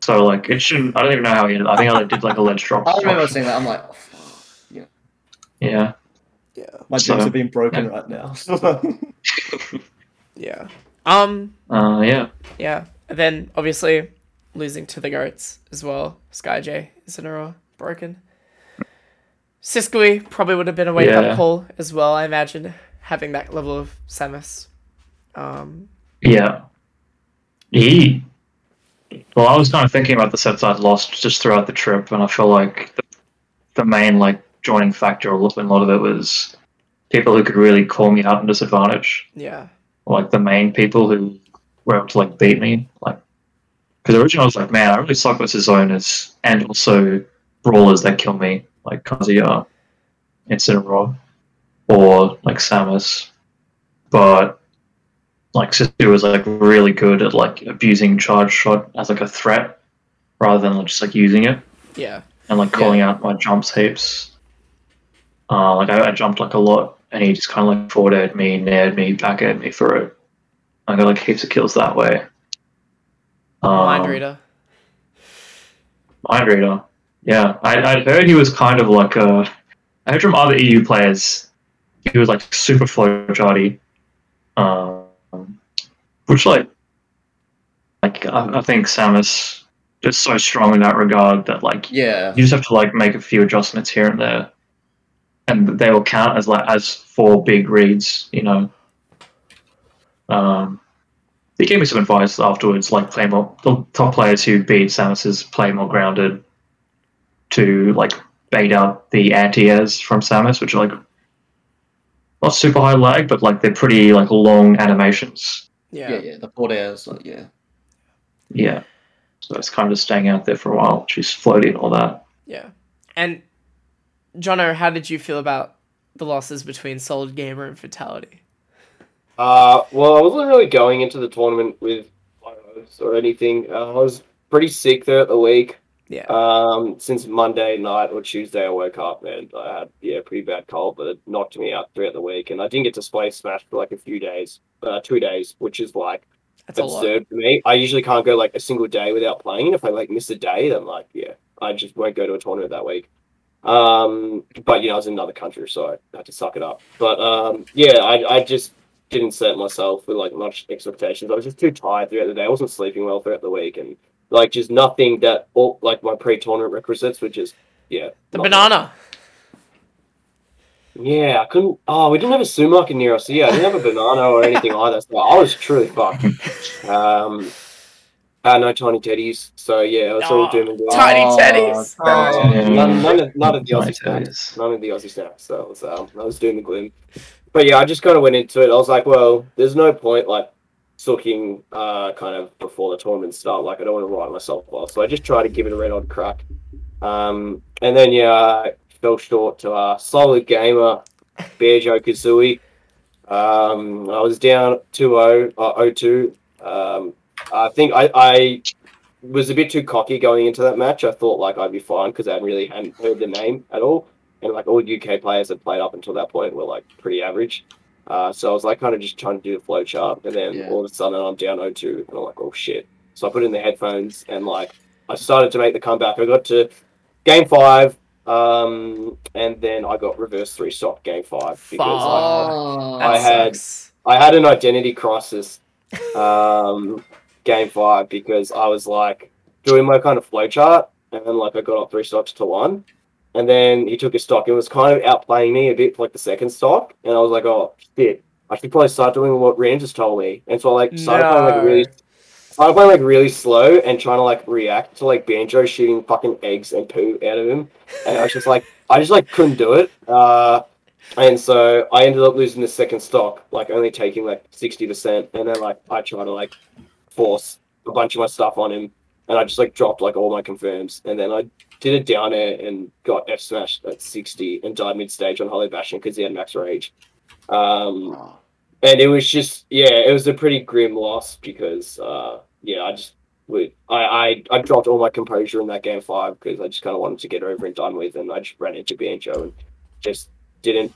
So like it shouldn't. I don't even know how he did. it. I think I did like a ledge drop. I remember seeing that. I'm like, oh, fuck. Yeah. Yeah. my So- dreams are being broken yeah. right now. Yeah. Um. Uh, yeah. Yeah. And then obviously losing to the goats as well. Sky J is in a row broken. Sisqui probably would have been a wake Yeah. up call as well. I imagine having that level of Samus. Um. Yeah. He. Well, I was kind of thinking about the sets I'd lost just throughout the trip, and I feel like the, the main like joining factor, a lot a lot of it was people who could really call me out in disadvantage. Yeah. Like the main people who were able to like beat me. Like, because originally I was like, man, I really suck versus zoners and also brawlers that kill me, like Kazuya, Incineroar, or like Samus. But like Sisu was like really good at like abusing charge shot as like a threat rather than just like using it Yeah. and like calling out my jumps heaps. Uh, like I, I jumped like a lot, and he just kind of like forward aired me, nared me, back at me for it. I got like heaps of kills that way. Um, Mind reader. Mind reader. Yeah, I I heard he was kind of like a. I heard from other EU players, he was like super flow charty, um, which like, like I, I think Samus is so strong in that regard that like yeah. you just have to like make a few adjustments here and there, and they will count as like as four big reads. You know. Um, he gave me some advice afterwards, like play more. The top players who beat Samus's play more grounded, to like bait out the anti-airs from Samus, which are like not super high lag, but like they're pretty like long animations. Yeah. Yeah, yeah. The port airs, like, yeah. Yeah. So it's kind of staying out there for a while. She's floating all that. Yeah. And Jono, how did you feel about the losses between Solid Gamer and Fatality? Uh, well, I wasn't really going into the tournament with hopes or anything. Uh, I was pretty sick throughout the week. Yeah. Um, since Monday night or Tuesday, I woke up and I had yeah pretty bad cold, but it knocked me out throughout the week, and I didn't get to play Smash for like a few days, uh, two days, which is like That's absurd for me. I usually can't go like a single day without playing. And if I like miss a day, then like yeah, I just won't go to a tournament that week. Um, but you know, I was in another country, so I had to suck it up. But um, yeah, I I just didn't set myself with like much expectations. I was just too tired throughout the day. I wasn't sleeping well throughout the week, and like just nothing that all like my pre-tournament requisites were just yeah. The not- banana. Yeah, I couldn't. Oh, we didn't have a sumac near us. So yeah, I didn't have a banana or anything either. So I was truly fucked. Um, uh, no tiny teddies. So yeah, it was all Oh, doom and gloom. Tiny Oh, teddies. Oh. Yeah. None, none, of, none of the Aussie snacks. None of the Aussie snacks. So it was, um, I was doom and gloom. But yeah, I just kind of went into it. I was like, well, there's no point like sooking uh, kind of before the tournament start. Like I don't want to write myself off. So I just tried to give it a red hot crack. Um, and then yeah, I fell short to a solid gamer, Banjo Kazooie. Um, I was down 2-0, uh, 0-2. Um, I think I, I was a bit too cocky going into that match. I thought like I'd be fine because I really hadn't heard the name at all, and like all UK players that played up until that point were like pretty average. Uh, so I was like kind of just trying to do the flow chart, and then Yeah. all of a sudden I'm down 0-2, and I'm like, oh shit. So I put in the headphones and like I started to make the comeback. I got to game five, um, and then I got reverse three shot game five because Oh, That I had- sucks. I had an identity crisis um, game five because I was like doing my kind of flow chart and then like I got up three stocks to one. And then he took a stock and was kind of outplaying me a bit for like the second stock. And I was like, oh shit, I should probably start doing what Rand just told me. And so I like started playing like No. really started playing like really slow and trying to like react to like Banjo shooting fucking eggs and poo out of him. And I was just like I just like couldn't do it. Uh and so I ended up losing the second stock, like only taking like sixty percent, and then like I tried to like force a bunch of my stuff on him, and I just like dropped like all my confirms, and then I did a down air and got F smashed at sixty and died mid stage on Hollow Bastion because he had max rage. Um, and it was just yeah, it was a pretty grim loss because uh, yeah, I just would I, I I dropped all my composure in that game five because I just kind of wanted to get over and done with, and I just ran into Banjo and just didn't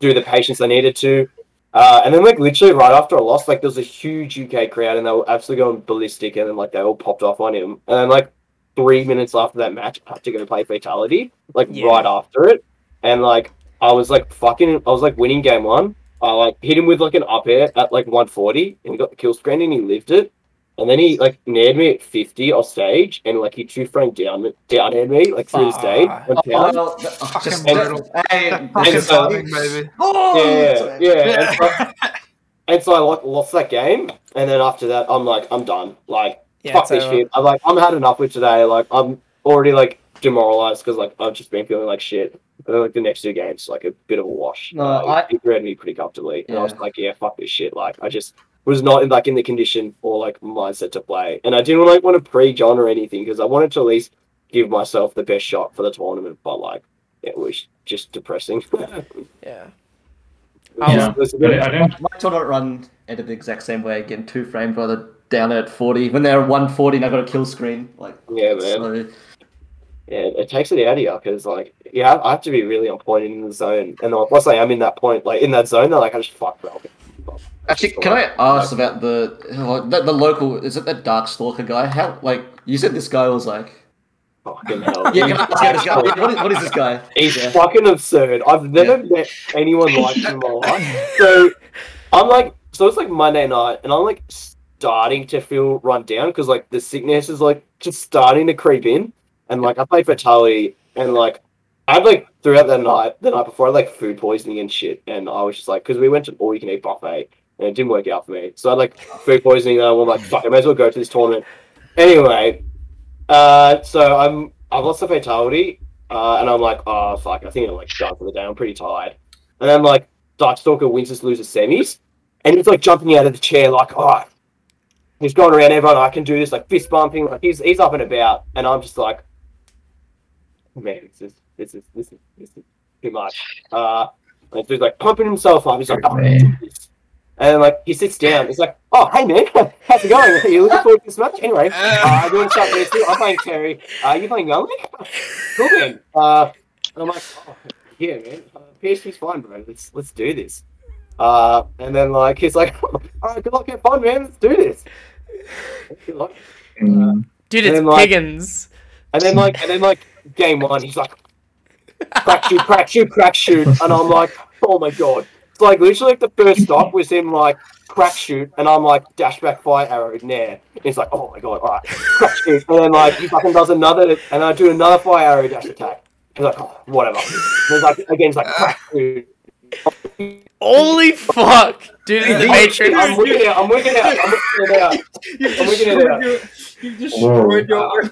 do the patience I needed to. Uh, and then like literally right after I lost, like there was a huge UK crowd and they were absolutely going ballistic, and then like they all popped off on him, and then like three minutes after that match, I had to go play fatality, like Yeah. right after it, and like I was like fucking, I was like winning game one. I like hit him with like an up air at like 140, and he got the kill screen and he lived it. And then he like naired me at 50 off stage, and like he two frame down down aired me like through the stage. Fuck. went Oh, down. well, th- oh, Fucking just brutal. hey, Fucking And so- timing, baby. Oh, yeah, yeah. And so, and so I like, lost that game, and then after that, I'm like, I'm done. Like, Yeah, fuck this shit. I'm like, I'm had enough with today. Like, I'm already like demoralized because like I've just been feeling like shit. And then like the next two games, like a bit of a wash. No, uh, I- it read me pretty comfortably, and I was like, yeah, fuck this shit. Like, I just was not in, like in the condition or like mindset to play, and I didn't like want to pre-John or anything because I wanted to at least give myself the best shot for the tournament. But like, it was just depressing. Yeah. It was- Yeah. was a bit I, I don't. My tournament run ended the exact same way, getting two framed while they're down at 40. When they're at 140 and I got a kill screen. Like, Yeah, man. so, Yeah, it takes it out of you because, like, yeah, I have to be really on point in the zone. And like, once I am in that point, like in that zone, they're like, I just fuck bro. Actually, can I ask about the the, the local? Is it that Dark Stalker guy? How like you said this guy was like? Fucking hell. Yeah, can I ask this guy? What is, what is this guy? He's Yeah. fucking absurd. I've never met anyone like him in my life. So I'm like, so it's like Monday night, and I'm like starting to feel run down because like the sickness is like just starting to creep in, and like I played fatality, and like I had like throughout that night, the night before, I had like food poisoning and shit, and I was just like, because we went to an all you can eat buffet, and it didn't work out for me, so I had like food poisoning, and I was like, fuck, I may as well go to this tournament. Anyway, uh, so I'm I've lost the fatality, uh, and I'm like, oh fuck, I think I'm like done for the day. I'm pretty tired. And then like Darkstalker wins this loses semis, and he's like jumping out of the chair like, oh, he's going around everyone. I can do this, like fist bumping, like he's he's up and about, and I'm just like, man, this is this is this is this is too much. Uh, and he's like pumping himself up. He's like, oh, I can do this. And like he sits down. He's like, "Oh, hey man, how's it going? Are you looking forward to this match? Anyway, uh, I'm doing chat with you. I'm playing Terry. Uh, you playing Young? cool man. Uh, and I'm like, oh, yeah, man. Uh, PSP's fine, bro. Let's let's do this. Uh, and then like he's like, all right, good luck, have fun, man. Let's do this. Good luck. Mm, Dude, And it's then, like- Piggins. And then like and then like game one, he's like, crack shoot, crack shoot, crack shoot, and I'm like, oh my god. It's like literally like the first stop was him like crack shoot, and I'm like dash back fire arrow nair. He's like, oh my god, all right, crack shoot, and then like he fucking does another, and I do another fire arrow dash attack. He's like, oh, whatever. And he's like again, he's like crack shoot. Holy fuck! Dude, it's the I'm Matrix. working it out. I'm working it out. I'm working it out. I'm looking at it. destroyed you've destroyed your.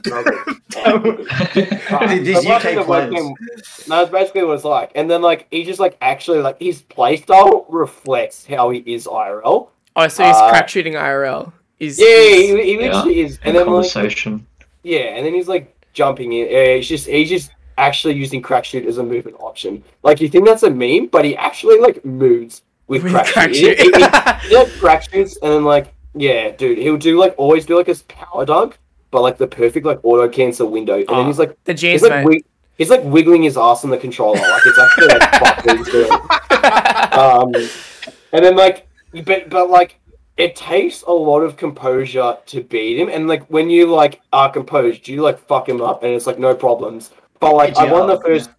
These I'm watching UK the webcam. players. No, that's basically what it's like. And then like he just like actually like his playstyle reflects how he is IRL. Oh, so he's Uh, crack shooting IRL. He's, Yeah, he's- he, he literally is. And in then like conversation. yeah, and then he's like jumping in. Yeah, he's just he's just actually using crack shoot as a movement option. Like you think that's a meme, but he actually like moves with, with crack, crack shoot. He, he, he, like crack shoots and then like yeah, dude, he'll do like always do like his power dunk but like the perfect like auto cancel window, and Oh, then he's like The he's G's, like mate. wi- he's like wiggling his ass on the controller, like it's actually like fuck what he's doing. Um, and then like, but but like, it takes a lot of composure to beat him, and like when you like are composed, you like fuck him up, and it's like no problems. But like I won the first,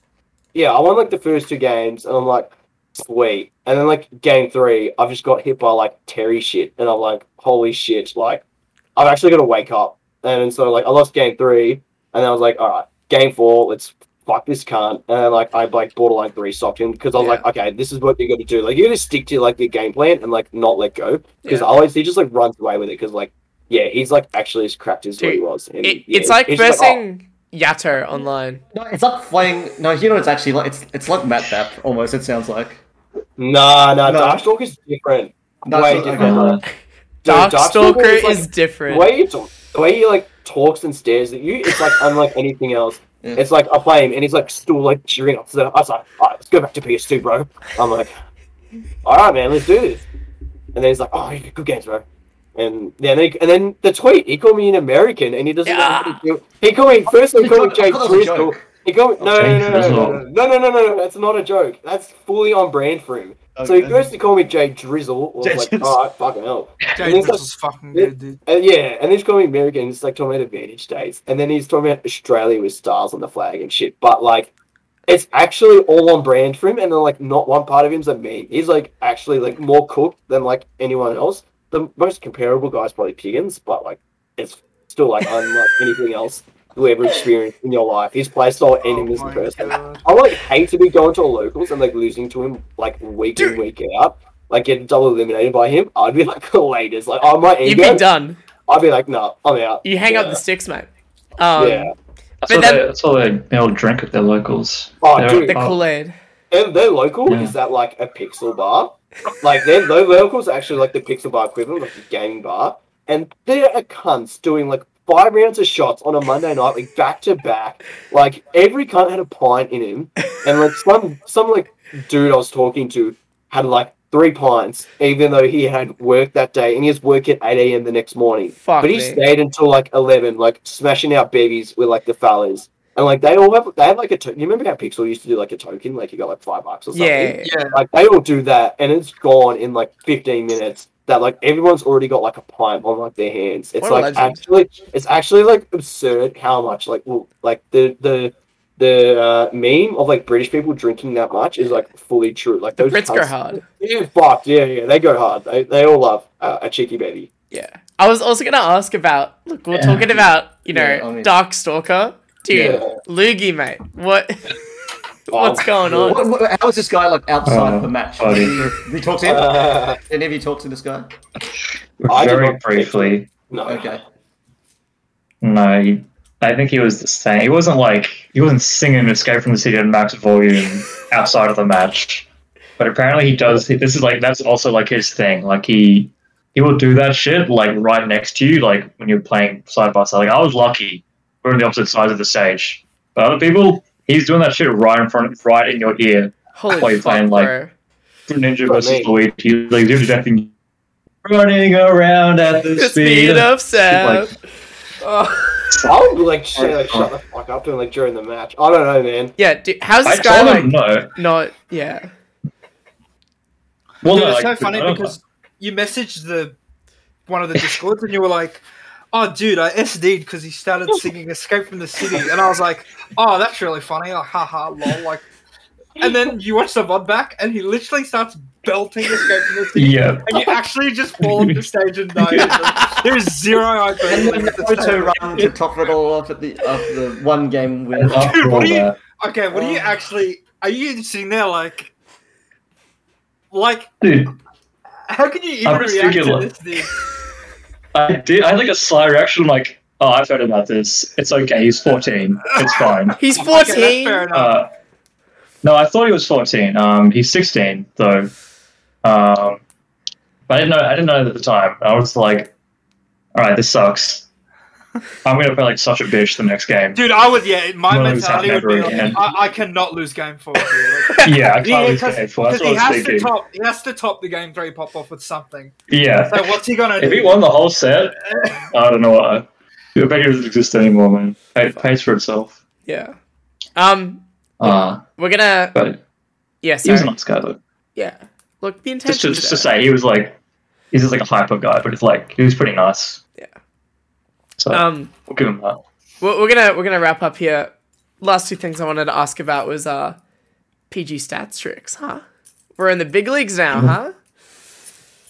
yeah, I won like the first two games, and I'm like, sweet. And then like game three, I've just got hit by like Terry shit, and I'm like, holy shit, like I've actually got to wake up. And so like I lost game three, and then I was like, all right, game four, let's fuck this cunt. And then like I like borderline three stopped him because I was Yeah. like, okay, this is what you got to do. Like you got to stick to like your game plan and like not let go because Yeah. otherwise he just like runs away with it because like yeah, he's like actually as cracked as what he was. And, It, yeah, it's like he's just versing oh. Yato online. No, it's like playing. No, you know, it's actually like it's it's like Matt Bap almost. It sounds like. nah, nah, No. Darkstalker's different. No, Way it's different. Dude, Darkstalker is, like, is The different. way he talk, the way he like talks and stares at you, it's like unlike anything else. Yeah. It's like I play him and he's like still like cheering up. So I was like, all right, let's go back to PS2, bro. I'm like, all right, man, let's do this. And then he's like, oh, good games, bro. And then they, and then the tweet, he called me an American, and he doesn't know how to do. He called me first. He called me Jay I thought that was a Drizzle. He called me, oh, no, no, no, no, no, no, no, no, no, no, no, that's not a joke. That's fully on brand for him. So he Okay. goes to call me Jay Drizzle. I was Jay like, Drizzle. all right, fucking hell. Jay And it's like- fucking Yeah. good, dude. And yeah, and he's calling me American. He's like talking about advantage days, and then he's talking about Australia with stars on the flag and shit. But like, it's actually all on brand for him, and then like not one part of him's a meme. He's like actually like more cooked than like anyone else. The most comparable guy is probably Piggins, but like it's still like unlike anything else you ever experienced in your life. His playstyle and him Oh as a person. God. I like hate to be going to locals and like losing to him like week in Dude. week out. Like getting double eliminated by him, I'd be like the latest. Like, oh my You'd ego. be done. I'd be like, no, I'm out. You hang up the sticks, mate. Um, yeah. That's, But what then- they, that's what they, they all drink at their locals. Oh, They're- dude. The oh, Kool Aid. And their local Yeah. is that like a pixel bar. Like their their locals are actually like the pixel bar equivalent, like the gaming bar. And they're a cunts doing like five rounds of shots on a Monday night, like back to back. Like every cunt had a pint in him. And like some some like dude I was talking to had like three pints, even though he had work that day and he has work at eight AM the next morning. Fuck but he me. stayed until like eleven, like smashing out babies with like the fellas. And like they all have, they have like a. To- you remember how Pixel used to do like a token, like you got like five bucks or something. Yeah. Yeah. Like they all do that, and it's gone in like fifteen minutes. That like everyone's already got like a pint on like their hands. It's What like actually, it's actually like absurd how much like well, like the the the uh, meme of like British people drinking that much is like fully true. Like The those Brits go cunts- hard. Yeah, fucked. Yeah, yeah, they go hard. They they all love uh, a cheeky baby. Yeah. I was also gonna ask about. Look, we're Yeah. talking about you know Yeah, I mean- Dark Stalker, dude. Yeah. Loogie, mate. What? What's Oh, going on? What, what, how was this guy like outside Oh, of the match? funny. Did you, did you talk to him? Uh, Any of you talk to this guy? I Very not- briefly. no. Okay. No, he, I think he was the same. He wasn't like he wasn't singing "Escape from the City" at max volume outside of the match. But apparently he does. This is like that's also like his thing. Like he he will do that shit like right next to you, like when you're playing side by side. Like I was lucky, we're on the opposite sides of the stage. But other people, he's doing that shit right in front, right in your ear. Holy While you're fuck, playing, like, bro. Ninja What versus name? Luigi. He's like doing everything. Running around at the, The speed, speed of Like, sound. Oh. I would like shit, like shut the fuck up and like during the match. I don't know, man. Yeah, dude, how's I this guy told like him no. not? Yeah. Well, Dude, no, it's so funny I don't- because you messaged the one of the discords and you were like, "Oh, dude, I SD'd because he started singing Escape from the City," and I was like, "Oh, that's really funny." Like, haha, lol. Like, and then you watch the VOD back, and he literally starts belting Escape from the City, Yeah. and you actually just fall off the stage and die. There's zero And then open. the Naruto run to top it all off at the of the one game win. After Dude, what all do you- that, Okay, what are you Um, actually? Are you sitting there like, like, dude, how can you even I'm just react to this, dude? I did. I had like a sly reaction, like, "Oh, I've heard about this. It's okay. He's 14. It's fine." He's Okay, 14. fair enough. Uh, no, I thought he was 14. Um, he's 16 though. Um, but I didn't know. I didn't know at the time. I was like, "All right, this sucks. I'm gonna play like such a bitch the next game." Dude, I would, yeah, my Well, it's mentality would be like, again. I, I cannot lose game four here. Like, yeah, I can't yeah, lose game four. That's he I was has to top, he has to top the game three pop off with something. Yeah, So what's he gonna do? if he won the whole set, I don't know what. I bet it doesn't exist anymore, man. It pays for itself. Yeah. Um, Uh, we're gonna. but Yeah, he was a sorry. nice guy, though. Yeah. Look, the Just intention. to, just to say, he was like, he's just like a hyper guy, but it's like, he was pretty nice. Yeah. So, Um, we'll give him that. we're, we're gonna we're gonna wrap up here. Last two things I wanted to ask about was uh, PG stats tricks, huh? We're in the big leagues now, Mm-hmm. huh?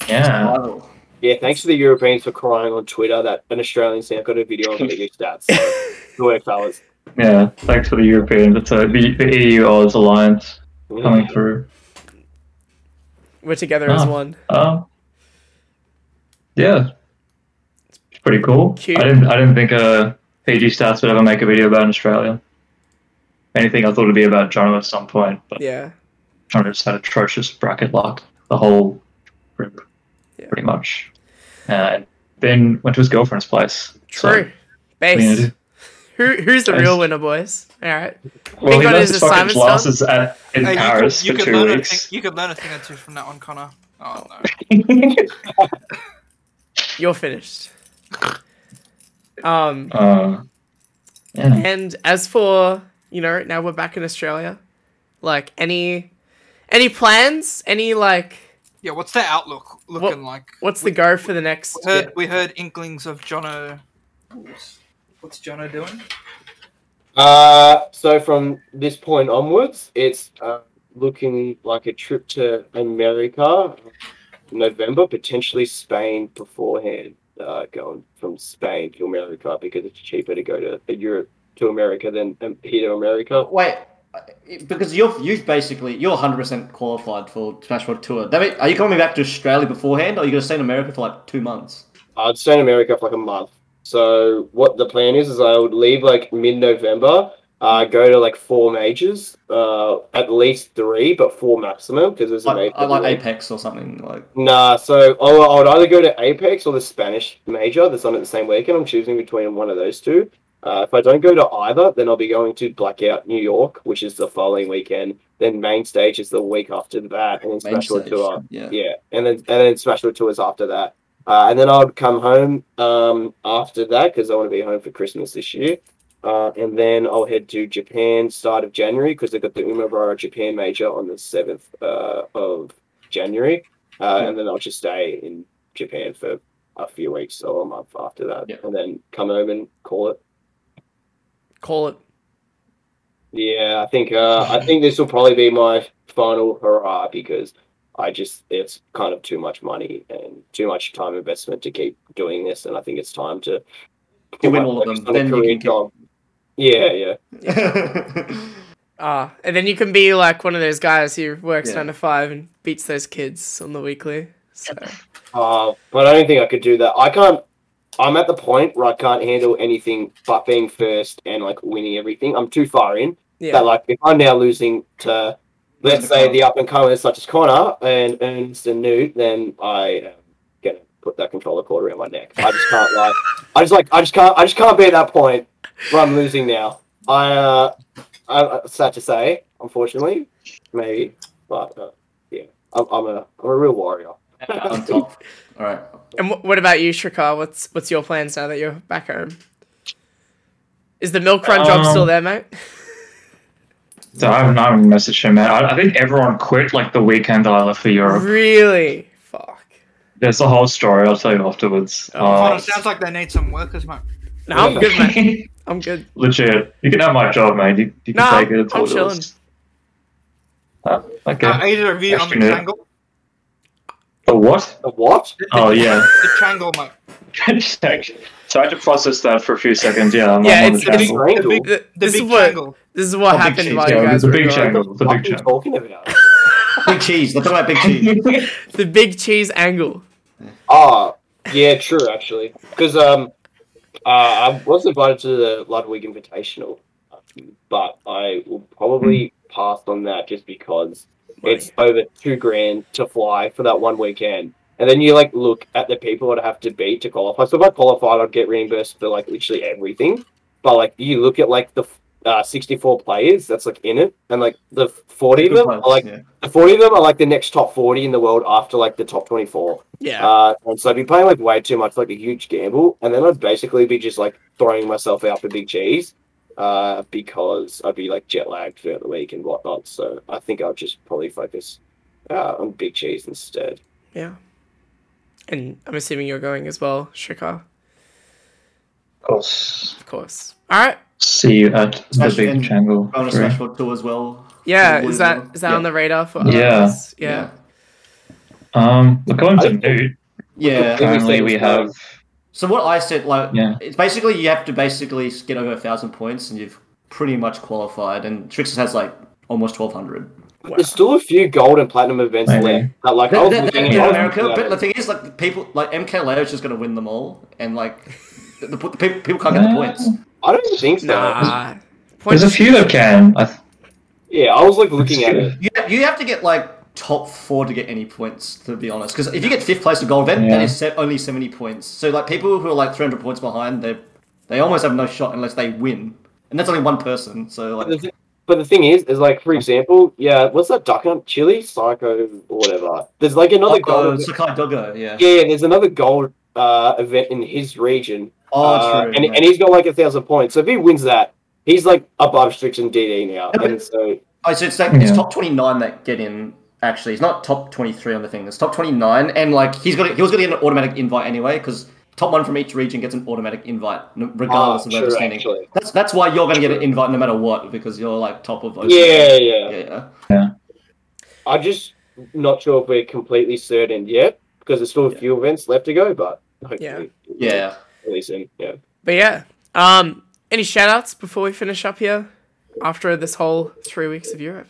Yeah. Yeah, thanks to the Europeans for crying on Twitter that an Australian sent got a video of PG stats. So, good work, fellas. Yeah. Thanks for the Europeans. It's a, the, the EU Oz alliance coming through. We're together as Ah. one. Um, yeah, it's pretty cool. Cute. I didn't I didn't think uh, PG Stats would ever make a video about Australia. Anything I thought it'd be about John at some point, but Yeah. John just had atrocious bracket luck the whole group, Yeah. pretty much. And then went to his girlfriend's place. True. what are you gonna Base. Who who's the Base. real winner, boys? All right. Well, he got learned his his fucking assignments done? classes at, in Hey, Paris you could, for you could two learn weeks. Thing, you could learn a thing or two from that one, Connor. Oh no. You're finished. Um, uh, yeah. and as for you know, now we're back in Australia. Like any, any plans? Any like, Yeah, what's the outlook looking like? what's the go for the next? We heard, we heard inklings of Jono. What's Jono doing? Uh, so from this point onwards, it's uh, looking like a trip to America, November, potentially Spain beforehand. Uh, going from Spain to America because it's cheaper to go to Europe to America than here to America. Wait, because you're you've basically you're 100 percent qualified for Smash World Tour. That mean, are you coming back to Australia beforehand, or are you going to stay in America for like two months? I'd stay in America for like a month. So what the plan is is I would leave like mid-November, uh, go to like four majors, uh, at least three, but four maximum because there's a Like, major. uh, like Apex or something like. Nah, so I I would either go to Apex or the Spanish major that's on at the same weekend. I'm choosing between one of those two. Uh, if I don't go to either, then I'll be going to Blackout New York, which is the following weekend. Then main stage is the week after that, and then Main Smash World stage, Tour. Yeah. Yeah, and then and then World Tours after that. Uh, and then I would come home um, after that because I want to be home for Christmas this year. Uh, and then I'll head to Japan start of January because they've got the Umebura Japan major on the 7th uh, of January. Uh, and then I'll just stay in Japan for a few weeks or a month after that. Yeah. And then come home and call it. Call it. Yeah, I think uh, I think this will probably be my final hurrah because I just it's kind of too much money and too much time investment to keep doing this, and I think it's time to win all of them, then you can keep- job. Yeah, yeah. Ah, and then you can be like one of those guys who works Yeah. nine to five and beats those kids on the weekly. So Uh, but I don't think I could do that. I can't. I'm at the point where I can't handle anything but being first and like winning everything. I'm too far in. yeah, That like if I'm now losing to let's say the up and comers such as Connor and Ernst and Newt, then I am gonna put that controller cord around my neck. I just can't like I just like I just can't I just can't be at that point where I'm losing now. I uh I, I sad to say, unfortunately, maybe, but uh, yeah, I'm, I'm a I'm a real warrior. on top. All right. and wh- what about you, Shrikar? What's what's your plans now that you're back home? Is the milk run job Um, still there, mate? So I haven't, I haven't messaged him, man. I, I think everyone quit like the weekend that I left for Europe. Really? Fuck. There's a whole story. I'll tell you afterwards. Oh, Connor, Uh, sounds like they need some workers, mate. No, I'm good, man. I'm good. legit. You can have my job, man. You, you can Nah, take it. It's I'm all chilling. Uh, okay. Uh, either of you on the Actually, no. triangle. the what? The what? Oh yeah. The triangle, mate. so I had to process that for a few seconds. Yeah, I'm, Yeah, I'm on it's- the it's- channel. Triangle? big- The, The this is big what this is what Oh, happened cheese, while yeah, you guys the were big gone. triangle. The the big fuck are you talking about? Big cheese. Let's talk about big cheese. The big cheese angle. Ah, yeah, true, actually. Because um, uh, I was invited to the Ludwig Invitational, um, but I will probably pass on that just because it's over two grand to fly for that one weekend. And then you like look at the people that have to beat to qualify. So if I qualified, I'd get reimbursed for like literally everything. But like you look at like the uh, 64 players that's like in it, and like the 40 of them players, are like yeah. the 40 of them are like the next top 40 in the world after like the top 24. Yeah. Uh, and so I'd be playing like way too much, like a huge gamble, and then I'd basically be just like throwing myself out for big cheese, uh, because I'd be like jet lagged throughout the week and whatnot. So I think I'll just probably focus uh, on big cheese instead. yeah. And I'm assuming you're going as well, Shrika, Of course. of course. All right. See you at the Smash big and Jungle. Going to three. Smash World Tour as well. Yeah, is that World. is that Yeah. on the radar for Yeah. others? Yeah. Um, we're going to I- Newt. Yeah. Currently, we have. So what I said, like, Yeah. it's basically you have to basically get over a thousand points, and you've pretty much qualified. And Trixis has like almost twelve hundred. Wow. There's still a few gold and platinum events Maybe. left. But, like I They're, they're, they're in America, but the thing is, like, people like MK Leo is just going to win them all, and like, the, the, the people, people can't get the points. I don't think so. Nah. There's a few that can. I th- Yeah, I was like looking at it. You have, you have to get like top four to get any points, to be honest. Because if you get fifth place to gold then Yeah. that is set only seventy points. So like people who are like three hundred points behind, they they almost have no shot unless they win, and that's only one person. So But the, like, but the thing is, is like for example, yeah, what's that duck hunt? Chili, Psycho, or whatever. There's like another oh, gold. Sakai Dogo, yeah. Yeah, yeah, there's another gold uh, event in his region. Oh, Uh, true. and, yeah. and he's got like a thousand points. So if he wins that, he's like above Sriks and DD now. Yeah, but- And so Oh, so it's like it's top twenty nine that get in. Actually, it's not top twenty three on the thing. It's top twenty nine, and like he's got he was going to get an automatic invite anyway because top one from each region gets an automatic invite regardless Ah, of where true, they're standing. actually. That's that's why you're going to get an invite no matter what because you're like top of those. yeah, yeah, yeah, yeah. I'm just not sure if we're completely certain yet because there's still a few events left to go, but hopefully, Yeah. Really soon. Yeah. But yeah. Um any shout outs before we finish up here? After this whole three weeks of Europe.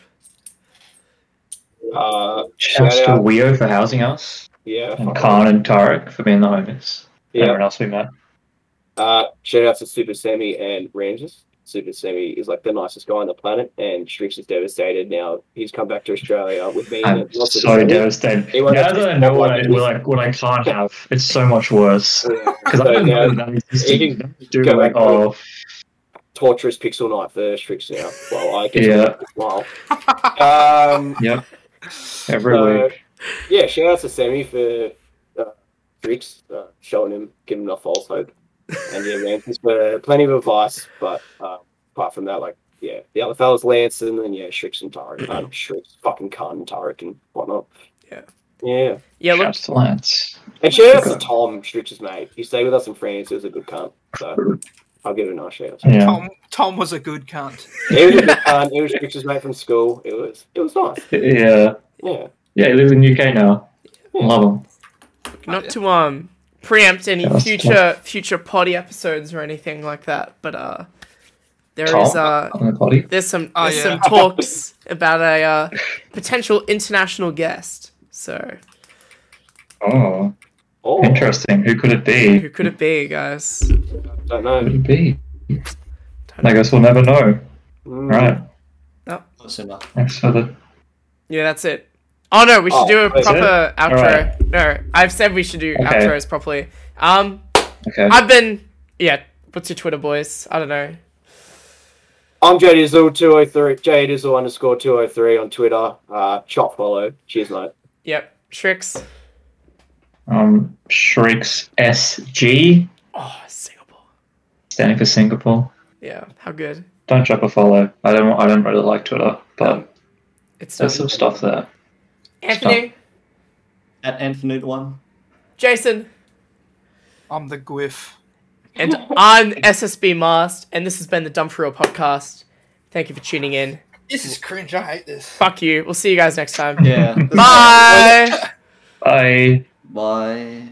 Uh, shouts Shout to. Weo for housing us, yeah. and Khan and Tarek for being the homies. Yeah. Everyone else we met. Uh, shout out to Super Sammy and Rangers. Super Semi is like the nicest guy on the planet, and Sriks is devastated now. He's come back to Australia with me. I'm and lots so the- devastated. Now that I know stop what I, like what I, what I can't have, it's so much worse. Yeah. Because I So don't now, know that it's he just do go like, oh, torturous pixel night for Sriks now. Well, I guess Yeah. Wow. Um, yep. Every so, week. yeah, shout out to Semi for uh, Sriks, uh, showing him, giving him enough false hope. And yeah, Rangers for plenty of advice, but uh, apart from that, like, yeah, the other fellas, Lance, and then yeah, Sriks and Tarek. Um, Sriks, fucking Khan and Tarek and whatnot. Yeah. Yeah. Yeah, look Shouts to Lance. And shout out to Okay. Tom, Sriks's mate. He stayed with us in France. He was a good cunt. So I'll give it a nice shout. Yeah. Tom, Tom was a good cunt. He was a good cunt. He was Sriks's mate from school. It was it was nice. Yeah. Yeah. Yeah, he lives in UK now. Love him. not to um preempt any Yeah, that's future future potty episodes or anything like that, but uh there Tom? is uh potty. there's some Oh, there's yeah. some talks about a uh, potential international guest. So Oh, Oh, interesting. Who could it be? who could it be, guys? don't know. Who know. could it be? Don't I guess we'll never know. Mm. Right. Similar. Thanks for the. Yeah, that's it. Oh no, we should Oh, do a proper outro. Alright. No, I've said we should do Okay. outros properly. Um, Okay. I've been yeah. What's your Twitter, boys? I don't know. I'm JDizzle203, JDizzle underscore 203 on Twitter. Uh, chop follow. Cheers, mate. Yep, Sriks. Um, Sriks SG, Oh, Singapore. standing for Singapore. Yeah, how good. Don't drop a follow. I don't. I don't really like Twitter, but Um, It's there's some stuff there. Anthony, At Infinite One. Jason, I'm the Gwyff. and I'm SSB Mast, and this has been the Dumb4Real podcast. Thank you for tuning in. This is cringe. I hate this. Fuck you. We'll see you guys next time. Yeah. Bye. Bye. Bye.